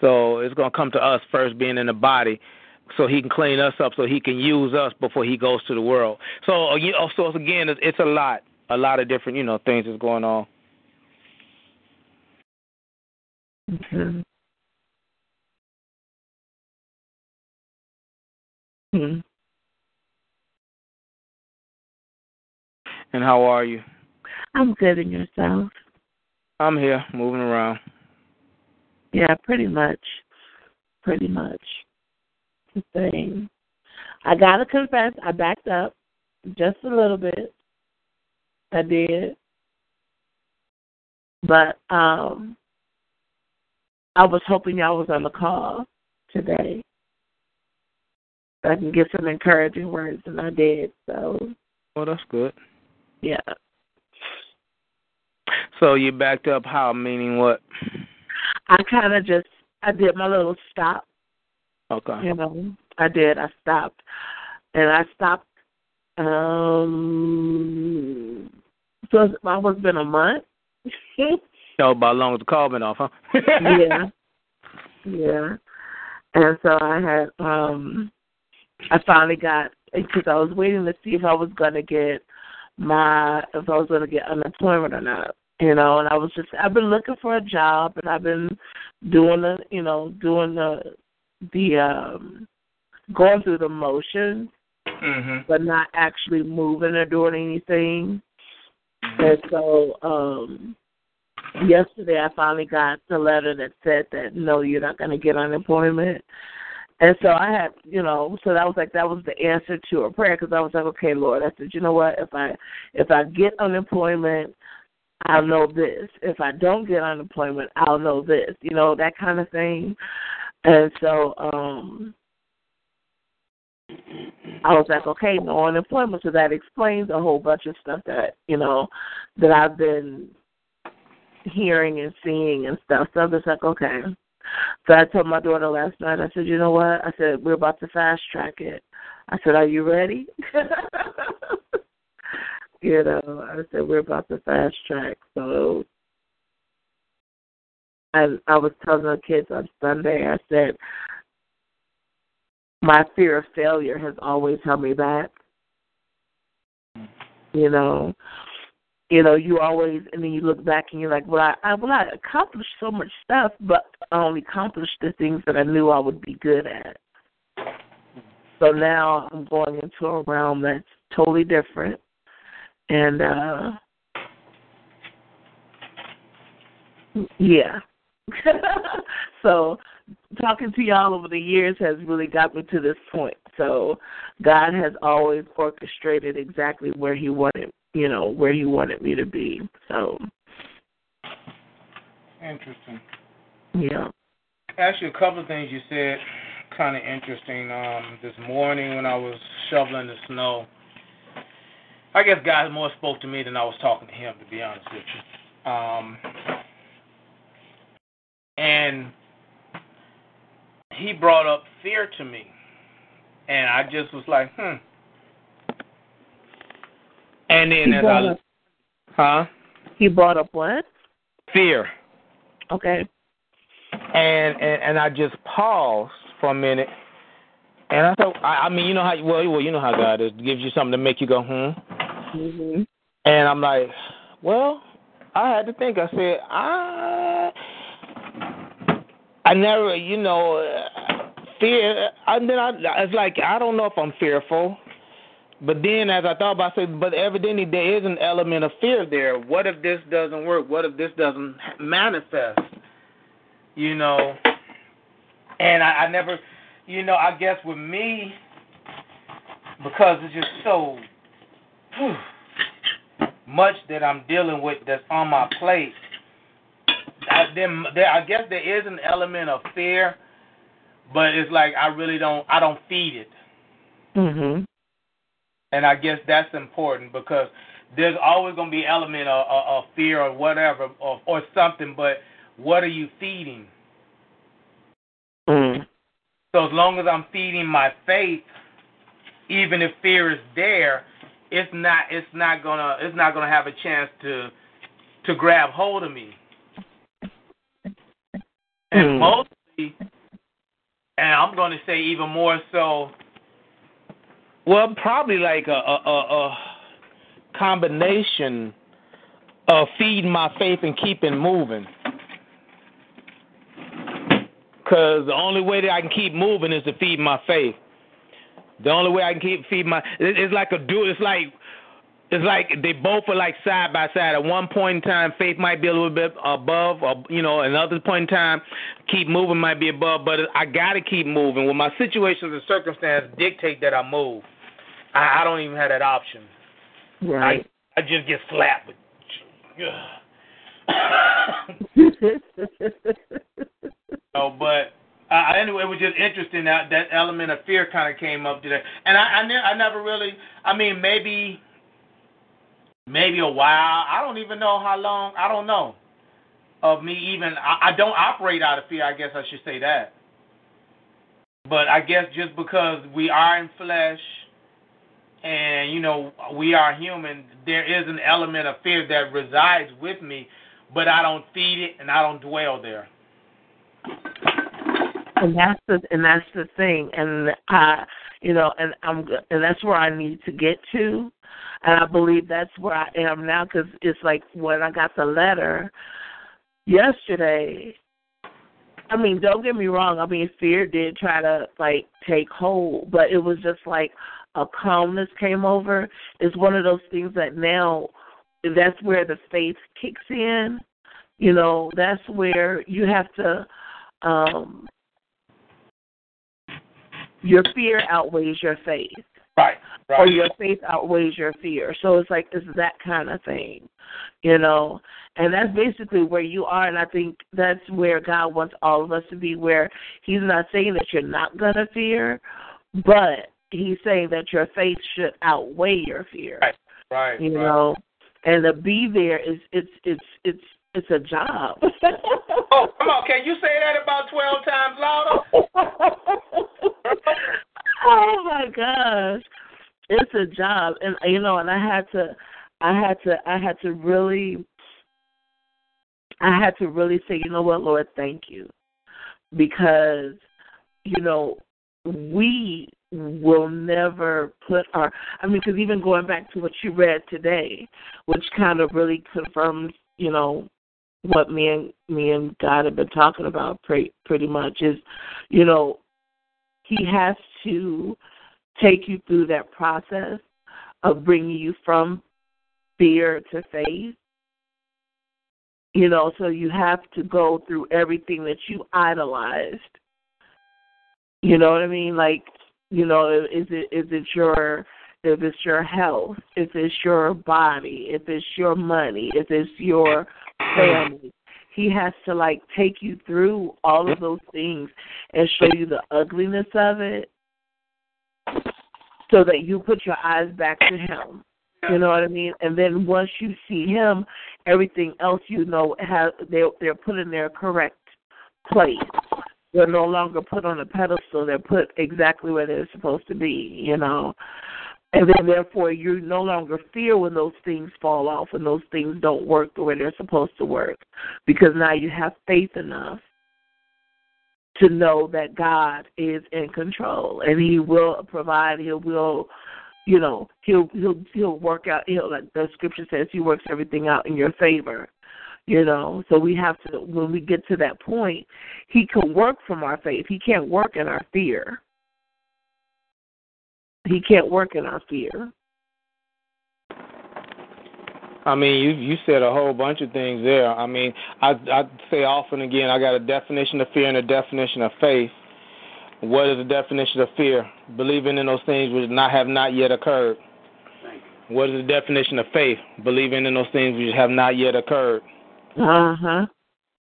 So it's going to come to us first, being in the body, so he can clean us up, so he can use us before he goes to the world. So, so again, it's, it's a lot, a lot of different, you know, things that's going on. Okay. Hmm. And how are you? I'm good in yourself. I'm here, moving around. Yeah, pretty much. pretty much the thing. I gotta confess, I backed up just a little bit. I did. But um I was hoping y'all was on the call today. I can get some encouraging words and I did, so Well that's good. Yeah. So you backed up how meaning what? I kinda just I did my little stop. Okay. You know. I did, I stopped. And I stopped um so it's almost been a month. So about long as the call been off, huh? yeah. Yeah. And so I had um I finally got because I was waiting to see if I was gonna get my if I was gonna get unemployment or not. You know, and I was just I've been looking for a job and I've been doing the you know, doing the the um going through the motions Mhm. but not actually moving or doing anything. And so um yesterday I finally got the letter that said that no, you're not going to get unemployment. And so I had, you know, so that was like that was the answer to a prayer because I was like, okay, Lord, I said, you know what, if I if I get unemployment, I'll know this. If I don't get unemployment, I'll know this. You know that kind of thing. And so um I was like, okay, no unemployment. So that explains a whole bunch of stuff that, you know, that I've been hearing and seeing and stuff. So I was like, okay. So I told my daughter last night, I said, you know what? I said, we're about to fast track it. I said, are you ready? you know, I said, we're about to fast track. So I, I was telling the kids on Sunday, I said, my fear of failure has always held me back. Mm. You know, you know, you always, and then you look back and you're like, well, I, I well, I accomplished so much stuff, but I only accomplished the things that I knew I would be good at. So now I'm going into a realm that's totally different, and uh yeah. so talking to y'all over the years has really got me to this point. So God has always orchestrated exactly where He wanted, you know, where He wanted me to be. So Interesting. yeah. Actually, a couple of things you said kind of interesting. Um, this morning when I was shoveling the snow, I guess God more spoke to me than I was talking to Him, to be honest with you. Um, and He brought up fear to me, and I just was like, hmm. And then He as I, up- huh? He brought up what? Fear. Okay. and and and I just paused for a minute, and I thought, I, I mean, you know how well, well, you know how God is, gives you something to make you go, hmm. hmm And I'm like, well, I had to think. I said, I, I never, you know, fear. And then I, it's like I don't know if I'm fearful. But then, as I thought about, it, I said, but evidently there is an element of fear there. What if this doesn't work? What if this doesn't manifest? You know, and I, I never, you know, I guess with me, because it's just so whew, much that I'm dealing with that's on my plate. I, then there, I guess there is an element of fear, but it's like I really don't, I don't feed it. Mhm. And I guess that's important because there's always going to be element of, of, of fear or whatever or, or something, but what are you feeding? Mm. So as long as I'm feeding my faith, even if fear is there, it's not it's not gonna it's not gonna have a chance to to grab hold of me. And Mm. mostly, and I'm gonna say even more so. Well, probably like a a, a, a combination of feeding my faith and keeping moving. Because the only way that I can keep moving is to feed my faith. The only way I can keep feed my it's like a do it's like it's like they both are like side by side. At one point in time, faith might be a little bit above, or you know, another point in time, keep moving might be above. But I gotta keep moving. When my situations and circumstances dictate that I move, I, I don't even have that option. Right. I, I just get slapped. With, oh, but uh, anyway, it was just interesting that that element of fear kind of came up today, and I I, ne- I never really. I mean, maybe maybe a while. I don't even know how long. I don't know of me even. I, I don't operate out of fear. I guess I should say that. But I guess just because we are in flesh and you know we are human, there is an element of fear that resides with me, but I don't feed it and I don't dwell there. And that's the and that's the thing, and I, you know, and I'm and that's where I need to get to, and I believe that's where I am now because it's like when I got the letter yesterday. I mean, don't get me wrong. I mean, fear did try to like take hold, but it was just like a calmness came over. It's one of those things that now that's where the faith kicks in. You know, that's where you have to um your fear outweighs your faith. Right. Right. Or your faith outweighs your fear. So it's like it's that kind of thing. You know? And that's basically where you are and I think that's where God wants all of us to be where he's not saying that you're not gonna fear, but he's saying that your faith should outweigh your fear. Right. Right. You right. know. And to be there is it's it's it's it's a job. oh, come on! Can you say that about twelve times louder? oh my gosh, it's a job, and you know, and I had to, I had to, I had to really, I had to really say, you know what, Lord, thank you, because, you know, we will never put our I mean because even going back to what you read today which kind of really confirms you know what me and me and God have been talking about pretty pretty much is you know he has to take you through that process of bringing you from fear to faith. You know so you have to go through everything that you idolized. You know what I mean? Like you know, is it is it your if it's your health, if it's your body, if it's your money, if it's your family. He has to like take you through all of those things and show you the ugliness of it so that you put your eyes back to him. You know what I mean? And then once you see him, everything else you know has they they're put in their correct place they're no longer put on a pedestal. They're put exactly where they're supposed to be, you know. And then therefore you no longer fear when those things fall off and those things don't work the way they're supposed to work. Because now you have faith enough to know that God is in control and He will provide, He will you know, he'll he'll he'll work out he'll like the scripture says he works everything out in your favor you know. So we have to when we get to that point he can work from our faith. He can't work in our fear. He can't work in our fear I mean, you you said a whole bunch of things there. I mean, I I say often again, I got a definition of fear and a definition of faith. What is the definition of fear? Believing in those things which not have not yet occurred. What is the definition of faith? Believing in those things which have not yet occurred. Uh huh.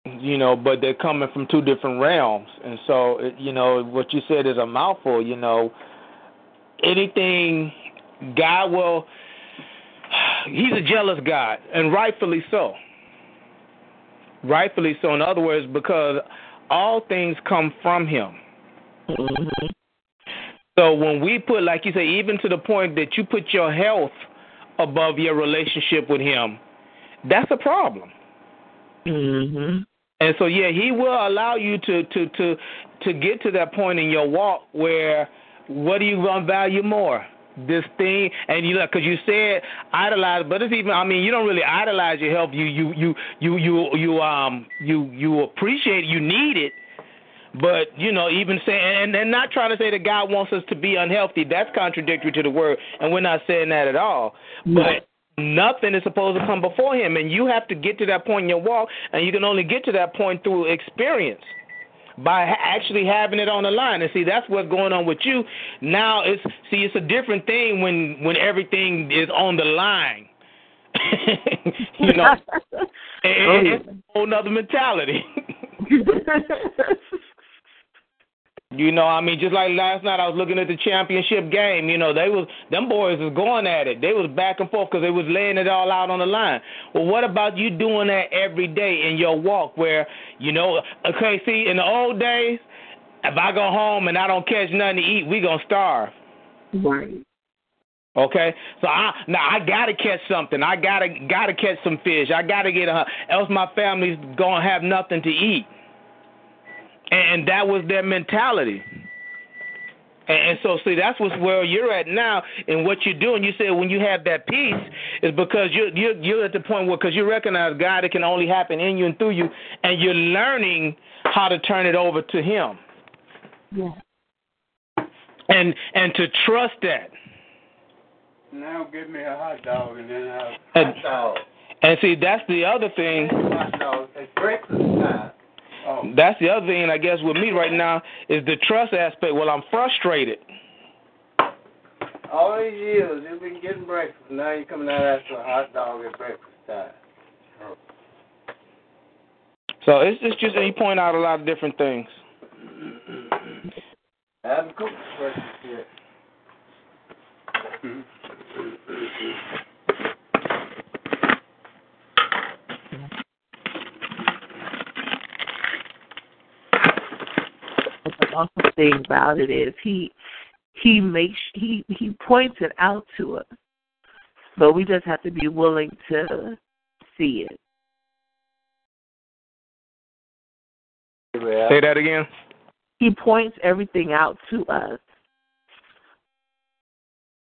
You know, but they're coming from two different realms, and so you know what you said is a mouthful. You know, anything God will. He's a jealous God, and rightfully so. Rightfully so. In other words, because all things come from Him. Mm-hmm. So when we put, like you say, even to the point that you put your health above your relationship with Him, that's a problem. Mhm. And so yeah, he will allow you to to to to get to that point in your walk where what do you gonna value more? This thing, and you like, cause you said idolize, but it's even. I mean, you don't really idolize your health. You you you you you you um you you appreciate, it, you need it, But you know, even saying and, and not trying to say that God wants us to be unhealthy. That's contradictory to the word, and we're not saying that at all. But nothing is supposed to come before Him, and you have to get to that point in your walk, and you can only get to that point through experience by actually having it on the line. And see, that's what's going on with you. Now it's see, it's a different thing when when everything is on the line. you know, and, it, it's oh. a whole nother mentality. You know, I mean, just like last night, I was looking at the championship game. You know, they was them boys was going at it. They was back and forth because they was laying it all out on the line. Well, what about you doing that every day in your walk? Where you know, okay, see, in the old days, if I go home and I don't catch nothing to eat, we gonna starve. Right. Okay, so I now I gotta catch something. I gotta gotta catch some fish. I gotta get a else my family's gonna have nothing to eat. And that was their mentality. And so, see, that's what's where you're at now, and what you're doing. You said when you have that peace, is because you're you're, you're at the point where because you recognize God, it can only happen in you and through you, and you're learning how to turn it over to Him. Yeah. And and to trust that. Now give me a hot dog and then I'll And, and see, that's the other thing. hot dog. It's breakfast time. Oh. That's the other thing, I guess, with me right now is the trust aspect. Well, I'm frustrated. All these years you've been getting breakfast. Now you're coming out after a hot dog at breakfast time. So it's it's just you point out a lot of different things. I haven't cooked breakfast yet. But the awesome thing about it is he he makes he he points it out to us, but we just have to be willing to see it. Say that again. He points everything out to us,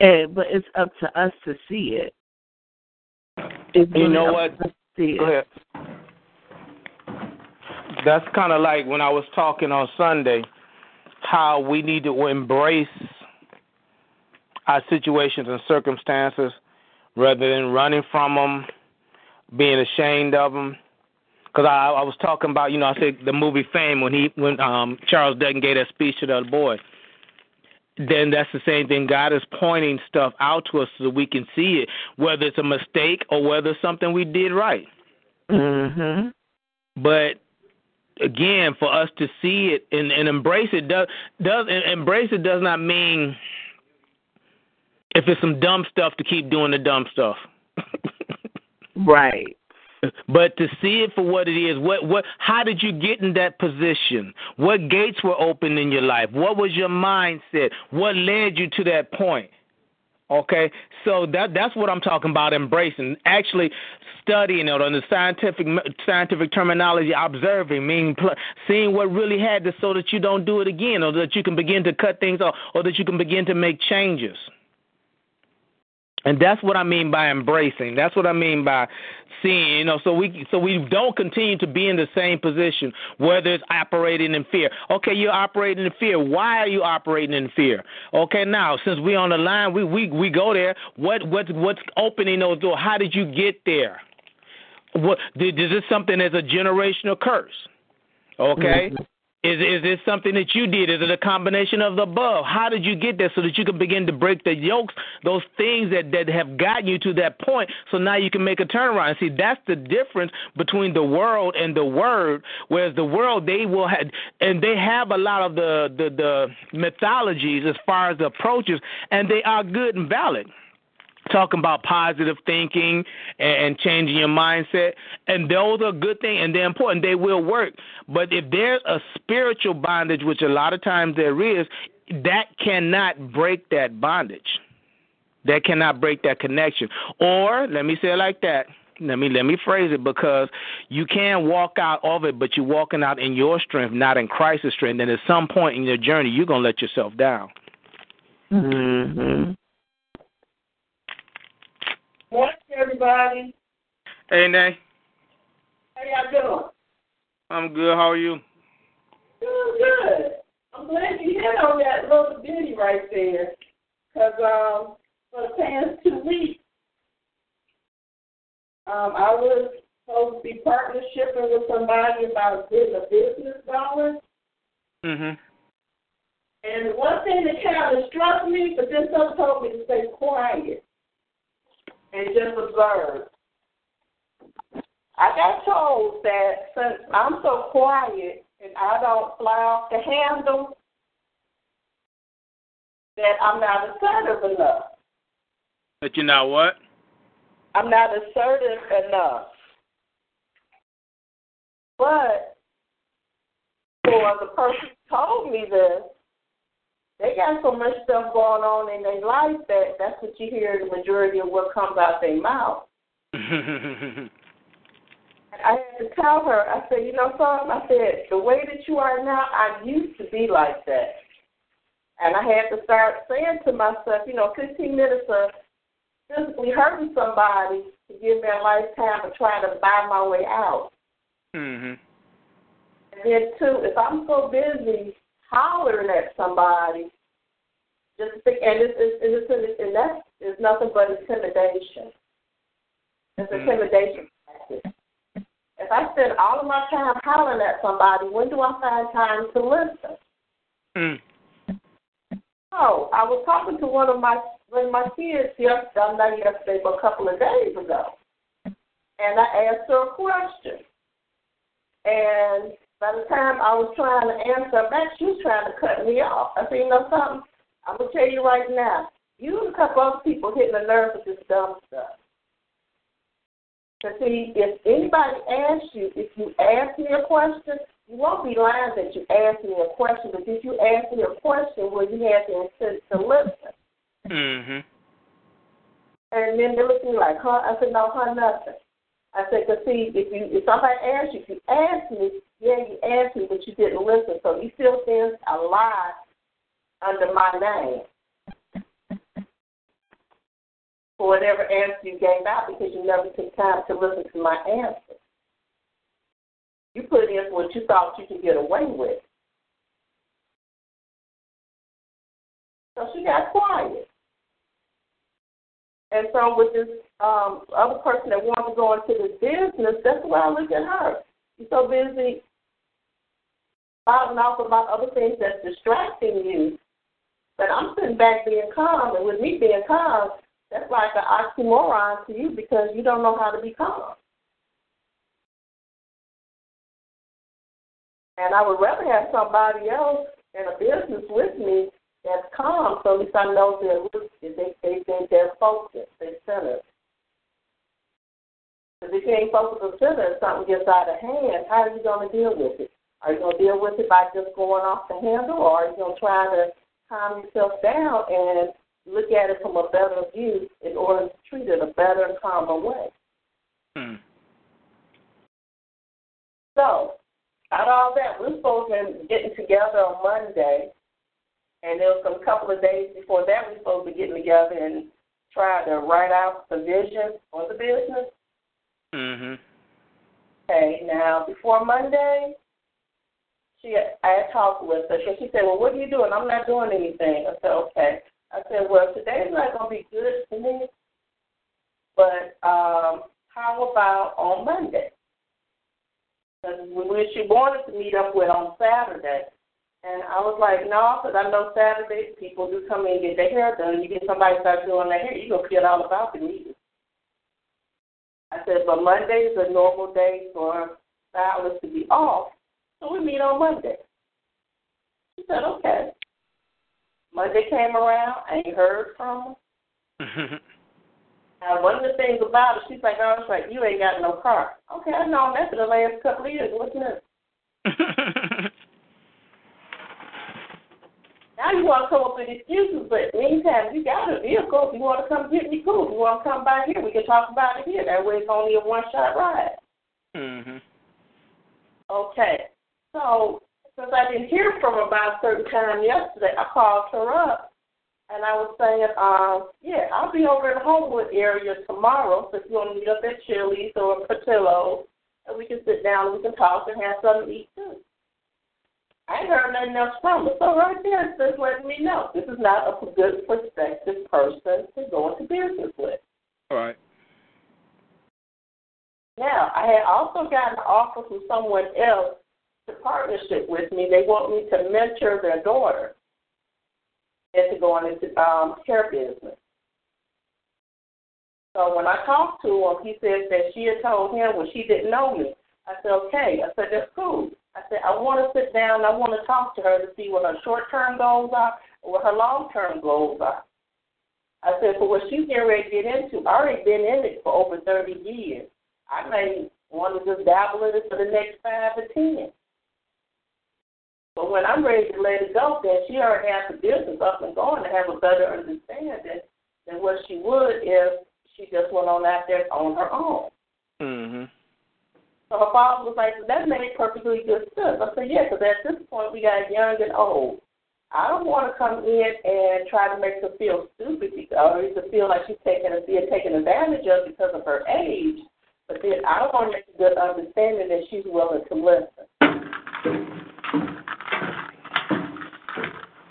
and but it's up to us to see it. It's You really know what? to See Go it. ahead. That's kind of like when I was talking on Sunday, how we need to embrace our situations and circumstances rather than running from them, being ashamed of them. Because I, I was talking about, you know, I said the movie Fame when he when um Charles Dutton gave that speech to the other boy. Then that's the same thing. God is pointing stuff out to us so that we can see it, whether it's a mistake or whether it's something we did right. Mm-hmm. But again, for us to see it and, and embrace it does does embrace it does not mean if it's some dumb stuff to keep doing the dumb stuff. Right. But to see it for what it is, what what how did you get in that position? What gates were open in your life? What was your mindset? What led you to that point? Okay, so that that's what I'm talking about. Embracing, actually studying it on the scientific scientific terminology, observing, meaning pl- seeing what really had this, so that you don't do it again, or that you can begin to cut things off, or that you can begin to make changes. And that's what I mean by embracing. That's what I mean by seeing, you know, so we so we don't continue to be in the same position, whether it's operating in fear. Okay, you're operating in fear. Why are you operating in fear? Okay, now since we're on the line, we we we go there. What what what's opening those doors? How did you get there? What did, is this something as a generational curse? Okay. Mm-hmm. Is is this something that you did? Is it a combination of the above? How did you get there so that you can begin to break the yokes, those things that that have gotten you to that point, so now you can make a turnaround? See, that's the difference between the world and the word. Whereas the world, they will have, and they have a lot of the the, the mythologies as far as the approaches, and they are good and valid talking about positive thinking and, changing your mindset and those are good things and they're important. They will work. But if there's a spiritual bondage which a lot of times there is that cannot break that bondage. That cannot break that connection. Or let me say it like that. Let me let me phrase it because you can walk out of it but you're walking out in your strength not in christ's strength. And at some point in your journey you're going to let yourself down. Mhm. Morning, everybody. hey nay How y'all doing? i'm good how are you Good, I'm glad you hit on that little bitty right there. Because um, for the past two weeks, um, I was supposed to be partnershiping with somebody about getting a business going. Mhm. And one thing that kind of struck me, but then some told me to stay quiet and just observe. I got told that since I'm so quiet and I don't fly off the handle, that I'm not assertive enough. But you know what? I'm not assertive enough. But for the person who told me this, they got so much stuff going on in their life that that's what you hear the majority of what comes out their mouth. I had to tell her, I said, you know something? I said, the way that you are now, I used to be like that. And I had to start saying to myself, you know, 15 minutes of physically hurting somebody to give me a lifetime of trying to buy my way out. Mhm. And then, too, if I'm so busy hollering at somebody, just think, and it's, it's, it's, it's, and that is nothing but intimidation. It's intimidation practice. If I spend all of my time hollering at somebody, when do I find time to listen? Mm. Oh, I was talking to one of my one of my kids yesterday, not yesterday, but a couple of days ago, and I asked her a question. And by the time I was trying to answer back, she was trying to cut me off. I said, you know something? I'm gonna tell you right now. You and a couple other people hitting the nerve with this dumb stuff. But see, if anybody asks you, if you ask me a question, you won't be lying that you asked me a question, but if you ask me a question where you had the intent to listen. Mhm. And then they look at me like, huh? I said, no, huh, nothing. I said, because see, if you if somebody asks you, if you ask me, yeah, you asked me, but you didn't listen. So you still thinks a lie under my name for whatever answer you gave out because you never took time to listen to my answer. You put in what you thought you could get away with. So she got quiet. And so with this um, other person that wants to go into this business, that's why I look at her. She's so busy spouting off about other things that's distracting you. But I'm sitting back being calm, and with me being calm, that's like an oxymoron to you because you don't know how to be calm. And I would rather have somebody else in a business with me that's calm, so at least I know they're they they think they're focused, they're centered. Because if you ain't focused or centered, something gets out of hand, how are you going to deal with it? Are you going to deal with it by just going off the handle, or are you going to try to calm yourself down and look at it from a better view in order to treat it a better and calmer way? Hmm. So, out of all that, we're supposed to be getting together on Monday, and there was some couple of days before that we were supposed to be getting together and try to write out the vision for the business. Mhm. Okay, now before Monday, she I talked with her. So she said, "Well, what are you doing?" I'm not doing anything. I said, "Okay." I said, "Well, today's not going to be good for me, but um, how about on Monday?" Because we she wanted to meet up with on Saturday, and I was like, "No," because I know Saturday people do come in and get their hair done. You get somebody start doing their hair, you gonna forget all about the meeting. I said, but Monday is a normal day for stylists to be off, so we meet on Monday. She said, okay. Monday came around, I ain't heard from her. Now, one of the things about it, she's like, oh, it's like, you ain't got no car. Okay, I've known that for the last couple of years. What's next? now you want to come up with excuses, but meantime, you got a vehicle. If you want to come get me, cool. If you want to come by here, we can talk about it here. That way it's only a one-shot ride. Mhm. Okay. So since I didn't hear from her by a certain time yesterday, I called her up and I was saying, um, yeah, I'll be over in the Homewood area tomorrow. So if you want to meet up at Chili's or Portillo, and we can sit down and we can talk and have something to eat too. I ain't heard nothing else from her. So right there, it's just letting me know this is not a good prospective person to go into business with. All right. Now, I had also gotten an offer from someone else to partnership with me. They want me to mentor their daughter into going into um, hair business. So when I talked to him, he said that she had told him when she didn't know me. I said, okay. I said, that's cool. I said, I want to sit down. I want to talk to her to see what her short-term goals are and what her long-term goals are. I said, for what she's getting ready to get into, I already been in it for over 30 years. I may want to just dabble in it for the next five or ten. But when I'm ready to let it go, then she already has the business up and going to have a better understanding than what she would if she just went on out there on her own. Mhm. So her father was like, that made perfectly good sense. I said, yeah, because at this point we got young and old. I don't want to come in and try to make her feel stupid because, or to feel like she's taking being taken advantage of because of her age. But then I don't want to make a good understanding that she's willing to listen.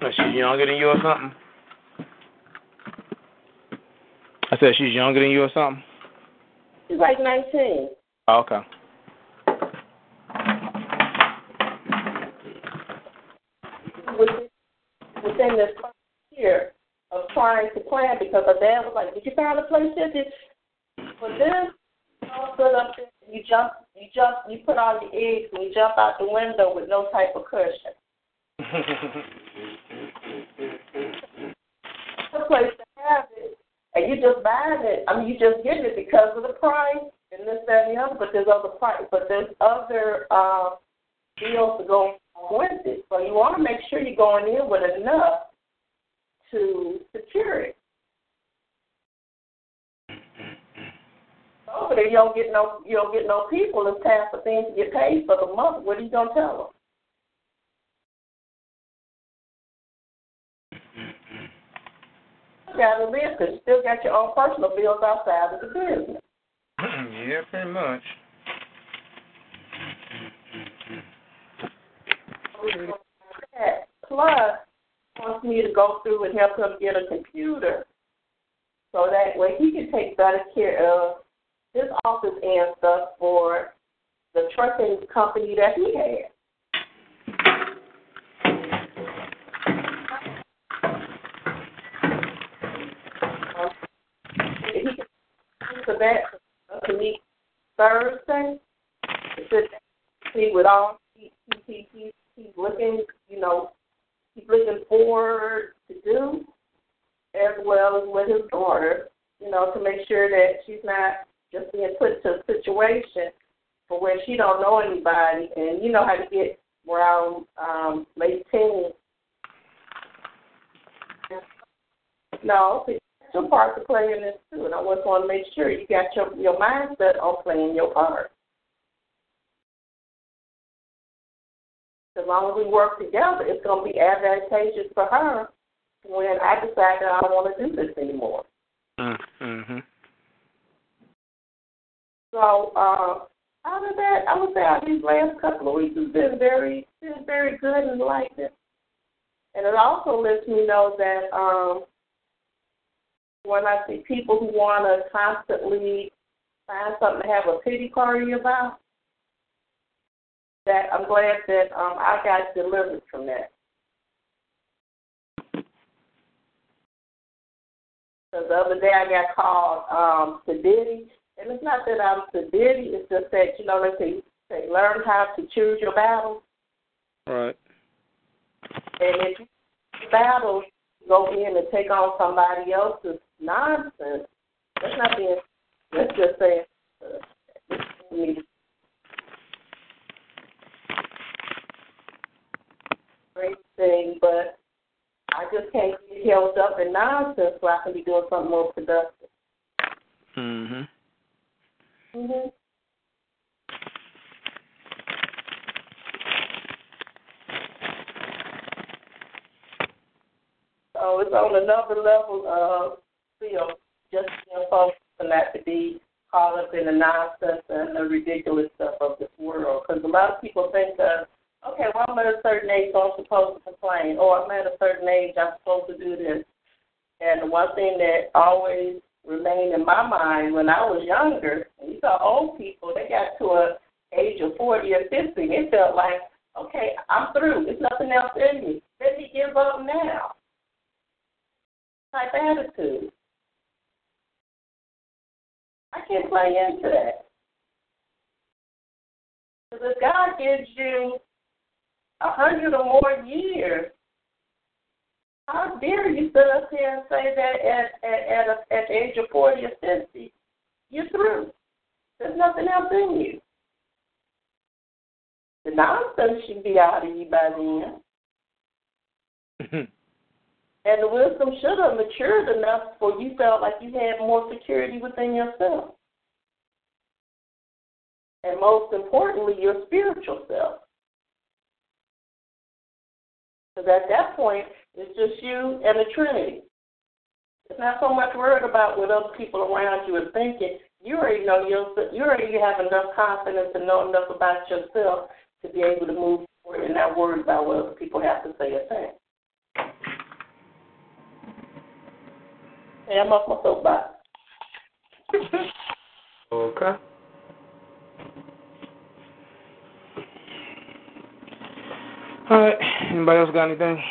Is she younger than you or something? I said she's younger than you or something. She's like 19. Oh, okay. Within, this first year of trying to plan, because her dad was like, "Did you find a place yet?" Did for this, you all stood up there, you jump, you jump, you put all your eggs, and you jump out the window with no type of cushion. a place to have it, and you just buying it. I mean, you just getting it because of the price and this, that, and the other. But there's other price, but there's other uh, deals to go with it. So you want to make sure you're going in with enough to secure it. Over there, you don't get no, you don't get no people. It's time for things to get paid for the month. What are you gonna tell them? Gotta live because you still got your own personal bills outside of the business. yeah, pretty much. Plus, wants me to go through and help him get a computer so that way he can take better care of his office and stuff for the trucking company that he has. For that to meet Thursday. To see with all he, he, he, he's looking, you know, he's looking forward to do, as well as with his daughter, you know, to make sure that she's not just being put to a situation for where she don't know anybody, and you know how to get around um, late teens. No, your part to play in this too, and I just want to make sure you got your your mindset on playing your part. As long as we work together, it's going to be advantageous for her when I decide that I don't want to do this anymore. Mm-hmm. So, uh, out of that, I would say out these last couple of weeks has been very, been very good and enlightening. And it also lets me know that um, when I see people who want to constantly find something to have a pity party about, that I'm glad that um, I got delivered from that. Because the other day I got called um, sedity, and it's not that I'm sedity, it's just that, you know, they say, say learn how to choose your battles. Right. And if you battle, go in and take on somebody else's nonsense, that's not being, that's just saying, uh, great thing, but I just can't get held up in nonsense so I can be doing something more productive. Mhm. Mhm. So it's on another level of you just being focused and not to be caught up in the nonsense and the ridiculous stuff of this world. Because a lot of people think that okay, well, I'm at a certain age, so I'm supposed to complain, or I'm at a certain age, I'm supposed to do this. And one thing that always remained in my mind when I was younger, and you saw old people, they got to a age of 40 or 50, they felt like, okay, I'm through. There's nothing else in me. Let me give up now. Type attitude. I can't play into that. Because if God gives you a hundred or more years, how dare you sit up here and say that at at at, a, at the age of forty or fifty, you're through. There's nothing else in you. The nonsense should be out of you by then. and the wisdom should have matured enough for you felt like you had more security within yourself. And most importantly, your spiritual self. Because at that point, it's just you and the Trinity. It's not so much worried about what other people around you are thinking. You already know yourself. You already have enough confidence and know enough about yourself to be able to move forward and not worry about what other people have to say or think. Hey, I'm off my soapbox. okay. All right. Anybody else got anything?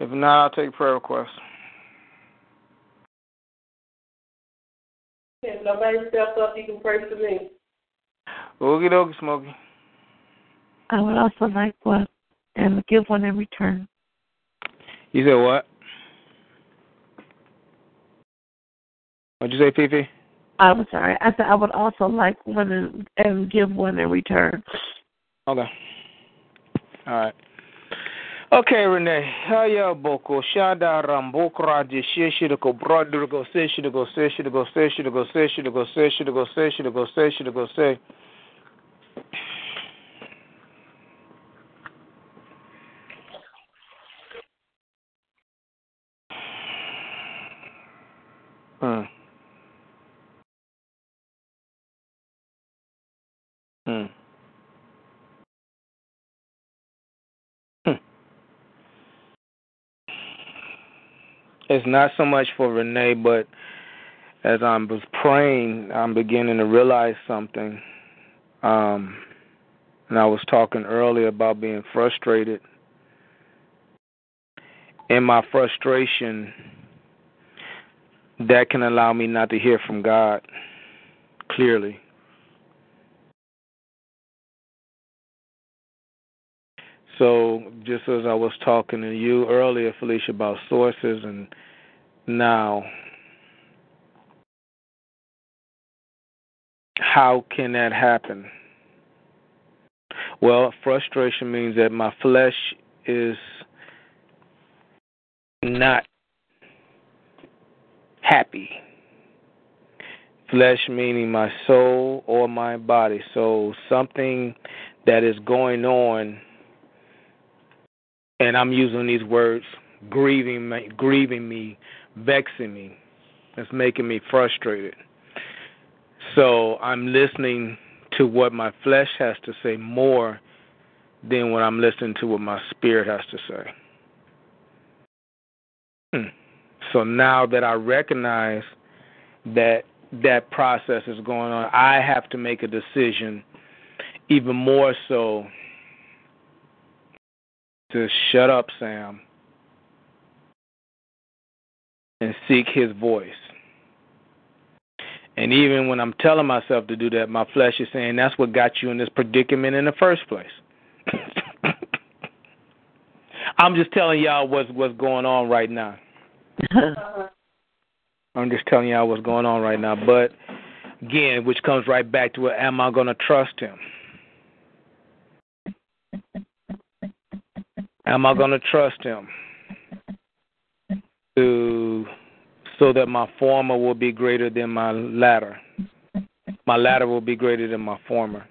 If not, I'll take prayer requests. If nobody steps up, you can pray for me. Okie dokie, Smokey. I would also like one and give one in return. You said what? What'd you say, Fifi? I'm sorry. I said I would also like one and, and give one in return. Okay. All right. Okay, Renee. Haya boko shada rambokra de sheshi de go brother go say she go say she go say she go say she go say she go say she go say she go say. Hmm. Hmm. It's not so much for Renee, but as I was praying, I'm beginning to realize something. Um, and I was talking earlier about being frustrated. In my frustration, that can allow me not to hear from God clearly. So, just as I was talking to you earlier, Felicia, about sources, and now, how can that happen? Well, frustration means that my flesh is not happy. Flesh meaning my soul or my body. So, something that is going on and I'm using these words grieving me, grieving me, vexing me. It's making me frustrated. So I'm listening to what my flesh has to say more than what I'm listening to what my spirit has to say. Hmm. So now that I recognize that that process is going on, I have to make a decision even more so to shut up, Sam, and seek his voice. And even when I'm telling myself to do that, my flesh is saying that's what got you in this predicament in the first place. I'm just telling y'all what's what's going on right now. I'm just telling y'all what's going on right now. But again, which comes right back to it, am I going to trust him? Am I going to trust him to so that my former will be greater than my latter? My latter will be greater than my former.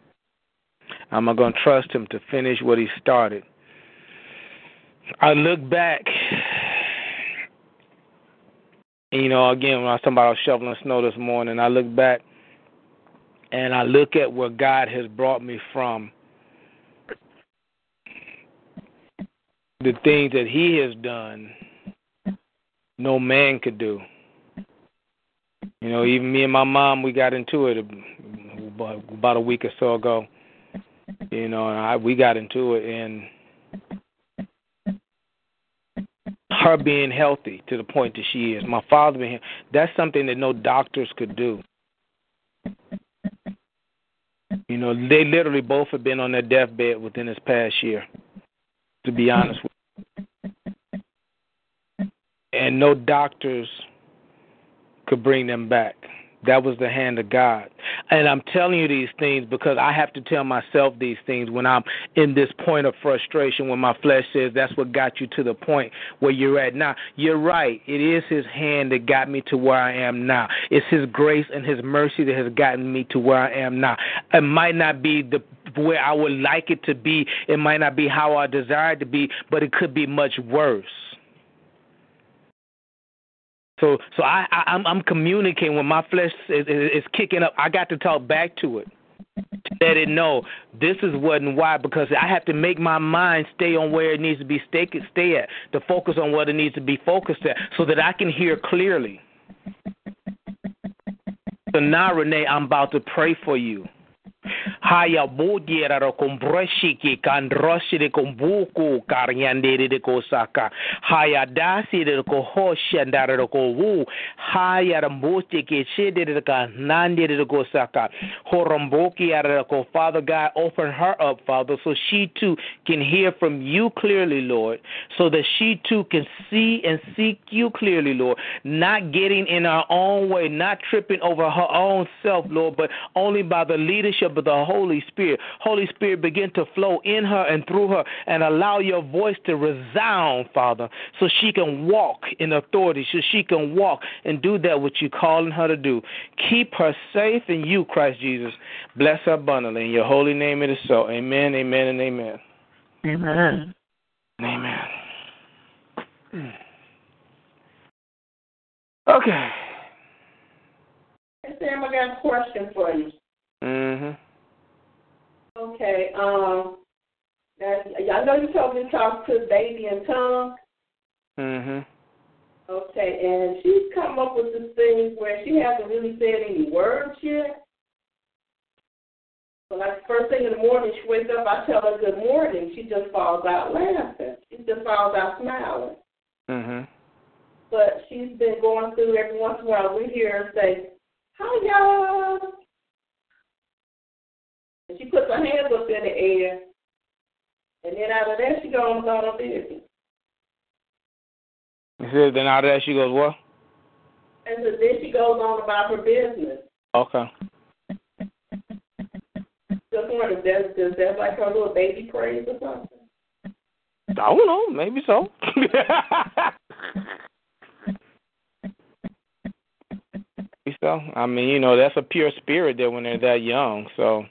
I'm going to trust him to finish what he started? I look back you know, again, when I was talking about shoveling snow this morning, I look back and I look at where God has brought me from. The things that He has done, no man could do. You know, even me and my mom, we got into it about a week or so ago. You know, and I we got into it, and her being healthy to the point that she is, my father being, that's something that no doctors could do. You know, they literally both have been on their deathbed within this past year. To be honest with you. And no doctors could bring them back. That was the hand of God. And I'm telling you these things because I have to tell myself these things when I'm in this point of frustration, when my flesh says that's what got you to the point where you're at now. You're right. It is His hand that got me to where I am now. It's His grace and His mercy that has gotten me to where I am now. It might not be the where I would like it to be, it might not be how I desire it to be, but it could be much worse. So so I, I I'm I'm communicating when my flesh is, is, is kicking up. I got to talk back to it let it know this is what and why because I have to make my mind stay on where it needs to be stay stay at to focus on what it needs to be focused at so that I can hear clearly. So now Renee, I'm about to pray for you. Haya bodiera ro kombrashi ki kan roshi de kombuku karyande de ko saka haya dasi de ko hoshanda ro ko wu haya rambote ke shede de ka nande de ko saka horomboki ara ko father god open her up father so she too can hear from you clearly lord. So that she too can see and seek you clearly lord. Not getting in her own way not tripping over her own self lord but only by the leadership of the Holy Spirit. Holy Spirit, begin to flow in her and through her and allow your voice to resound, Father, so she can walk in authority, so she can walk and do that which you're calling her to do. Keep her safe in you, Christ Jesus. Bless her abundantly. In your holy name it is so. Amen, amen, and amen. Amen. Amen. Okay. Hey, Sam, I got a question for you. Mhm. Okay. Um. I know you told me to talk to baby in tongue. Mhm. Okay, and she's come up with this thing where she hasn't really said any words yet. So like first thing in the morning, she wakes up, I tell her good morning. She just falls out laughing. She just falls out smiling. Mhm. But she's been going through every once in a while. We hear her say, "Hi, y'all," and she puts her hands up in the air, and then out of that she goes on her business. He said, then out of that she goes, what? And so then she goes on about her business. Okay. Just wondering, does does that like her little baby praise or something? I don't know. Maybe so. Maybe so. I mean, you know, that's a pure spirit there when they're that young. So.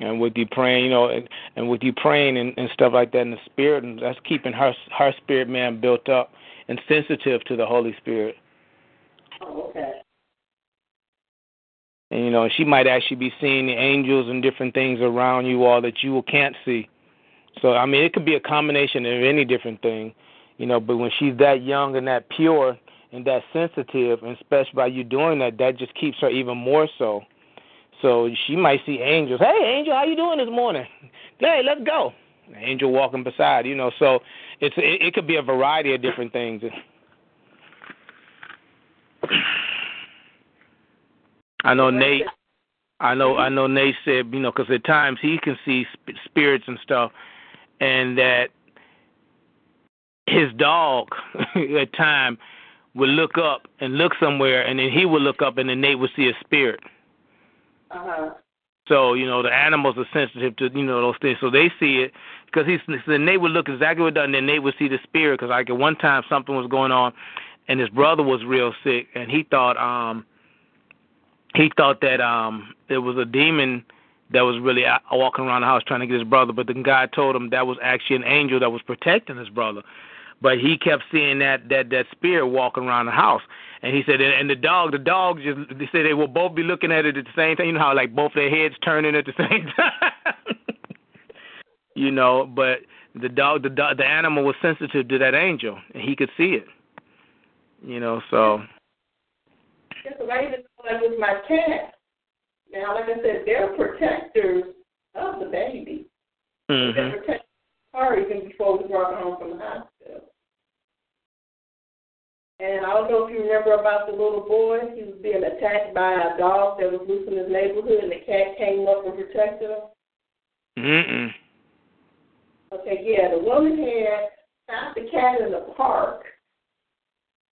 And with you praying, you know, and, and with you praying and, and stuff like that in the spirit, and that's keeping her her spirit man built up and sensitive to the Holy Spirit. Oh, okay. And you know, she might actually be seeing the angels and different things around you all that you can't see. So I mean, it could be a combination of any different thing, you know. But when she's that young and that pure and that sensitive, and especially by you doing that, that just keeps her even more so. So she might see angels. Hey, angel, how you doing this morning? Hey, let's go. Angel walking beside, you know. So it's it, it could be a variety of different things. I know Nate. I know I know Nate said you know because at times he can see sp- spirits and stuff, and that his dog at time would look up and look somewhere, and then he would look up, and then Nate would see a spirit. Uh-huh. So you know the animals are sensitive to you know those things, so they see it because he's then Nate would look exactly what done, and then Nate would see the spirit because like at one time something was going on, and his brother was real sick, and he thought um he thought that um there was a demon that was really walking around the house trying to get his brother. But then God told him that was actually an angel that was protecting his brother. But he kept seeing that that that spirit walking around the house. And he said, and the dog, the dog just they said they will both be looking at it at the same time. You know how like both their heads turning at the same time. you know, but the dog, the dog, the animal was sensitive to that angel, and he could see it. You know, so. Yes, I even know that was my cat. Now, like I said, they're protectors of the baby. Mm-hmm. They protect her even before we brought her home from the hospital. And I don't know if you remember about the little boy. He was being attacked by a dog that was loose in his neighborhood, and the cat came up and protected him. Mm-mm. Okay, yeah, the woman had found the cat in the park,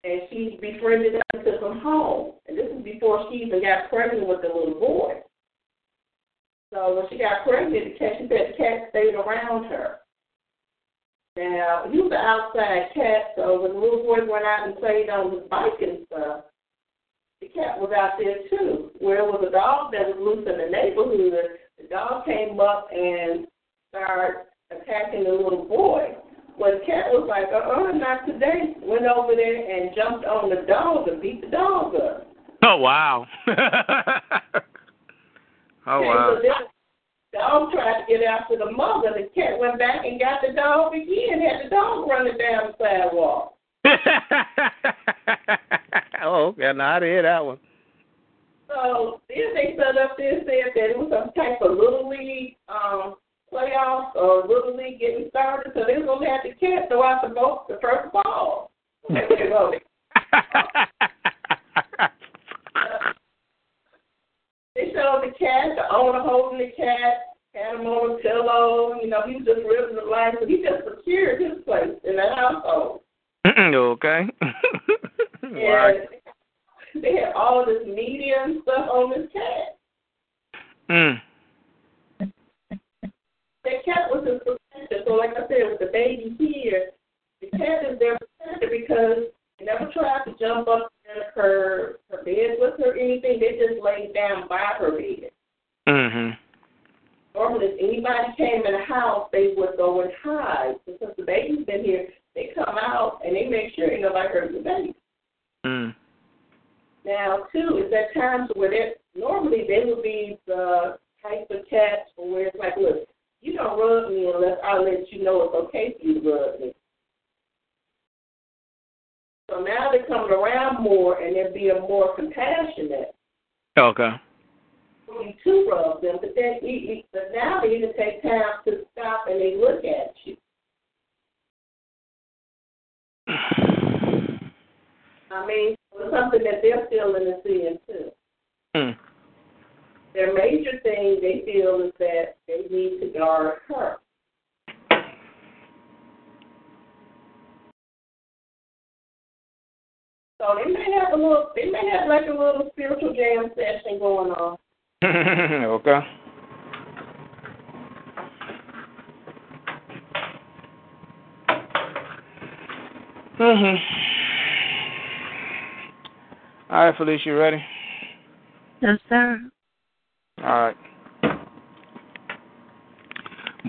and she befriended him and took him home. And this is before she even got pregnant with the little boy. So when she got pregnant, the cat, she said the cat stayed around her. Now, he was an outside cat, so when the little boy went out and played on his bike and stuff, the cat was out there too. Where it was a dog that was loose in the neighborhood, the dog came up and started attacking the little boy. Well, the cat was like, uh-uh, not today. Went over there and jumped on the dog and beat the dog up. Oh wow. oh wow. So the dog tried to get after the mother. The cat went back and got the dog again. Had the dog running down the sidewalk. oh, okay. Now I hear that one. So then they stood up there and said that it was some type of little league um playoffs or little league getting started, so they were gonna have the cat throw out the boat the first ball. they showed the cat, the owner holding the cat, had him on a pillow, you know, he was just living the life, but he just secured his place in that household. okay. and they had all this media and stuff on this cat. Mm. The cat was his protector. So, like I said, with the baby here, the cat is their protector because they never tried to jump up in her her bed with her anything. They just laid down by her bed. Mhm. Normally, if anybody came in the house, they would go and hide. Because the baby's been here, they come out and they make sure ain't nobody hurt the baby. Mm. Now, too, is there times where they normally they would be the type of cats where it's like, look, you don't rub me unless I let you know it's okay for you to rub me. So now they're coming around more and they're being more compassionate Okay. to rub them. But then, you- but now they even take time to stop and they look at you. I mean, it's something that they're feeling and seeing too. Mm. Their major thing they feel is that they need to guard her. So they may have a little, they may have like a little spiritual jam session going on. okay. Mhm. All right, Felicia, you ready? Yes, sir. All right.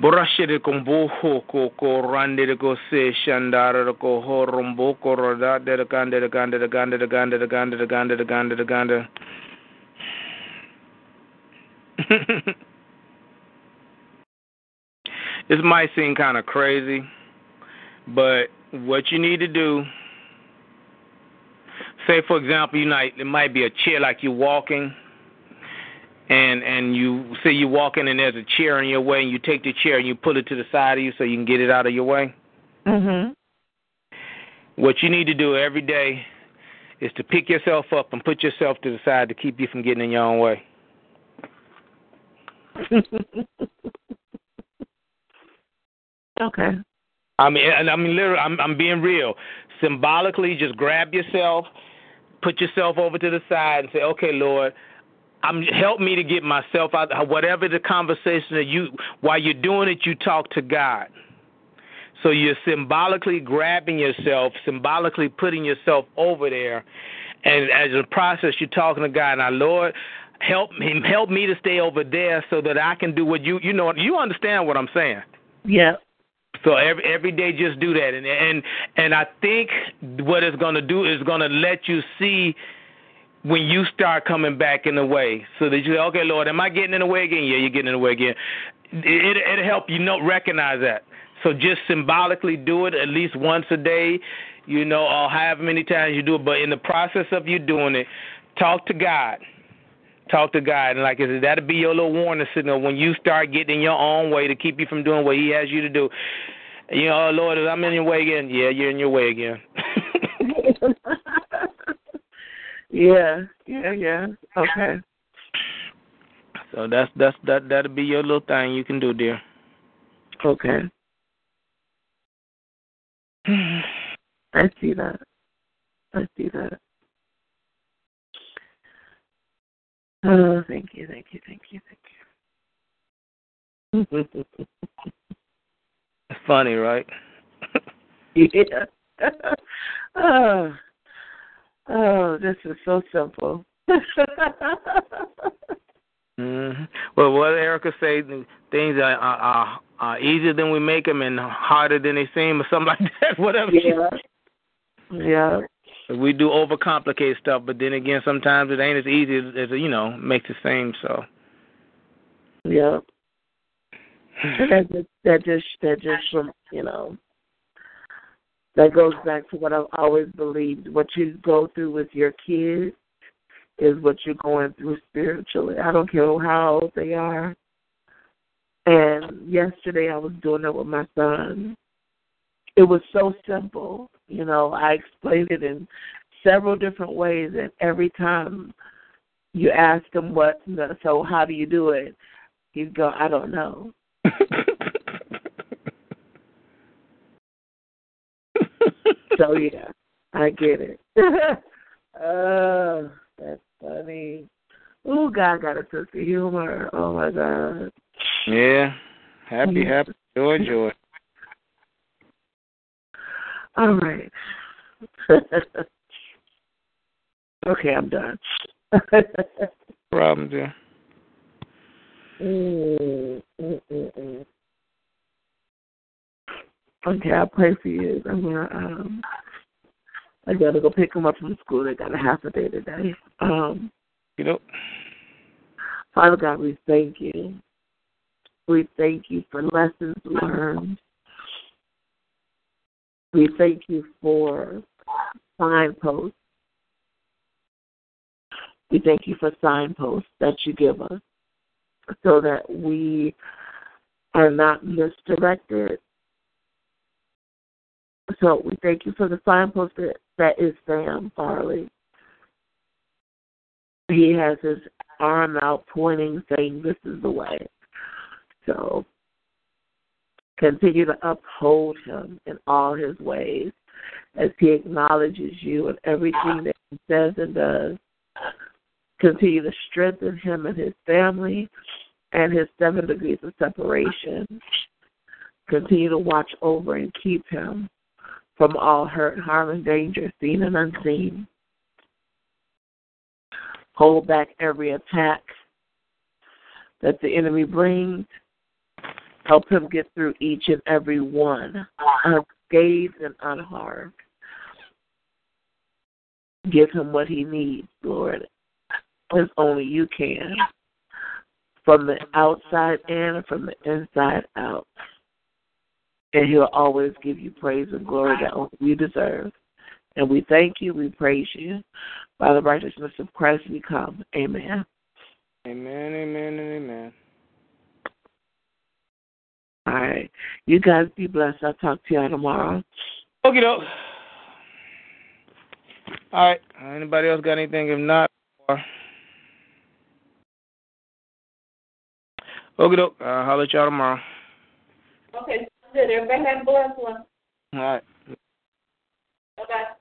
Kumbuhu ko se ko de de de de de de de de. This might seem kind of crazy, but what you need to do, say for example, you might it might be a chair like you're walking, and and you say you walk in and there's a chair in your way, and you take the chair and you pull it to the side of you so you can get it out of your way. Mhm. What you need to do every day is to pick yourself up and put yourself to the side to keep you from getting in your own way. okay. I mean, and I mean, literally, I'm I'm being real. Symbolically, just grab yourself, put yourself over to the side, and say, "Okay, Lord, I'm help me to get myself out. Whatever the conversation that you, while you're doing it, you talk to God. So you're symbolically grabbing yourself, symbolically putting yourself over there, and as a process, you're talking to God. Now, Lord, help him help me to stay over there so that I can do what you you know you understand what I'm saying. Yeah. So every every day, just do that, and and and I think what it's gonna do is gonna let you see when you start coming back in the way, so that you say, okay, Lord, am I getting in the way again? Yeah, you're getting in the way again. It it'll help you know recognize that. So just symbolically do it at least once a day, you know, or however many times you do it. But in the process of you doing it, talk to God. Talk to God, and like I said, that'll be your little warning signal when you start getting in your own way to keep you from doing what He has you to do. You know, oh Lord, I'm in your way again. Yeah, you're in your way again. yeah, yeah, yeah. Okay. So that's that's that that'll be your little thing you can do, dear. Okay. I see that. I see that. Oh, thank you, thank you, thank you, thank you. It's funny, right? yeah. oh, oh, this is so simple. mm-hmm. Well, what Erica say, things are, are, are easier than we make them and harder than they seem, or something like that. Whatever. Yeah. Yeah. We do overcomplicate stuff, but then again, sometimes it ain't as easy as, as you know makes it seem. So. Yeah. that just, that just that just from you know that goes back to what I've always believed. What you go through with your kids is what you're going through spiritually. I don't care how old they are. And yesterday I was doing it with my son. It was so simple. You know, I explained it in several different ways, and every time you ask him what, so how do you do it? He'd go, I don't know. so yeah, I get it. oh, that's funny. Oh, God got a sense of humor. Oh my God. Yeah. Happy, happy, joy, joy. All right. okay, I'm done. Problem, dear. Mm, mm, mm, mm. Okay, I'll pray for you. I'm gonna um I gotta go pick them up from school. They got a half a day today. Um you know Father God, we thank you. We thank you for lessons learned. We thank you for signposts. We thank you for signposts that you give us so that we are not misdirected. So we thank you for the signpost that, that is Sam Farley. He has his arm out pointing, saying, This is the way. So continue to uphold him in all his ways as he acknowledges you in everything that he says and does. Continue to strengthen him and his family and his seven degrees of separation. Continue to watch over and keep him from all hurt, harm, and danger, seen and unseen. Hold back every attack that the enemy brings. Help him get through each and every one, unscathed and unharmed. Give him what he needs, Lord, as only you can, from the outside in and from the inside out. And he'll always give you praise and glory that only you deserve. And we thank you, we praise you. By the righteousness of Christ we come. Amen. Amen, amen, and amen. All right. You guys be blessed. I'll talk to y'all tomorrow. Okay, doke. All right. Anybody else got anything? If not, uh, okay, doke. I'll holler at y'all tomorrow. Okay, good. Everybody have a blessed one. All right. Bye-bye.